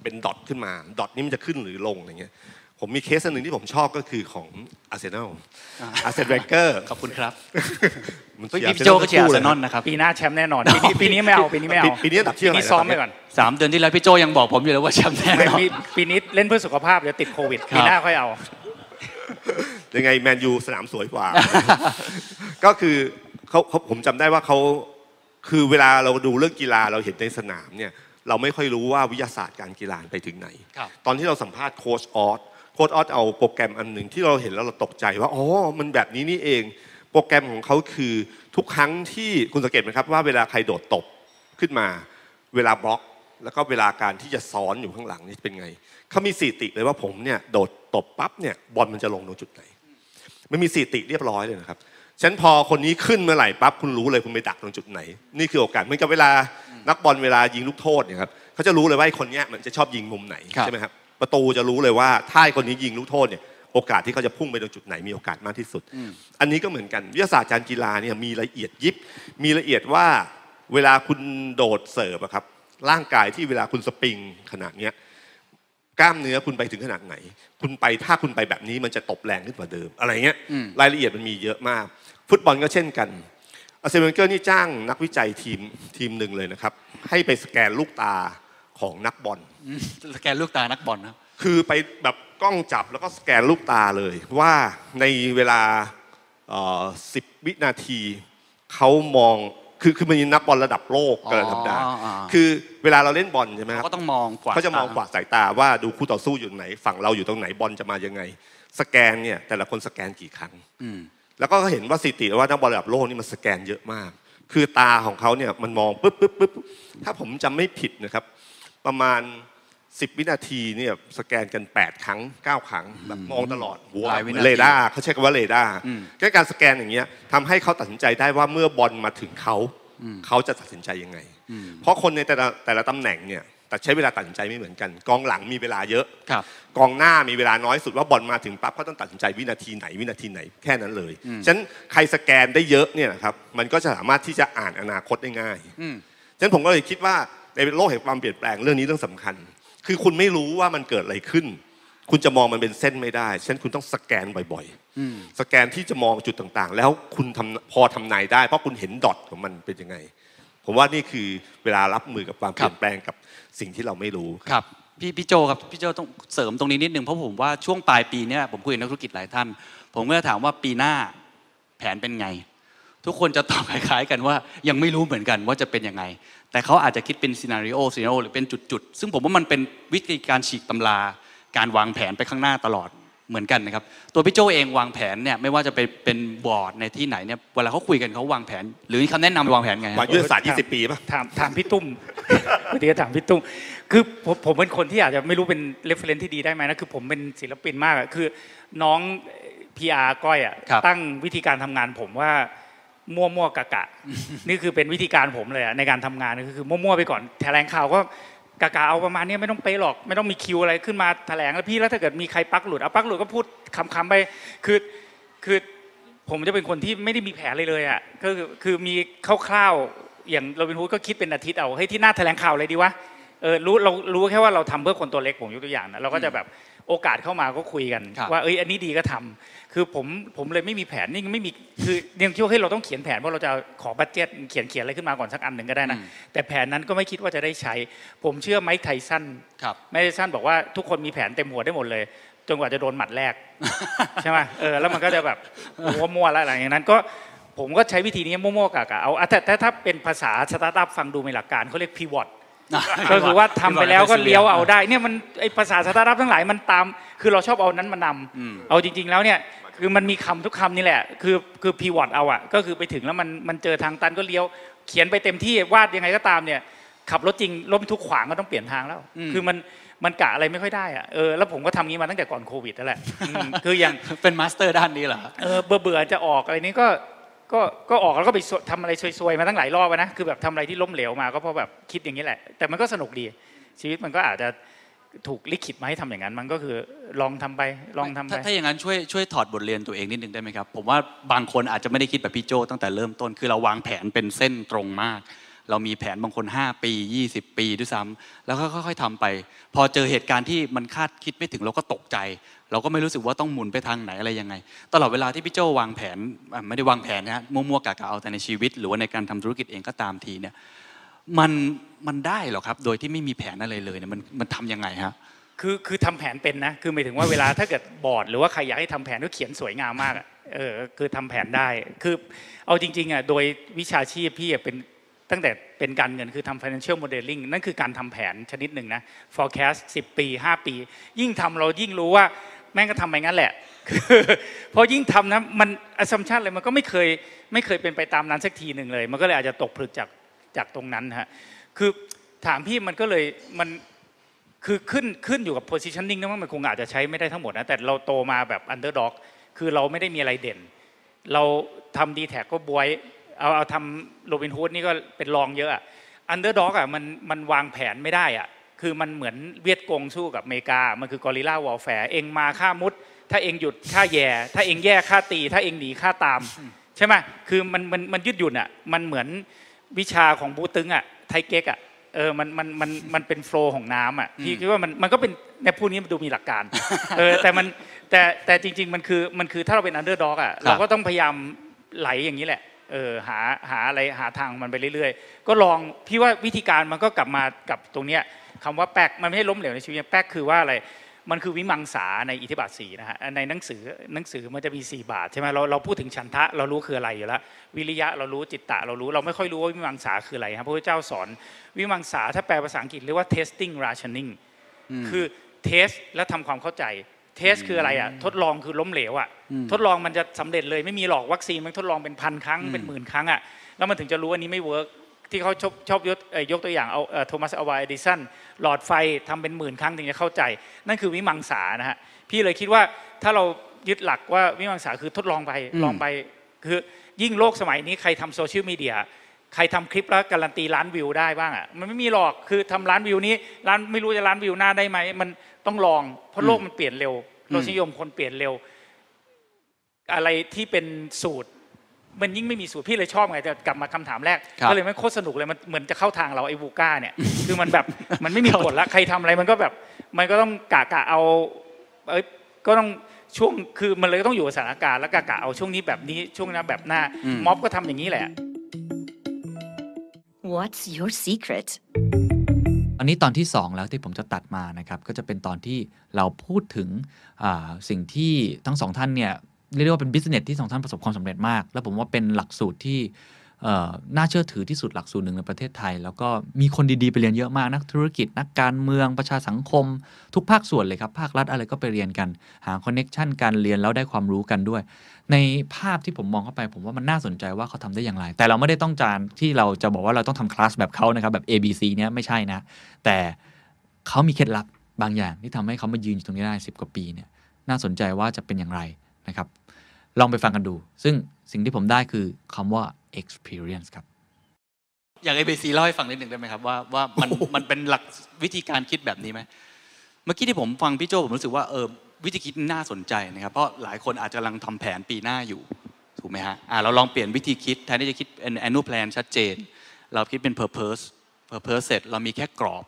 เป็น dot ขึ้นมา dot นี้มันจะขึ้นหรือลงอะไรเงี้ย ผมมีเคสอันหนึ่งที่ผมชอบก็คือของอาร์เซนอลอาร์แซน เวนเกอร์ขอบคุณครับมันพี่เชียร์พี่โจก็เชียร์อาร์เซนอลทั้งคู่ลนะครับปีหน้าแชมป์แน่นอนปีนี้ปีนี้ไม่เอาปีนี้ไม่เอาปีปีนี้อันดับที่ปีเท่าไหร่นี้ซ้อมแล้วไปครับก่อนสามเดือนที่แล้วพี่โจยังบอกผมอยู่เลยว่าแชมป์แน่ไม่นอนปีปีนี้เล่นเพื่อสุขภาพเดี๋ยวติดโควิดครับปีหน้าค่อยเอายังไงแมนยูสนามสวยกว่า ก็คือเขาเขาผมจำได้ว่าเขาคือเวลาเราดูเรื่องกีฬาเราเห็นในสนามเนี่ยเราไม่ค่อยรู้ว่าวิทยาศาสตร์การกีฬาไปถึงไหนครับตอนที่เราสัมภาษณ์โค้ชออส โค้ชออสเอาโปรแกรมอันหนึ่งที่เราเห็นแล้วเราตกใจว่าอ๋อมันแบบนี้นี่เอง โปรแกรมของเขาคือทุกครั้งที่คุณสังเกตไหมครับว่าเวลาใครโดดตบขึ้นมา เวลาบล็อก แล้วก็เวลาการที่จะซ้อนอยู่ข้างหลังนี่เป็นไงเขามีสถิติเลยว่าผมเนี่ยโดดตบปั๊บเนี่ยบอลมันจะลงตรงจุดไหนมันมีสถิติเรียบร้อยเลยนะครับฉะนันพอคนนี้ขึ้นเมื่อไหร่ปั๊บคุณรู้เลยคุณไปดักตรงจุดไหน นี่คือโอกาสเหมือนกับเวลานักบอลเวลายิงลูกโทษเนี่ยครับเขาจะรู้เลยว่าไอ้คนเนี้ยมันจะชอบยิงมุมไหนครับใช่ไหมครับ ประตูจะรู้เลยว่าถ้าไอ้คนนี้ยิงลูกโทษเนี่ยโอกาสที่เขาจะพุ่งไปตรงจุดไหนมีโอกาสมากที่สุด อันนี้ก็เหมือนกันวิทยาศาสตร์การกีฬาเนี่ยมีละเอียดยิบ มีละเอียดว่าเวลาคุณโดดเสิร์ฟอะครับร่างกายที่เวลาคุณสปริงขนาดเนี้ยกล้ามเนื้อคุณไปถึงขนาดไหน คุณไปถ้าคุณไปแบบนี้มันจะตบแรงขึ้นกว่าเดิมอะไรเงี้ยอืมรายละเอียดมันมีเยอะมาก ฟุตบอลก็เช่นกันอาร์เซนอลเกอร์นี่จ้างนักวิจัยทีมทีมหนึ่งเลยนะครับ ให้ไปสแกนลูกตาของนักบอลอืม สแกนลูกตานักบอลนะครับคือไปแบบกล้องจับแล้วก็สแกนลูกตาเลยว่าในเวลาสิบวินาทีเขามองคือคือมันมีนักบอลระดับโลกกันธรรมดาอ๋ออ๋อคือเวลาเราเล่นบอลใช่ไหมครับเขาก็ต้องมองกว่าเขาจะมองกวาดสายตาว่าดูคู่ต่อสู้อยู่ไหน ฝั่งเราอยู่ตรงไหนบอลจะมายังไง สแกนเนี่ยแต่ละคนสแกนกี่ครั้งอืมแล้วก็เห็นว่าสถิติว่านักบอลระดับโลกนี่มันสแกนเยอะมาก คือตาของเขาเนี่ยมันมองปุ๊บปุ๊บปุ๊บถ้าผมจำไม่ผิดนะครับ ประมาณ 10 วินาทีเนี่ยสแกนกัน 8 ครั้ง 9 ครั้งแบบมองตลอดหัวหลายวินาที เรดาร์เขาใช้คำว่าเรดาร์อืมก็การสแกนอย่างเงี้ยทำให้เขาตัดสินใจได้ว่าเมื่อบอลมาถึงเขาอืมเขาจะตัดสินใจยังไงอืมเพราะคนในแต่ละแต่ละตำแหน่งเนี่ยแต่ใช้เวลาตัดสินใจไม่เหมือนกัน กองหลังมีเวลาเยอะครับ กองหน้ามีเวลาน้อยสุดว่าบอลมาถึงปั๊บเขาต้องตัดสินใจวินาทีไหนวินาทีไหนแค่นั้นเลยอืมฉะนั้นใครสแกนได้เยอะเนี่ยนะครับมันก็จะสามารถที่จะอ่านอนาคตได้ง่ายอืมฉะนั้นผมก็เลยคิดว่าในโลกแห่งความเปลี่ยนแปลงเรื่องนี้เรื่องสำคัญ คือคุณไม่รู้ว่ามันเกิดอะไรขึ้น คุณจะมองมันเป็นเส้นไม่ได้ฉะนั้นคุณต้องสแกนบ่อยอืมๆสแกนที่จะมองจุดต่างๆ แล้วคุณทำพอทำนายได้ เพราะคุณเห็นดอทของมันเป็นยังไง ผมว่านี่คือเวลารับมือกับความเปลี่ยนแปลงกับสิ่งที่เราไม่รู้ครับพี่พี่โจครับพี่โจต้องเสริมตรงนี้นิดนึงเพราะผมว่าช่วงปลายปีเนี้ผมคุยกับนักธุรกิจหลายท่าน ผมก็จะถามว่าปีหน้าแผนเป็นไง ทุกคนจะตอบคล้ายๆกันว่ายังไม่รู้เหมือนกันว่าจะเป็นยังไง แต่เขาอาจจะคิดเป็น scenario scenario หรือเป็นจุดๆ ซึ่งผมว่ามันเป็นวิธีการฉีกตำรา การวางแผนไปข้างหน้าตลอดเหมือนกันนะครับ ตัวพี่โจเองวางแผนเนี่ยไม่ว่าจะเป็นเป็นบอร์ดในที่ไหนเนี่ยเวลาเขาคุยกันเขาวางแผน หรือมีคำแนะนำวางแผนไงครับวางยุทธศาสตร์20 ปีป่ะถามถามพี่ตุ้มพอดีก็ถามพี่ตุ้มคือผมผมเป็นคนที่อาจจะไม่รู้เป็น reference ที่ดีได้ไหมนะคือผมเป็นศิลปินมากอะคือน้อง PR ก้อยอะครับตั้งวิธีการทำงานผมว่า มั่วมั่วกะกะ นี่คือเป็นวิธีการผมเลยอะในการทำงานก็คือมั่วๆไปก่อนแถลงข่าวก็กะกะเอาประมาณเนี้ยไม่ต้องเป๊ะหรอก ไม่ต้องมีคิวอะไรขึ้นมาแถลงแล้วพี่แล้วถ้าเกิดมีใครปลั๊กหลุดเอาปลั๊กหลุดก็พูดขำๆไปคือคือผมจะเป็นคนที่ไม่ได้มีแผนเลยเลยอะก็คือคือมีคร่าวๆอย่างโรบินฮูดก็คิดเป็นอาทิตย์เอาเฮ้ยที่หน้าแถลงข่าวอะไรดีวะเออรู้เรารู้แค่ว่าเราทำเพื่อคนตัวเล็กผมยกตัวอย่างนะเราก็จะแบบโอกาสเข้ามาก็คุยกันครับว่าเอ้ยอันนี้ดีก็ทำ คือผมผมเลยไม่มีแผนนี่ไม่มีคือยังคิดว่าเฮ้ยเราต้องเขียนแผนว่าเราจะขอบัตเจ็ตเขียนเขียนอะไรขึ้นมาก่อนสักอันหนึ่งก็ได้นะอืมแต่แผนนั้นก็ไม่คิดว่าจะได้ใช้ ผมเชื่อไมค์ไทสันครับไมค์ไทสันบอกว่าทุกคนมีแผนเต็มหัวได้หมดเลยจนกว่าจะโดนหมัดแรกใช่ไหมเออแล้วมันก็จะแบบมั่วๆแล้วอะไรอย่างนั้นก็ผมก็ใช้วิธีนี้มั่วๆกะๆเอาอะแต่แต่ถ้าเป็นภาษาสตาร์ทอัพฟังดูมีหลักการเขาเรียก pivot ก็คือว่าทำไปแล้วก็เลี้ยวเอาได้เนี่ยมันไอภาษาสตาร์ทอัพทั้งหลายมันตาม คือเราชอบเอานั้นมานำอืมเอาจริง ๆ แล้วเนี่ยคือมันมีคำทุกคำนี่แหละ คือคือ pivot เอาอะก็คือไปถึงแล้วมันมันเจอทางตันก็เลี้ยว เขียนไปเต็มที่วาดยังไงก็ตามเนี่ยขับรถจริงรถบรรทุกขวางก็ต้องเปลี่ยนทางแล้วอืมคือมันมันกะอะไรไม่ค่อยได้อะเออแล้วผมก็ทำงี้มาตั้งแต่ก่อนโควิดนั่นแหละอืมคืออย่างเป็น master ด้านนี้เหรอเออเบื่อเบื่อๆจะออกอะไรนี้ก็ ก็ก็ออกแล้วก็ไปทำอะไรซวยๆมาตั้งหลายรอบอะนะคือแบบทำอะไรที่ล้มเหลวมาก็เพราะแบบคิดอย่างนี้แหละ แต่มันก็สนุกดี ชีวิตมันก็อาจจะถูกลิขิตมาให้ทำอย่างนั้น มันก็คือลองทำไปลองทำไปถ้าอย่างนั้นช่วยช่วยถอดบทเรียนตัวเองนิดนึงได้ไหมครับผมว่าบางคนอาจจะไม่ได้คิดแบบพี่โจตั้งแต่เริ่มต้น คือเราวางแผนเป็นเส้นตรงมาก เรามีแผนบางคน 5 ปี 20 ปีด้วยซ้ำแล้วก็ค่อยๆทำไป พอเจอเหตุการณ์ที่มันคาดคิดไม่ถึงเราก็ตกใจ เราก็ไม่รู้สึกว่าต้องหมุนไปทางไหนอะไรยังไง ตลอดเวลาที่พี่โจวางแผนไม่ได้วางแผนนะฮะมั่วๆกะๆเอาแต่ในชีวิต หรือว่าในการทำธุรกิจเองก็ตามทีเนี่ยมันมันได้เหรอครับ โดยที่ไม่มีแผนอะไรเลยเนี่ยมันมันทำยังไงฮะคือคือทำแผนเป็นนะคือหมายถึงว่าเวลาถ้าเกิดบอร์ดหรือว่าใครอยากให้ทำแผนก็เขียนสวยงามมากเออคือทำแผนได้คือเอาจริงๆอะโดยวิชาชีพพี่เป็นตั้งแต่เป็นการเงินคือทำ financial modeling นั่นคือการทำแผนชนิดหนึ่งนะ forecast 10 ปี 5 ปี ยิ่งทำเรายิ่งรู้ว่า แม่งก็ทำไปงั้นแหละพอยิ่งทำนะมัน assumption เลยมันก็ไม่เคยไม่เคยเป็นไปตามนั้นสักทีหนึ่งเลย มันก็เลยอาจจะตกผลึกจากจากตรงนั้นฮะคือถามพี่มันก็เลยมันคือขึ้นขึ้นอยู่กับ positioning นะว่ามันคงอาจจะใช้ไม่ได้ทั้งหมดนะแต่เราโตมาแบบ underdog คือเราไม่ได้มีอะไรเด่น เราทำดีแทคก็บ๊วย เอาเอาทำโรบินฮูดนี่ก็เป็นรองเยอะอะ underdog อะมันมันวางแผนไม่ได้อะ คือมันเหมือนเวียดกงสู้กับอเมริกา มันคือกอริลลาวอลแฟร์เองมาฆ่ามุด ถ้าเองหยุดฆ่าแย่ ถ้าเองแย่ฆ่าตี ถ้าเองหนีฆ่าตาม ใช่ไหมคือมันมันมันยืดหยุ่นอะมันเหมือนวิชาของบู๊ตึ๊งอะไทเก๊กอะเออมันมันมันมันเป็น flow ของน้ำอะพี่คิดว่ามันมันก็เป็นในพูดนี้มันดูมีหลักการเออแต่มันแต่แต่จริง ๆ มันคือมันคือถ้าเราเป็น underdog อะเราก็ต้องพยายามไหลอย่างนี้แหละเออหาหาอะไรหาทางมันไปเรื่อยๆ ก็ลองพี่ว่าวิธีการมันก็กลับมากับตรงเนี้ย คำว่าแป๊กมันไม่ใช่ล้มเหลวในชีวิตแป๊กคือว่าอะไรมันคือวิมังสาในอิทธิบาทสี่นะฮะในหนังสือหนังสือมันจะมี 4 บาทใช่ไหมเราเราพูดถึงฉันทะเรารู้คืออะไรอยู่แล้ววิริยะเรารู้จิตตะเรารู้เราไม่ค่อยรู้ว่าวิมังสาคืออะไรครับพระพุทธเจ้าสอนวิมังสาถ้าแปลภาษาอังกฤษเรียกว่า testing rationing คือเทสและทำความเข้าใจเทสคืออะไรอะทดลองคือล้มเหลวอะทดลองมันจะสำเร็จเลยไม่มีหรอกวัคซีนมันทดลองเป็นพันครั้งเป็นหมื่นครั้งอะแล้วมันถึงจะรู้อันนี้ไม่ work ที่เขาชอบชอบยกเอ่อยกตัวอย่างเอาโทมัสอัลวาเอดิสันหลอดไฟทำเป็นหมื่นครั้งถึงจะเข้าใจ นั่นคือวิมังสานะฮะพี่เลยคิดว่าถ้าเรายึดหลักว่าวิมังสาคือทดลองไปลองไป คือยิ่งโลกสมัยนี้ใครทำโซเชียลมีเดียใครทำคลิปแล้วการันตีล้านวิวได้บ้างอะมันไม่มีหรอกคือทำล้านวิวนี้ล้านไม่รู้จะล้านวิวหน้าได้ไหมมันต้องลอง เพราะโลกมันเปลี่ยนเร็วรสนิยมคนเปลี่ยนเร็ว อะไรที่เป็นสูตร มันยิ่งไม่มีสูตรพี่เลยชอบไงแต่กลับมาคำถามแรกครับก็เลยไม่โคตรสนุกเลยมันเหมือนจะเข้าทางเราไอ้วูก้าเนี่ยคือมันแบบมันไม่มีกฎละใครทำอะไรมันก็แบบมันก็ต้องกะกะเอาเอ้ยก็ต้องช่วงคือมันเลยต้องอยู่กับสถานการณ์แล้วกะกะเอาช่วงนี้แบบนี้ช่วงนั้นแบบหน้าม็อบก็ทำอย่างนี้แหละ What's your secret? อันนี้ตอนที่ 2 แล้วที่ผมจะตัดมานะครับก็จะเป็นตอนที่เราพูดถึงอ่าสิ่งที่ทั้งสองท่านเนี่ย เรียกว่าเป็นบิสเนสที่สองท่านประสบความสำเร็จมาก แล้วผมว่าเป็นหลักสูตรที่น่าเชื่อถือที่สุดหลักสูตรหนึ่งในประเทศไทย แล้วก็มีคนดีๆ ไปเรียนเยอะมากนักธุรกิจ นักการเมืองประชาสังคม ทุกภาคส่วนเลยครับ ภาครัฐอะไรก็ไปเรียนกัน หาคอนเน็ชันการเรียนแล้วได้ความรู้กันด้วย ในภาพที่ผมมองเข้าไป ผมว่ามันน่าสนใจว่าเขาทำได้อย่างไร แต่เราไม่ได้ต้องการที่เราจะบอกว่าเราต้องทำคลาสแบบเขานะครับแบบ A B C เนี้ยไม่ใช่นะ แต่เขามีเคล็ดลับบางอย่างที่ทำให้เขามายืนอยู่ตรงนี้ได้ 10 กว่าปีเนี่ยน่าสนใจว่าจะเป็นอย่างไรนะครับ ลองไปฟังกันดู ซึ่งสิ่งที่ผมได้คือคำว่า experience ครับ อยากให้เบซีเล่าให้ฟังนิดหนึ่งได้ไหมครับ ว่าว่ามันมันเป็นหลักวิธีการคิดแบบนี้ไหมเมื่อกี้ที่ผมฟังพี่โจผมรู้สึกว่าเออวิธีคิดน่าสนใจนะครับ เพราะหลายคนอาจจะกำลังทำแผนปีหน้าอยู่ ถูกไหมฮะอ่าเราลองเปลี่ยนวิธีคิดแทนที่จะคิดเป็น annual plan ชัดเจน เราคิดเป็น purpose purpose เสร็จเรามีแค่กรอบ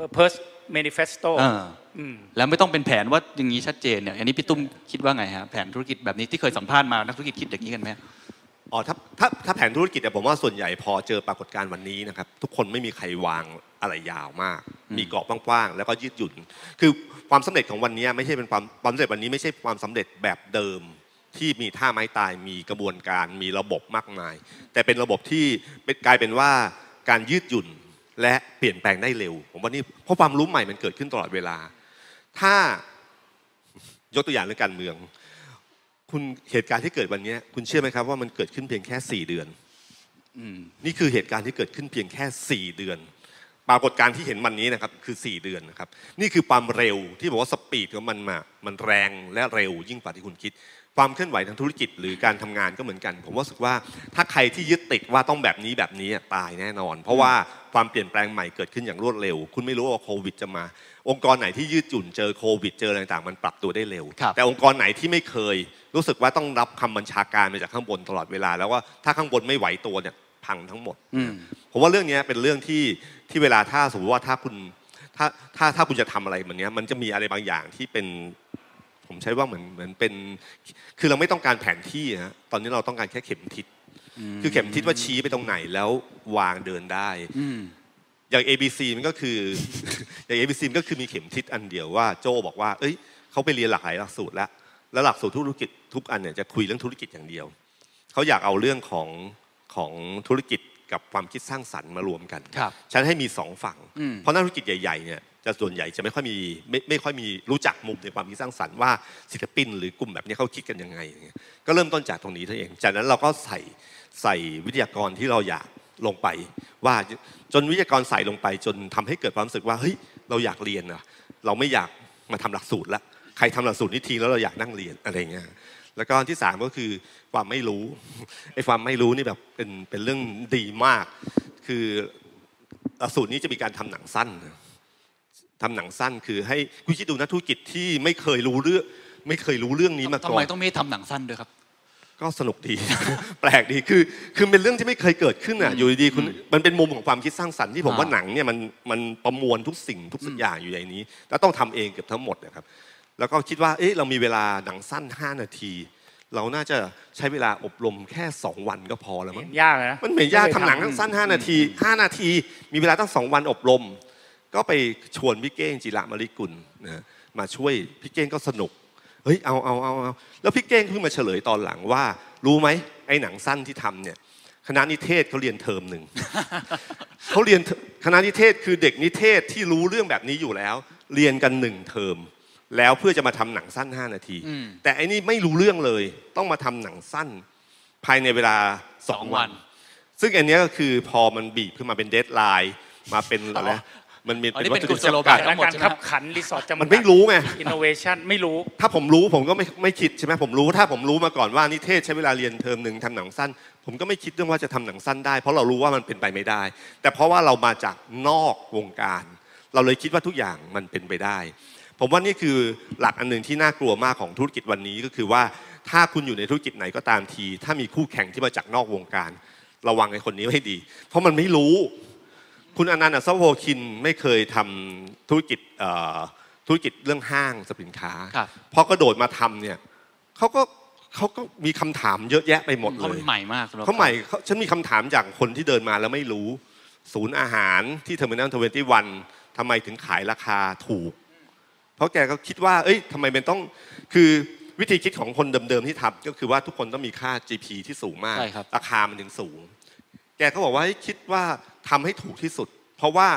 purpose manifesto เอออืมแล้วไม่ต้องเป็นแผนว่าอย่างนี้ชัดเจนเนี่ยอันนี้พี่ตุ้มคิดว่าไงฮะแผนธุรกิจแบบนี้ที่เคยสัมภาษณ์มานักธุรกิจคิดอย่างนี้กันไหมอ๋อถ้าถ้าถ้าแผนธุรกิจเนี่ยผมว่าส่วนใหญ่พอเจอปรากฏการณ์วันนี้นะครับทุกคนไม่มีใครวางอะไรยาวมาก มีกรอบกว้างๆแล้วก็ยืดหยุ่น คือความสำเร็จของวันนี้ไม่ใช่เป็นความความสำเร็จวันนี้ไม่ใช่ความสำเร็จแบบเดิมที่มีท่าไม้ตายมีกระบวนการมีระบบมากมาย แต่เป็นระบบที่เป็นกลายเป็นว่าการยืดหยุ่น และเปลี่ยนแปลงได้เร็ว ผมว่านี่เพราะความรู้ใหม่มันเกิดขึ้นตลอดเวลา ถ้ายกตัวอย่างเรื่องการเมือง คุณเหตุการณ์ที่เกิดวันนี้ คุณเชื่อไหมครับว่ามันเกิดขึ้นเพียงแค่ 4 เดือนอืมนี่คือเหตุการณ์ที่เกิดขึ้นเพียงแค่ 4 เดือน ปรากฏการณ์ที่เห็นวันนี้นะครับคือ 4 เดือนนะครับ นี่คือความเร็วที่บอกว่าสปีดของมันมามันแรงและเร็วยิ่งกว่าที่คุณคิด ความความเคลื่อนไหวทางธุรกิจหรือการทำงานก็เหมือนกัน ผมรู้สึกว่าถ้าใครที่ยึดติดว่าต้องแบบนี้แบบนี้อะตายแน่นอน เพราะว่าความเปลี่ยนแปลงใหม่เกิดขึ้นอย่างรวดเร็ว คุณไม่รู้ว่าโควิดจะมา องค์กรไหนที่ยืดหยุ่นเจอโควิดเจออะไรต่างๆมันปรับตัวได้เร็วครับแต่องค์กรไหนที่ไม่เคย รู้สึกว่าต้องรับคำบัญชาการมาจากข้างบนตลอดเวลา แล้วว่าถ้าข้างบนไม่ไหวตัวเนี่ยพังทั้งหมดอืมผมว่าเรื่องเนี้ยเป็นเรื่องที่ที่เวลาถ้าสมมติว่าถ้าคุณถ้าถ้าถ้าคุณจะทำอะไรแบบเนี้ยมันจะมีอะไรบางอย่างที่เป็น ผมใช้ว่าเหมือนเหมือนเป็น คือเราไม่ต้องการแผนที่ฮะตอนนี้เราต้องการแค่เข็มทิศคือเข็มทิศว่าชี้ไปตรงไหนแล้ววางเดินได้อืมอย่าง ABC มันก็คืออย่าง ABC มันก็คือมีเข็มทิศอันเดียวว่าโจบอกว่า เอ้ยเขาไปเรียนหลากหลายหลักสูตรแล้วแล้วหลักสูตรธุรกิจทุกอันเนี่ยจะคุยเรื่องธุรกิจอย่างเดียวเขาอยากเอาเรื่องของของธุรกิจกับความคิดสร้างสรรค์มารวมกันครับฉันให้มีสองฝั่งอืมเพราะนักธุรกิจใหญ่ๆเนี่ย จะส่วนใหญ่จะไม่ค่อยมีไม่ไม่ค่อยมีรู้จักมุมในความคิดสร้างสรรค์ว่าศิลปิน หรือกลุ่มแบบนี้เขาคิดกันยังไงอย่างเงี้ยก็เริ่มต้นจากตรงนี้เท่านั้นเอง จากนั้นเราก็ใส่ใส่วิทยากรที่เราอยากลงไป ว่าจนวิทยากรใส่ลงไป จนทำให้เกิดความรู้สึกว่าเฮ้ยเราอยากเรียนอะเราไม่อยากมาทำหลักสูตรละใครทำหลักสูตรนี้ทีแล้วเราอยากนั่งเรียนอะไรเงี้ยแล้วก็อันที่สามก็คือความไม่รู้ไอ้ความไม่รู้นี่แบบเป็นเป็นเรื่องดีมาก คือหลักสูตรนี้จะมีการทำหนังสั้น ทำหนังสั้นคือให้คุณคิดดูนะธุรกิจที่ไม่เคยรู้เรื่องไม่เคยรู้เรื่องนี้มาทำก่อไมนต้องมีทำหนังสั้นด้วยครับ ก็สนุกดี แปลกดีคือคือเป็นเรื่องที่ไม่เคยเกิดขึ้นอะอยู่ดีๆคุณมันเป็นมุมของความคิดสร้างสรรค์ที่ผมอ่าว่าหนังเนี่ยมันมันประมวลทุกสิ่งทุกสิ่งอย่างอยู่ในนี้ แล้วต้องทำเองเกือบทั้งหมดนะครับ แล้วก็คิดว่าเอ๊ะเรามีเวลาหนังสั้น 5 นาที เราน่าจะใช้เวลาอบรมแค่ 2 วันก็พอแล้วมั้เห็งนยากเลยนะมันเหมือนยากไม่เคทำหนังสั้น 5 นาที 5 นาที มีเวลาตั้ง2วันอบรม ก็ไปชวนพี่เก้งจิระมริกุลนะมาช่วยพี่เก้งก็สนุกเฮ้ยเอาเอาเอาเอาแล้วพี่เก้งเพิ่งมาเฉลยตอนหลังว่า รู้ไหมไอ้หนังสั้นที่ทำเนี่ยคณะนิเทศเขาเรียนเทอมหนึ่งเขาเรียนคณะนิเทศคือเด็กนิเทศที่รู้เรื่องแบบนี้อยู่แล้ว เรียนกันหนึ่งเทอม แล้วเพื่อจะมาทำหนังสั้น 5 นาทีอืมแต่อันนี้ไม่รู้เรื่องเลยต้องมาทำหนังสั้น ภายในเวลาสองวัน ซึ่งอันเนี้ยก็คือพอมันบีบขึ้นมาเป็น deadline มาเป็นอะไรนะ มันมีอ๋อนี่วัเป็นกุศโลบายดทั้งหมด วัตถุดิบจำกัดการใช่ไหมขับขัน resource จำกัดมันไม่รู้ไงอินโนเวชันไม่รู้ ถ้าผมรู้ผมก็ไม่ไม่คิดใช่ไหมผมรู้ถ้าผมรู้มาก่อนว่านิเทศใช้เวลาเรียนเทอมหนึ่งทำหนังสั้น ผมก็ไม่คิดเรื่องว่าจะทำหนังสั้นได้ เพราะเรารู้ว่ามันเป็นไปไม่ได้ แต่เพราะว่าเรามาจากนอกวงการ เราเลยคิดว่าทุกอย่างมันเป็นไปได้ ผมว่านี่คือหลักอันหนึ่งที่น่ากลัวมากของธุรกิจวันนี้ก็คือว่าถ้าคุณอยู่ในธุรกิจไหนก็ตามที ถ้ามีคู่แข่งที่มาจากนอกวงการ ระวังไอ้คนนี้ไว้ให้ดี เพราะมันไม่รู้ คุณอนันต์อัศวโภคินไม่เคยทำธุรกิจเอ่อธุรกิจเรื่องห้างสินค้าครับพอกระโดดมาทำเนี่ยเขาก็เขาก็มีคำถามเยอะแยะไปหมดเขาเลมัยนใหม่มากสำหรับเขาใหม่เขาฉันมีคำถามจากคนที่เดินมาแล้วไม่รู้ ศูนย์อาหารที่ Terminal Twenty-One ทำไมถึงขายราคาถูก เพราะแกก็คิดว่า เอ้ยทำไมเป็นต้อง คือวิธีคิดของคนเดิมๆที่ทำก็คือว่าทุกคนต้องมีค่า GP ที่สูงมากใช่ครับราคามันถึงสูง แกก็บอกว่าให้คิดว่าทำให้ถูกที่สุด เพราะว่า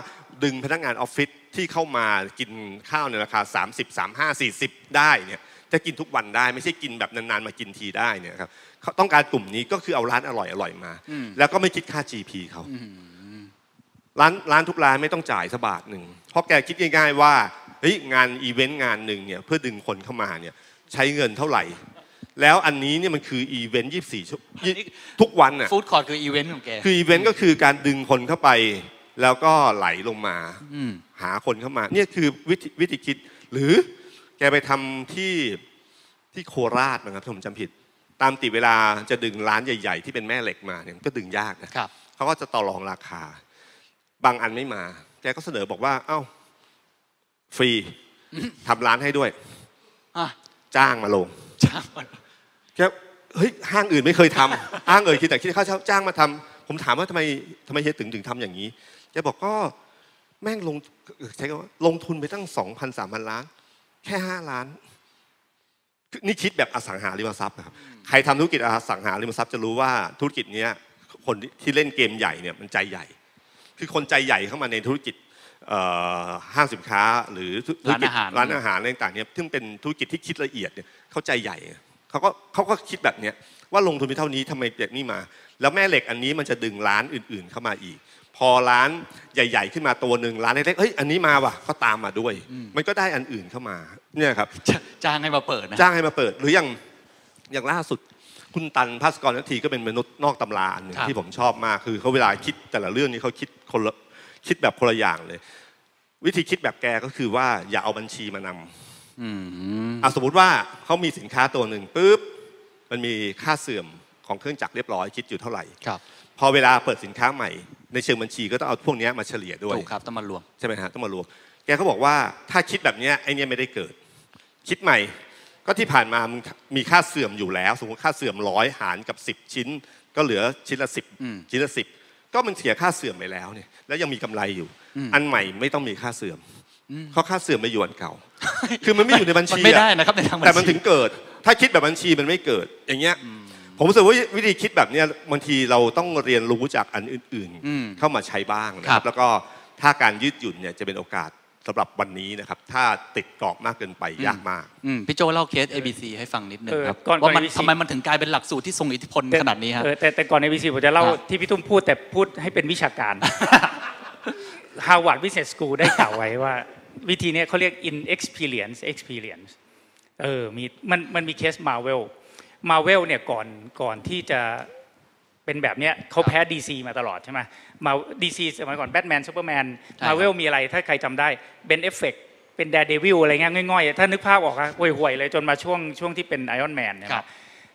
ดึงพนักงานออฟฟิศที่เข้ามากินข้าวในราคา 30 35 40 ได้เนี่ยจะกินทุกวันได้ไม่ใช่กินแบบนานๆมากินทีได้เนี่ยครับเขาต้องการกลุ่มนี้ก็คือเอาร้านอร่อยอร่อยๆมาอืมแล้วก็ไม่คิดค่า GP เขาอืมร้านร้านทุกร้านไม่ต้องจ่ายสักบาทหนึ่งเพราะแกคิดง่ายๆว่าเฮ้ยงานอีเวนต์งานหนึ่งเนี่ยเพื่อดึงคนเข้ามาเนี่ยใช้เงินเท่าไหร่ แล้วอันนี้เนี่ยมันคืออีเวนต์24ชั่วทุกวันน่ะ food court คืออีเวนต์ของแกคืออีเวนต์ก็คือการดึงคนเข้าไป แล้วก็ไหลลงมาอืมหาคนเข้ามาเนี่ยคือวิธีวิธีคิด หรือแกไปทำที่ที่โคราชนะครับถ้าผมจำผิด ตามปกติเวลาจะดึงร้านใหญ่ ๆ ที่เป็นแม่เหล็กมาเนี่ยมันก็ดึงยากนะครับเขาก็จะต่อรองราคา บางอันไม่มา แกก็เสนอบอกว่า เอ้า ฟรีทำร้านให้ด้วยอะจ้างมาลงจ้างมัน แกเฮ้ยห้างอื่นไม่เคยทำห้างอื่นคิดแต่คิดค่าเช่าจ้างมาทำผมถามว่าทำไมทำไมเฮียถึงถึงทำอย่างนี้แกบอกก็แม่งลงใช้คำว่าลงทุนไปตั้งสองพันสามพันล้าน แค่ห้าล้านคือนี่คิดแบบอสังหาริมทรัพย์นะครับใครทำธุรกิจอสังหาริมทรัพย์จะรู้ว่าธุรกิจเนี้ยคนที่เล่นเกมใหญ่เนี่ยมันใจใหญ่ คือคนใจใหญ่เข้ามาในธุรกิจเอ่อห้างสินค้าหรือธุรกิจร้านอาหารร้านอาหารอะไรต่างๆเนี่ยซึ่งเป็นธุรกิจที่คิดละเอียดเนี่ยเขาใจใหญ่ เขาก็เขาก็คิดแบบเนี้ยว่าลงทุนไปเท่านี้ทำไมแบบนี้มา แล้วแม่เหล็กอันนี้มันจะดึงร้านอื่นๆเข้ามาอีก พอร้านใหญ่ ๆ ขึ้นมาตัวหนึ่งร้านเล็กๆเฮ้ยอันนี้มาว่ะก็ตามมาด้วย มันก็ได้อันอื่นเข้ามาเนี่ยครับจะจ้างให้มาเปิดนะจ้างให้มาเปิดหรืออย่างอย่างล่าสุดคุณตันพัสกรนัททีก็เป็นมนุษย์นอกตำราอันหนึ่งครับที่ผมชอบมากคือเขาเวลาคิดแต่ละเรื่องนี้เขาคิดคนละคิดแบบคนละอย่างเลย วิธีคิดแบบแกก็คือว่าอย่าเอาบัญชีมานำ อืมอะสมมติว่าเขามีสินค้าตัวหนึ่งปุ๊บมันมีค่าเสื่อมของเครื่องจักรเรียบร้อยคิดอยู่เท่าไหร่ครับพอเวลาเปิดสินค้าใหม่ ในเชิงบัญชีก็ต้องเอาพวกเนี้ยมาเฉลี่ยด้วยถูกครับต้องมารวมใช่ไหมฮะต้องมารวมแกก็บอกว่าถ้าคิดแบบเนี้ยไอเนี้ยไม่ได้เกิด คิดใหม่ก็ที่ผ่านมามึงมีค่าเสื่อมอยู่แล้ว สมมติค่าเสื่อมร้อยหารกับ 10 ชิ้น ก็เหลือชิ้นละสิบอืมชิ้นละสิบก็มันเสียค่าเสื่อมไปแล้วเนี่ยแล้วยังมีกำไรอยู่ อันใหม่ไม่ต้องมีค่าเสื่อม เพราะค่าเสื่อมไม่อยู่อันเก่า คือมันไม่อยู่ในบัญมันชีไม่ได้อะนะครับในทางบัญชีแต่มันถึงเกิด ถ้าคิดแบบบัญชีมันไม่เกิด อย่างเงี้ย ผมรู้สึกว่าวิธีคิดแบบเนี้ยบางทีเราต้องเรียนรู้จากอันอื่นอืมๆเข้ามาใช้บ้างนะคครัรับบแล้วก็ถ้าการยืดหยุ่นเนี่ยจะเป็นโอกาสสำหรับวันนี้นะครับ ถ้าติดกรอบมากเกินไปยากมากอืมพี่โจเล่าเคส ABC ให้ฟังนิดนึงเออครับก่อนว่ามันก่อน ABC ทำไมมันถึงกลายเป็นหลักสูตรที่ทรงอิทธิพลขนาดนี้ฮะเออแต่แต่ก่อนในวีซีผมจะเล่าครับที่พี่ตุ้มพูดแต่พูดให้เป็นวิชาการ Harvard Business School ได้กล่าวไว้ว่า วิธีเนี้ยเขาเรียก inexperience experience เออมีมันมันมีเคส Marvel Marvel เนี่ยก่อนก่อนที่จะเป็นแบบเนี้ยเขาแพ้ DC มาตลอดใช่ไหมมา DC สมัยก่อนแบทแมนซูเปอร์แมนใช่ครับมาเวลมีอะไรถ้าใครจำได้เบนเอฟเฟกเป็นแด d เดวิลอะไรเงี้ยง่อยๆ ถ้านึกภาพออกอะห่วยๆเลยจนมาช่วงช่วงที่เป็น Iron Man ครับ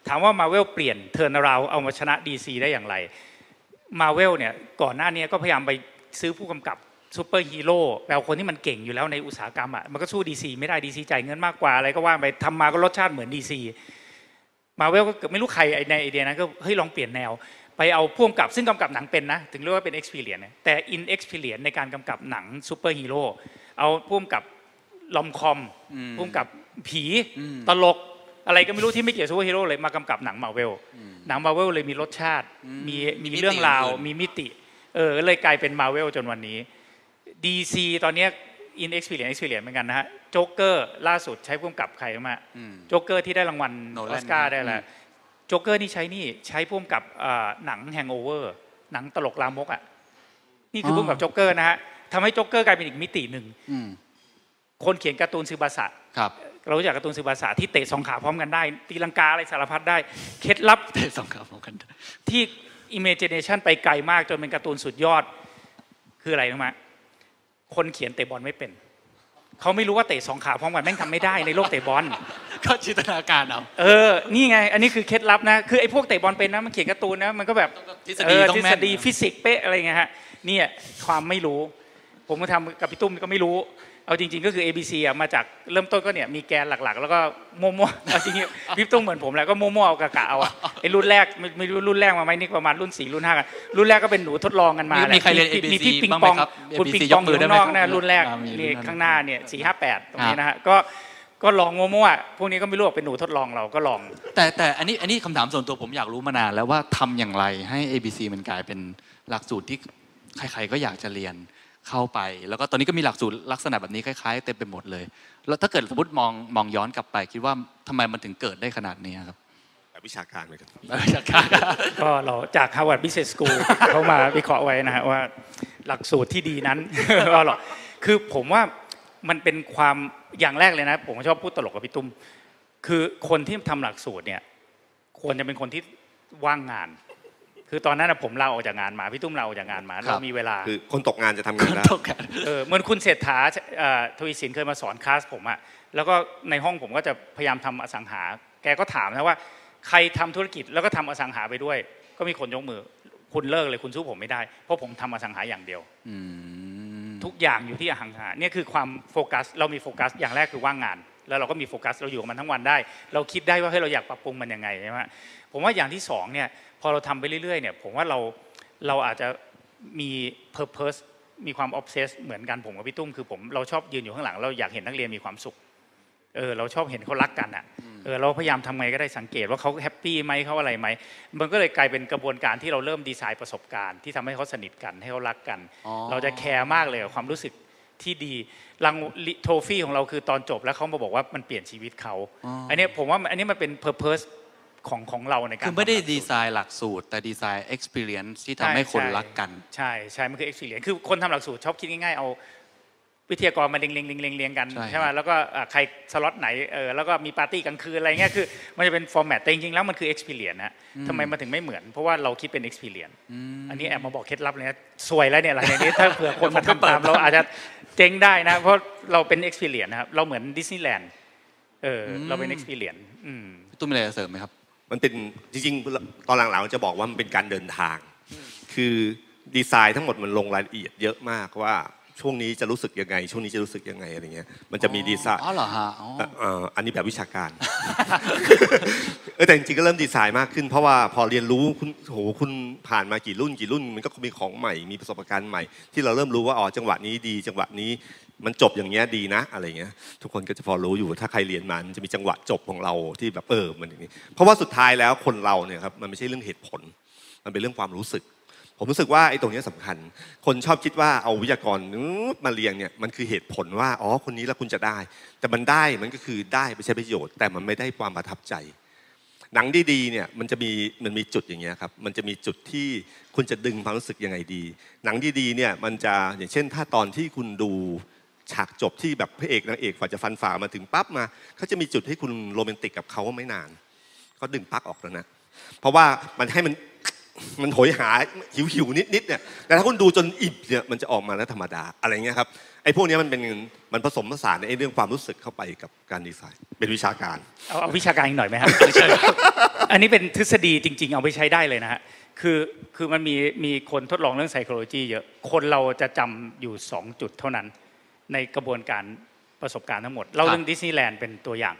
ถามว่ามาเวลเปลี่ยน turnaround เอามาชนะ DC ได้อย่างไรมาเวลเนี่ยก่อนหน้านี้ก็พยายามไปซื้อผู้กำกับ ซูเปอร์ฮีโร่แปลว่าคนที่มันเก่งอยู่แล้วในอุตสาหกรรมอะมันก็สู้ DC ไม่ได้ DC จ่ายเงินมากกว่าอะไรก็ว่าไปทำมาก็รสชาติเหมือน DC Marvel ก็เกิดไม่รู้ใครไอ้ในไอเดียนั้นก็เฮ้ยลองเปลี่ยนแนว ไปเอาผู้กำกับซึ่งกำกับหนังเป็นนะ ถึงเรียกว่าเป็น experience นะแต่ inexperience ในการกำกับหนังซูเปอร์ฮีโร่เอาผู้กำกับ romcom อืมผู้กำกับผีอืมตลกอะไรก็ไม่รู้ที่ไม่เกี่ยวซูเปอร์ฮีโร่เลยมากำกับหนังมาเวลหนังมาเวลเลยมีรสชาติอืมมีมีมีมิติเรื่องราวอื่นมีมิติเออเลยกลายเป็นมาเวลจนวันนี้ DC ตอนเนี้ย inexperience experience เหมือนกันนะฮะโจ๊กเกอร์ล่าสุดใช้ผู้กำกับใครมาอืมโจ๊กเกอร์ที่ได้รางวัลโนอแลนอสการ์ได้อืแล้วมโจ๊กเกอร์นี่ใช้นี่ใช้ผู้กำกับเอ่อหนัง Hangoverหนังตลกลามกอะนี่คือผู้กำกับโจ๊กเกอร์นะฮะทำให้โจ๊กเกอร์กลายเป็นอีกมิติหนึ่งอืมคนเขียนการ์ตูนสึบาสะครับเรารู้จักการ์ตูนสึบาสะที่เตะสองขาพร้อมกันได้ ตีลังกาอะไรสารพัดได้เคล็ดลับเตะสองขาพร้อมกันที่ imagination ไปไกลมากจนเป็นการ์ตูนสุดยอดคืออะไรรู้ไหม คนเขียนเตะบอลไม่เป็นเขาไม่รู้ว่าเตะสองขาพร้อมกันแม่งทำไม่ได้ในโลกเตะบอลก็จินตนาการเอาเออนี่ไง อันนี้คือเคล็ดลับนะคือไอ้พวกเตะบอลเป็นนะมันเขียนการ์ตูนนะมันก็แบบทฤษฎีเออต้องทฤแม่ษนฎีฟิสิกส์เป๊ะอะไรเงี้ยฮะเนี่ยความไม่รู้ ผมก็ทำกับพี่ตุ้มก็ไม่รู้ เอาจริง ๆ ก็คือ ABC อะมาจากเริ่มต้นก็เนี่ยมีแกนหลักๆ แล้วก็มั่วๆเอาจริงๆพี่ตุ้มเหมือนผมแหละก็มั่วๆเอากะกะเอาอะไอ้รุ่นแรกไม่ไม่รู้รุ่นแรกมาไหมนี่ประมาณรุ่นสี่รุ่นห้ากันรุ่นแรกก็เป็นหนูทดลองกันมามีแหละมีใครเรียนมี ABC มีพี่ปิงบ้างไหปมองครับคุณ ABC ปิงยปอกงอมือยู่ได้ข้างไหมนอกครับนะรุ่นแรกอ่ามีรุ่นนี่นั้นข้างหน้าเนี่ยสี่ห้าแปดตรงนี้นะฮะก็ก็ลองมั่วๆพวกนี้ก็ไม่รู้ว่าเป็นหนูทดลองเราก็ลอง แต่แต่อันนี้อันนี้คำถามส่วนตัวผมอยากรู้มานานแล้วว่าทำอย่างไรให้ ABC มันกลายเป็นหลักสูตรที่ใครๆก็อยากจะเรียน เข้าไป แล้วก็ตอนนี้ก็มีหลักสูตรลักษณะแบบนี้คล้ายๆเต็มไปหมดเลย แล้วถ้าเกิดสมมติมองมองย้อนกลับไป คิดว่าทำไมมันถึงเกิดได้ขนาดนี้ครับแบบวิชาการเหมือนกันจากการก็เราจาก Harvard Business School เขามาวิเคราะห์ไว้นะฮะว่าหลักสูตรที่ดีนั้นก็หรอกคือผมว่ามันเป็นความอย่างแรกเลยนะ ผมชอบพูดตลกกับพี่ตุ้มคือคนที่ทำหลักสูตรเนี่ยควรจะเป็นคนที่ว่างงาน คือตอนนั้นนะผมลาออกจากงานมาพี่ตุ้มลาออกจากงานมาครัเราบมีเวลาคือคนตกงานจะทำงานได้ตกกันเออเหมือนคุณเศรษฐาเอ่อทวีสินเคยมาสอนคลาสผมอะแล้วก็ในห้องผมก็จะพยายามทำอสังหา แกก็ถามนะว่า ใครทำธุรกิจแล้วก็ทำอสังหาไปด้วย ก็มีคนยกมือ คุณเลิกเลยคุณสู้ผมไม่ได้ เพราะผมทำอสังหาอย่างเดียวอืมทุกอย่างอยู่ที่อสังหาเนี่ยคือความโฟกัส เรามีโฟกัส อย่างแรกคือว่างงาน แล้วเราก็มีโฟกัสเราอยู่กับมันทั้งวันได้ เราคิดได้ว่าเฮ้ยเราอยากปรับปรุงมันยังไงใช่ไหมผมว่าอย่างที่สองเนี่ย พอเราทำไปเรื่อยๆเนี่ยผมว่าเราเราอาจจะมี purpose มีความ obsess เหมือนกันผมกับพี่ตุ้มคือผมเราชอบยืนอยู่ข้างหลัง เราอยากเห็นนักเรียนมีความสุขเออเราชอบเห็นเขารักกันอะเออเราพยายามทำไงก็ได้สังเกตว่าเขาแฮปปี้ไหมเขาอะไรไหมมันก็เลยกลายเป็นกระบวนการที่เราเริ่มดีไซน์ประสบการณ์ที่ทำให้เขาสนิทกันให้เขารักกันอ๋อเราจะแคร์มากเลยกับความรู้สึกที่ดีรางวัล trophy ของเราคือตอนจบแล้วเขามาบอกว่ามันเปลี่ยนชีวิตเขาอ๋ออัอันเนี้ยผมว่าอันนี้มันเป็น purpose ของของเราในการคือไม่ได้ทำหลักสูตรดีไซน์หลักสูตร แต่ดีไซน์ experience ที่ทำให้คนรักกัน ใช่ใช่มันคือ experience คือคนทำหลักสูตรชอบคิดง่ายๆ เอาวิทยากรมาเรียงเรียงเรียงเรียงเรียงกันใช่ใช่ไหมแล้วก็อะใครสล็อตไหนเออแล้วก็มีปาร์ตี้กลางคืนอะไรเงี้ยคือมันจะเป็น format แต่จริงๆแล้วมันคือ experience นะทำไมมันถึงไม่เหมือน เพราะว่าเราคิดเป็น experience อันนี้แอบมาบอกเคล็ดลับเลยนะสวยแล้วเนี่ยหลังจากนี้ถ้าเผื่อคนมาทำตามเราอาจจะเจ๊งได้นะเพราะเราเป็น experience นะครับเราเหมือนดิสนีย์แลนด์เอออเราเป็น experience อืมพี่ตุ้มมีอะไรจะเสริมไหมครับ มันเป็นจริงๆ ตอนหลังๆจะบอกว่ามันเป็นการเดินทาง คือดีไซน์ทั้งหมดมันลงรายละเอียดเยอะมากว่าช่วงนี้จะรู้สึกยังไง ช่วงนี้จะรู้สึกยังไงอะไรเงี้ยมันจะมีดีไซน์อ๋อเหรอฮะอ๋อเอ่อเอ่ออันนี้แบบวิชาการเออแต่จริงๆก็เริ่มดีไซน์มากขึ้น เพราะว่าพอเรียนรู้คุณโหคุณผ่านมากี่รุ่นกี่รุ่น มันก็มีของใหม่มีประสบการณ์ใหม่ ที่เราเริ่มรู้ว่าอ๋อจังหวะนี้ดี จังหวะนี้ มันจบอย่างเงี้ยดีนะอะไรเงี้ยทุกคนก็จะพอรู้อยู่ถ้าใครเรียนมามันจะมีจังหวะจบของเราที่แบบเออมันอย่างนี้เพราะว่าสุดท้ายแล้วคนเราเนี่ยครับมันไม่ใช่เรื่องเหตุผล มันเป็นเรื่องความรู้สึก ผมรู้สึกว่าไอ้ตรงนี้ยสำคัญ คนชอบคิดว่าเอาวิทยากรมาเรียงเนี่ยมันคือเหตุผลว่าอ๋อคนนี้แล้วคุณจะได้ แต่มันได้มันก็คือได้ไปใช้ประโยชน์ แต่มันไม่ได้ความประทับใจ หนังดีๆเนี่ยมันจะมีมันมีจุดอย่างเงี้ยครับมันจะมีจุดที่คุณจะดึงความรู้สึกยังไงดี หนังดีๆเนี่ยมันจะอย่างเช่น ถ้าตอนที่คุณดู ฉากจบที่แบบพระเอกนางเอกกว่าจะฟันฝ่ามาถึงปั๊บมาเขาจะมีจุดให้คุณโรแมนติกกับเขาไม่นานเขาดึงปลั๊กออกแล้วนะเพราะว่ามันให้มันมันโหยหาหิวหิวนิดนิดๆเนี่ยแต่ถ้าคุณดูจนอิ่มเนี่ยมันจะออกมาแล้วธรรมดาอะไรเงี้ยครับไอ้พวกนี้มันเป็นมันผสมผสานในไอ้เรื่องความรู้สึกเข้าไปกับการดีไซน์ เป็นวิชาการ เอาเอาวิชาการอีกหน่อยไหมครับอันนี้เป็นทฤษฎีจริง ๆ เอาไปใช้ได้เลยนะฮะคือคือมันมีมีคนทดลองเรื่อง psychology เยอะคนเราจะจำอยู่ 2 จุดเท่านั้น ในกระบวนการประสบการณ์ทั้งหมด เราเรื่องดิสนีย์แลนด์เป็นตัวอย่าง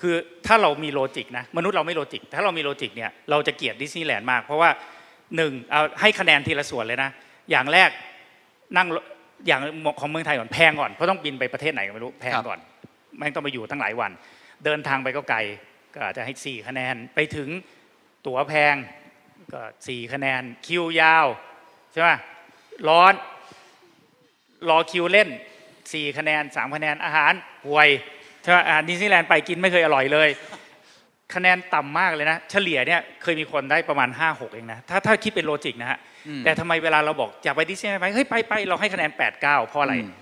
คือถ้าเรามี logic นะมนุษย์เราไม่ logic ถ้าเรามี logic เนี่ยเราจะเกลียดดิสนีย์แลนด์มาก เพราะว่าหนึ่งเอาให้คะแนนทีละส่วนเลยนะ อย่างแรกนั่งรถอย่างของเมืองไทยก่อนแพงก่อนเพราะต้องบินไปประเทศไหนก็ไม่รู้แพงก่อนแม่งต้องไปอยู่ตั้งหลายวัน เดินทางไปก็ไกลก็อาจจะให้4คะแนนไปถึงตั๋วแพงก็4คะแนนคิวยาวใช่ไหมร้อนรอคิวเล่น 4 คะแนน 3 คะแนนอาหารห่วยใช่ไหมอาหารดิสนีย์แลนด์ไปกินไม่เคยอร่อยเลย คะแนนต่ำมากเลยนะ เฉลี่ยเนี่ยเคยมีคนได้ประมาณ 5 6 เองนะ ถ้าถ้าคิดเป็น logic นะฮะ แต่ทำไมเวลาเราบอกอยากไปดิสนีย์แลนด์ไปเฮ้ยไปไปเราให้คะแนน 8 9 เพราะอะไรอืม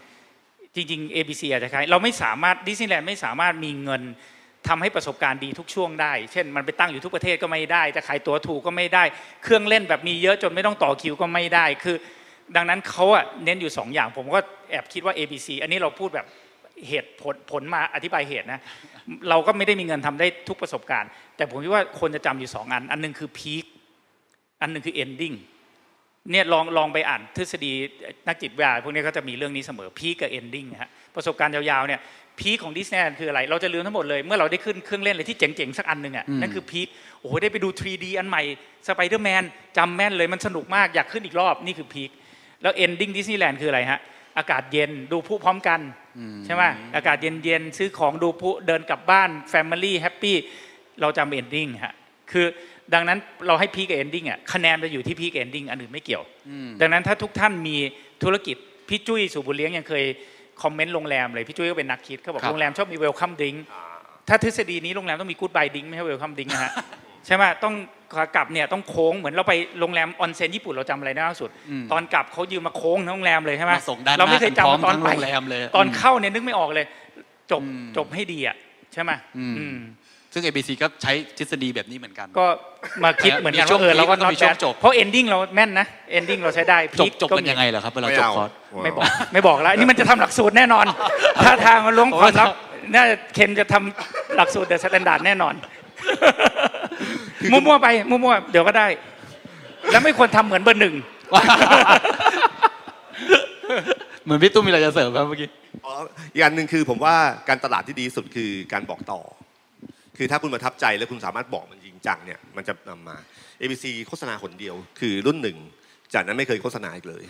จริง ๆ ABC อาจจะคล้ายเราไม่สามารถดิสนีย์แลนด์ไม่สามารถมีเงินทำให้ประสบการณ์ดีทุกช่วงได้ เช่น มันไปตั้งอยู่ทุกประเทศก็ไม่ได้ จะขายตั๋วถูกก็ไม่ได้ เครื่องเล่นแบบมีเยอะจนไม่ต้องต่อคิวก็ไม่ได้ คือ ดังนั้นเขาอะเน้นอยู่ 2 อย่าง ผมก็แอบคิดว่า ABC อันนี้เราพูดแบบเหตุผลผลมาอธิบายเหตุนะเราก็ไม่ได้มีเงินทำได้ทุกประสบการณ์ แต่ผมคิดว่าคนจะจำอยู่สองอัน อันหนึ่งคือพีคอันหนึ่งคือ ending เนี่ยลองลองไปอ่านทฤษฎีนักจิตวิทยาพวกนี้ก็จะมีเรื่องนี้เสมอพีคกับ ending นะฮะประสบการณ์ยาวๆเนี่ยพีคของดิสนีย์แลนด์คืออะไร เราจะลืมทั้งหมดเลย เมื่อเราได้ขึ้นเครื่องเล่นอะไรที่เจ๋งๆ สักอันหนึ่งอะนั่นคือพีคโอ้โหได้ไปดู 3D อันใหม่สไปเดอร์แมนจำแม่นเลยมันสนุกมากอยากขึ้นอีกรอบนี่คือพีค แล้ว ending ดิสนีย์แลนด์คืออะไรฮะอากาศเย็นดูพลุพร้อมกันใช่ไหมอากาศเย็นๆซื้อของดูพลุเดินกลับบ้าน Family Happy เราจำ ending ฮะคือดังนั้นเราให้พีคกับ ending อะคะแนนจะอยู่ที่พีคกับ ending อันอื่นไม่เกี่ยว ดังนั้นถ้าทุกท่านมีธุรกิจพี่จุ้ยศุบุญเลี้ยงยังเคยคอมเมนต์โรงแรมเลยพี่จุ้ยก็เป็นนักคิดเขาบอกครับโรงแรมชอบมี welcome drinkถ้าทฤษฎีนี้โรงแรมต้องมีกู๊ดบายดิ้งไม่ใช่เวลคัมดิ้งนะฮะใช่ไหมต้อง ขากลับเนี่ยต้องโค้งเหมือนเราไปโรงแรมออนเซ็นญี่ปุ่นเราจำอะไรได้ล่าสุด ตอนกลับเขายืมมาโค้งทั้งโรงแรมเลยใช่ไหมมาส่งด้านหเราน้าไม่เคยกันพร้อมจำตอนทั้งไปโรงแรมเลยตอนอืมเข้าเนี่ยนึกไม่ออกเลย จบอืมจบให้ดีอะใช่ไหมอืมอืมซึ่ง ABC ก็ใช้ทฤษฎีแบบนี้เหมือนกัน ก็มาคิดเหมือนกันมีช่วว่างเออเราก็พีคแล้วก็ not มีช่วง bad จบเพราะ ending เราแม่นนะ ending เราใช้ได้จบพีคจบกันยังไงเหรอครับเวลาไม่จบเอาคอร์สไม่บอกไม่บอกแล้วอันนี่มันจะทำหลักสูตรแน่นอนถ้าทางมันล้วงความลับน่าจะเคนจะทำหลักสูตร THE STANDARD แน่นอน มั่วๆไปมั่วๆเดี๋ยวก็ได้ แล้วไม่ควรทำเหมือนเบอร์หนึ่งเหมือนพี่ตุ้มมีอะไรจะเสริมครับเมื่อกี้อ๋ออีกอันหนึ่งคือผมว่าการตลาดที่ดีที่สุดคือการบอกต่อ คือถ้าคุณประทับใจแล้วคุณสามารถบอกมันจริงจังเนี่ยมันจะนำมา ABC โฆษณาคนเดียว คือรุ่นหนึ่งจากนั้นไม่เคยโฆษณาอีกเลย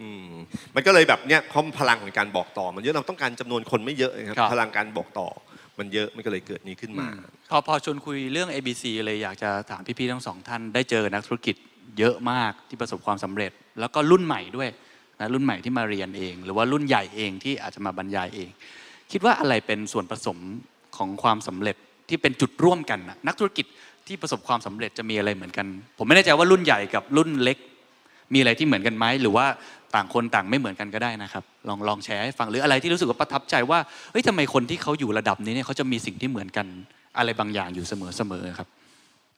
อืมมันก็เลยแบบเนี้ยเขาพลังของการบอกต่อ มันเยอะเราต้องการจำนวนคนไม่เยอะนะครับครับพลังการบอกต่อ มันเยอะมันก็เลยเกิดนี้ขึ้นมา พอพอชวนคุยเรื่อง ABC เลยอยากจะถามพี่ๆทั้งสองท่านได้เจอนักธุรกิจเยอะมากที่ประสบความสำเร็จ แล้วก็รุ่นใหม่ด้วยนะรุ่นใหม่ที่มาเรียนเอง หรือว่ารุ่นใหญ่เองที่อาจจะมาบรรยายเอง คิดว่าอะไรเป็นส่วนผสมของความสำเร็จที่เป็นจุดร่วมกันนะนักธุรกิจที่ประสบความสำเร็จจะมีอะไรเหมือนกัน ผมไม่แน่ใจว่ารุ่นใหญ่กับรุ่นเล็ก มีอะไรที่เหมือนกันไหมหรือว่าต่างคนต่างไม่เหมือนกันก็ได้นะครับ ลองลองแชร์ให้ฟังหรืออะไรที่รู้สึกว่าประทับใจว่าเฮ้ยทำไมคนที่เขาอยู่ระดับนี้เนี่ยเขาจะมีสิ่งที่เหมือนกันอะไรบางอย่างอยู่เสมอๆครับ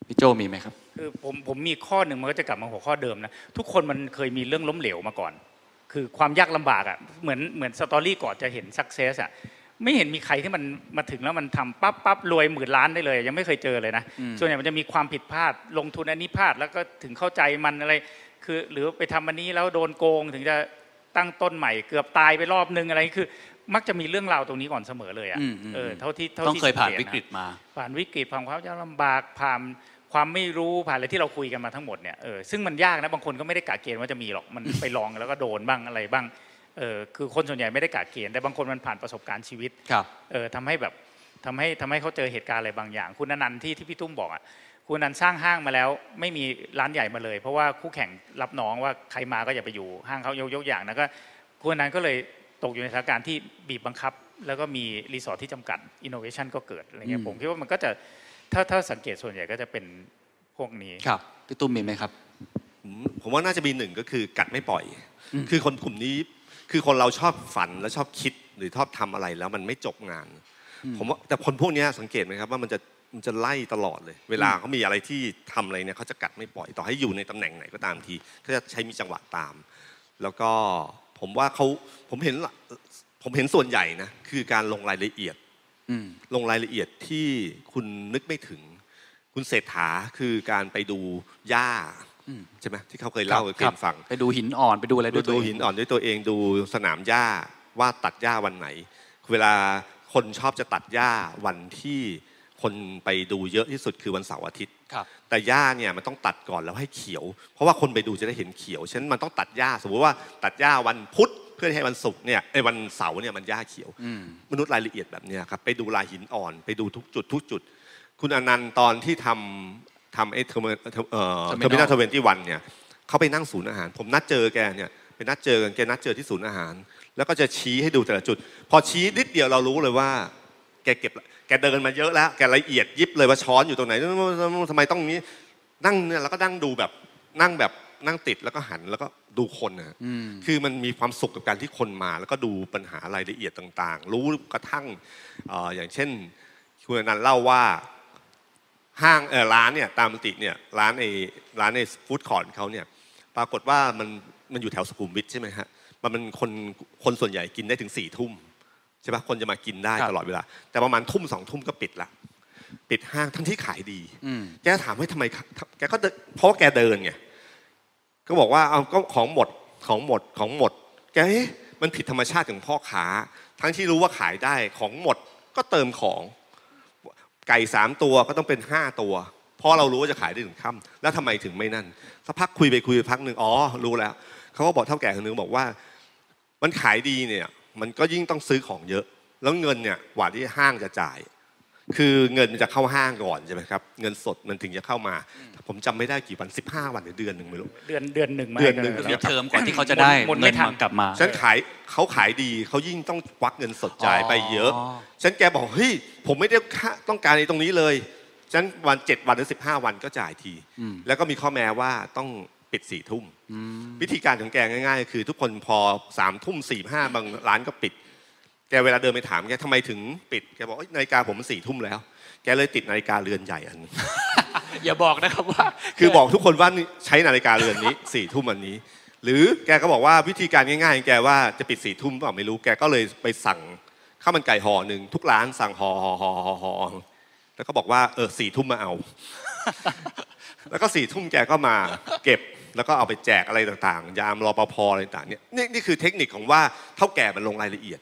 พี่โจมีไหมครับคือผมผมมีข้อหนึ่งมันก็จะกลับมาหัวข้อเดิมนะทุกคนมันเคยมีเรื่องล้มเหลวมาก่อน คือความยากลำบากอะเหมือนเหมือนสตอรี่ก่อนจะเห็นสักเซสอะไม่เห็นมีใครที่มันมาถึงแล้วมันทำปั๊บปั๊บรวยหมื่นล้านได้เลย ยังไม่เคยเจอเลยนะอืมส่วนใหญ่มันจะมีความผิดพลาดลงทุนอันนี้พลาดแล้วก็ถึงเข้าใจมันอะไร คือหรือไปทำอันนี้แล้วโดนโกงถึงจะตั้งต้นใหม่เกือบตายไปรอบนึงอะไรคือ มักจะมีเรื่องราวตรงนี้ก่อนเสมอเลยอะอืมอืมเออเท่าที่เท่าต้องที่เคยผ่านสังวิตะกฤตมา ผ่านวิกฤตผ่านความยากลำบากผ่านความไม่รู้ผ่านอะไรที่เราคุยกันมาทั้งหมดเนี่ยเออซึ่งมันยากนะบางคนก็ไม่ได้กะเกณฑ์ว่าจะมีหรอกมันไปลองแล้วก็โดนบ้างอะไรบ้างเออคือคนส่วนใหญ่ไม่ได้กะเกณฑ์แต่บางคนมันผ่านประสบการณ์ชีวิตครับเออทำให้แบบทำให้ทำให้เขาเจอเหตุการณ์อะไรบางอย่าง คุณอนันต์ที่ที่พี่ตุ้มบอกอะ คุณอนันต์สร้างห้างมาแล้ว ไม่มีร้านใหญ่มาเลย เพราะว่าคู่แข่งรับน้องว่าใครมาก็อย่าไปอยู่ห้างเขายกยกอย่างนะก็คุณอนันต์ก็เลยตกอยู่ในสถานการณ์ที่บีบบังคับ แล้วก็มีรีสอร์ทที่จำกัดอินโนเวชันก็เกิดอะไรเงี้ยอืมผมคิดว่ามันก็จะถ้าถ้าสังเกตส่วนใหญ่ก็จะเป็นพวกนี้ครับพี่ตุ้มมีไหมครับ ผมผมว่าน่าจะมีหนึ่งก็คือกัดไม่ปล่อยอืมคือคนกลุ่มนี้คือคนเราชอบฝันและชอบคิดหรือชอบทำอะไรแล้วมันไม่จบงาน ผมว่าแต่คนพวกเนี้ยสังเกตไหมครับว่ามันจะ มันจะไล่ตลอดเลย เวลาเขามีอะไรที่ทำอะไรเนี่ยเขาจะกัดไม่ปล่อยต่อให้อยู่ในตำแหน่งไหนก็ตามทีเขาจะใช้มีจังหวะตาม แล้วก็ผมว่าเขาผมเห็นละผมเห็นส่วนใหญ่นะคือการลงรายละเอียดอืมลงรายละเอียดที่คุณนึกไม่ถึง คุณเศรษฐาคือการไปดูหญ้าอืมใช่ไหมที่เขาเคยเล่าให้คเกรับมฟังไปดูหินอ่อนไปดูอะไรด้ดูวยตัดูวเงหินอ่อนด้วยตัวเองดูสนามหญ้าว่าตัดหญ้าวันไหน เวลาคนชอบจะตัดหญ้าวันที่ คนไปดูเยอะที่สุดคือวันเสาร์อาทิตย์ครับแต่หญ้าเนี่ยมันต้องตัดก่อนแล้วให้เขียว เพราะว่าคนไปดูจะได้เห็นเขียว ฉะนั้นมันต้องตัดหญ้า สมมติว่าตัดหญ้าวันพุธเพื่อให้วันศุกร์เนี่ยไอ้ยวันเสาร์เนี่ยมันหญ้าเขียวอืมมนุษย์รายละเอียดแบบเนี้ยครับไปดูลายหินอ่อน ไปดูทุกจุดทุกจุด คุณอนันต์ตอนที่ทำทำไอ้เทอร์มิเอ่อ Terminal เทอร์มินอลทเวนตี้วันเนี่ยเขาไปนั่งศูนย์อาหาร ผมนัดเจอแกเนี่ยไปนัดเจอกันแกนัดเจอที่ศูนย์อาหาร แล้วก็จะชี้ให้ดูแต่ละจุด พอชี้นิดเดียวเรารู้เลยว่า แกเก็บ แกเดินมาเยอะแล้ว แกละเอียดยิบเลยว่าช้อนอยู่ตรงไหนทำไมต้องนี้นั่งเนี่ยแล้วก็นั่งดูแบบนั่งแบบนั่งติดแล้วก็หันแล้วก็ดูคนนะอืมคือมันมีความสุขกับการที่คนมา แล้วก็ดูปัญหารายละเอียดต่างๆ รู้กระทั่งเอ่ออย่างเช่น คุณอนันต์เล่าว่าห้างเออร้านเนี่ยตามปกติเนี่ยร้านในร้านในฟู้ดคอร์ทเขาเนี่ยปรากฏว่ามันมันอยู่แถวสุขุมวิทใช่ไหมฮะมันเป็นคนคนส่วนใหญ่กินได้ถึงสี่ทุ่ม ใช่ปะคนจะมากินได้ครับตลอดเวลา แต่ประมาณทุ่มสองทุ่มก็ปิดละปิดห้างทั้งที่ขายดีอืมแกถามว่าทำไมแกก็เดินเพราะว่าแกเดินไงก็บอกว่าเอาก็ของหมดของหมดของหมด แกเอ๊ะมันผิดธรรมชาติของพ่อค้า ทั้งที่รู้ว่าขายได้ของหมดก็เติมของ ไก่สามตัวก็ต้องเป็นห้าตัวเพราะเรารู้ว่าจะขายได้ถึงค่ำแล้วทำไมถึงไม่นั่นสักพักคุยไปคุยไปพักหนึ่งอ๋อรู้แล้วเขาก็บอกเท่าแก่คนหนึงบอกว่า มันขายดีเนี่ย มันก็ยิ่งต้องซื้อของเยอะ แล้วเงินเนี่ยกว่าที่ห้างจะจ่าย คือเงินจะเข้าห้างก่อนใช่ไหมครับเงินสดมันถึงจะเข้ามา ผมจำไม่ได้กี่วัน 15 วันหรือเดือนหนึ่งไม่รู้ เดือนเดือนหนึ่งมาเดือนหนึ่งก็มีแล้วเทอมก่อนที่เขาจะได้หมดไม่เงินทันมากลับมา ฉันขายเขาขายดีเขายิ่งต้องควักเงินสดจ่ายไปเยอะอ๋อ ฉันแกบอกเฮ้ยผมไม่ได้ค่าต้องการในตรงนี้เลยฉันวันเจ็ดวันหรือสิบห้าวันก็จ่ายทีอืมแล้วก็มีข้อแม้ว่าต้อง ปิดสี่ทุ่มอืมวิธีการของแกง่ายๆ คือทุกคนพอสามทุ่มสี่ห้าบางร้านก็ปิด แกเวลาเดินไปถามแกทำไมถึงปิดแกบอกเอ้ยนาฬิกาผมมันสี่ทุ่มแล้ว แกเลยติดนาฬิกาเรือนใหญ่อันนี้อย่าบอกนะครับว่า คือบอกทุกคนว่านี่ใช้นาฬิกาเรือนนี้สี่ทุ่มอันนี้ หรือแกก็บอกว่าวิธีการง่ายๆของแกว่าจะปิดสี่ทุ่มเปล่าไม่รู้แกก็เลยไปสั่งข้าวมันไก่ห่อหนึ่งทุกร้านสั่งห่อห่อห่อห่อห่อแล้วก็บอกว่าเออสี่ทุ่มมาเอา แล้วก็สี่ทุ่มแกก็มาเก็บ แล้วก็เอาไปแจกอะไรต่างๆ ยามรอปภอะไรต่างๆเนี่ยนี่นี่คือเทคนิคของว่าเท่าแก่มันลงรายละเอียด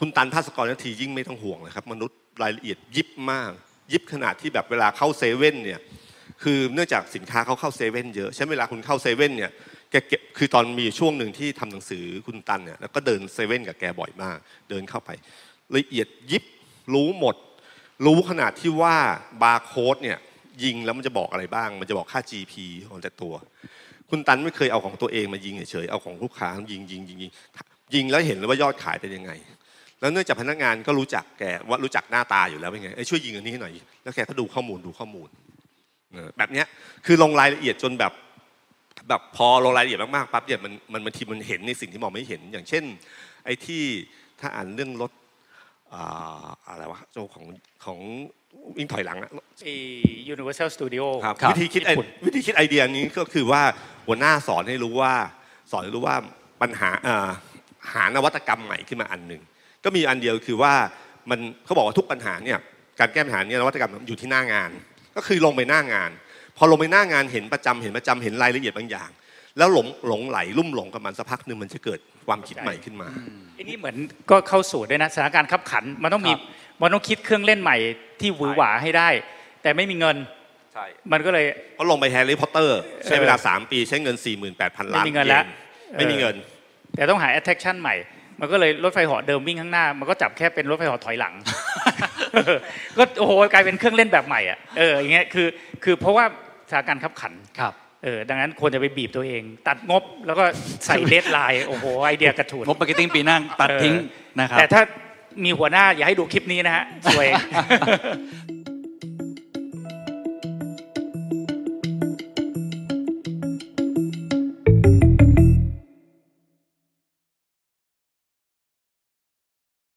คุณตันภาสกรนาทียิ่งไม่ต้องห่วงเลยครับ มนุษย์รายละเอียดยิบมาก ยิบขนาดที่แบบเวลาเข้าเซเว่นเนี่ยคือเนื่องจากสินค้าเขาเข้าเซเว่นเยอะใช่ไหมเวลาคุณเข้าเซเว่นเนี่ยแกเก็บคือตอนมีช่วงหนึ่งที่ทำหนังสือคุณตันเนี่ยแล้วก็เดินเซเว่นกับแกบ่อยมาก เดินเข้าไป ละเอียดยิบรู้หมด รู้ขนาดที่ว่าบาร์โค้ดเนี่ย ยิงแล้วมันจะบอกอะไรบ้าง มันจะบอกค่า GP ของแต่ตัว คุณตันไม่เคยเอาของตัวเองมายิงเฉยๆเอาของลูกค้ายิงยิงยิงยิงยิงแล้วเห็นเลยว่ายอดขายเป็นยังไง แล้วเนื่องจากพนักงานก็รู้จักแกว่ารู้จักหน้าตาอยู่แล้วเป็นไงช่วยยิงอันนี้ให้หน่อย แล้วแกก็ดูข้อมูลดูข้อมูลแบบนี้คือลงรายละเอียดจนแบบแบบพอลงรายละเอียดมากๆปั๊บเนี่ยมันมันบางทีมันเห็นในสิ่งที่มองไม่เห็น อย่างเช่น ไอ้ที่ถ้าอ่านเรื่องรถอ่าอะไรวะโจของของ วิ่งถอยหลังอะไอ้ Universal Studio ครับครับวิธีคิดไอญี่ปุ่นวิธีคิดไอเดียนี้ก็คือว่าหัวหน้าสอนให้รู้ว่า สอนให้รู้ว่าปัญหาเอ่อหานวัตกรรมใหม่ขึ้นมาอันหนึ่งก็มีอันเดียวคือว่ามันเขาบอกว่าทุกปัญหาเนี่ยการแก้ปัญหาเนี่ยนวัตกรรมอยู่ที่หน้างาน ก็คือลงไปหน้างาน พอลงไปหน้างานเห็นประจำเห็นประจำเห็นรายละเอียดบางอย่าง แล้วหลงหลงไหลลุ่มหลงกับมันสักพักหนึ่งมันจะเกิดความคิดใหม่ขึ้นมาไอ้นี่เหมือนก็เข้าสู่ด้วยนะสถานการณ์ขับขันมันต้องมี มันต้องคิดเครื่องเล่นใหม่ที่หวือหวาให้ได้ แต่ไม่มีเงิน ใช่มันก็เลย เพราะลงไปแฮร์รี่พอตเตอร์ ใช้เวลา 3 ปีใช้เงิน 48,000 ล้านไม่มีเงินแล้วไม่มีเงิน แต่ต้องหา attraction ใหม่ มันก็เลยรถไฟเหาะเดิมวิ่งข้างหน้า มันก็จับแค่เป็นรถไฟเหาะถอยหลัง ก็โอ้โหกลายเป็นเครื่องเล่นแบบใหม่อะเอออย่างเงี้ยคือคือเพราะว่าสถานการณ์คับขันครับเออดังนั้นควรจะไปบีบตัวเอง ตัดงบแล้วก็ใส่ deadline โอ้โหไอเดียกระฉูดงบ marketing ปีหน้าตัดทิ้งนะครับแต่ถ้า มีหัวหน้าอย่าให้ดูคลิปนี้นะฮะสวย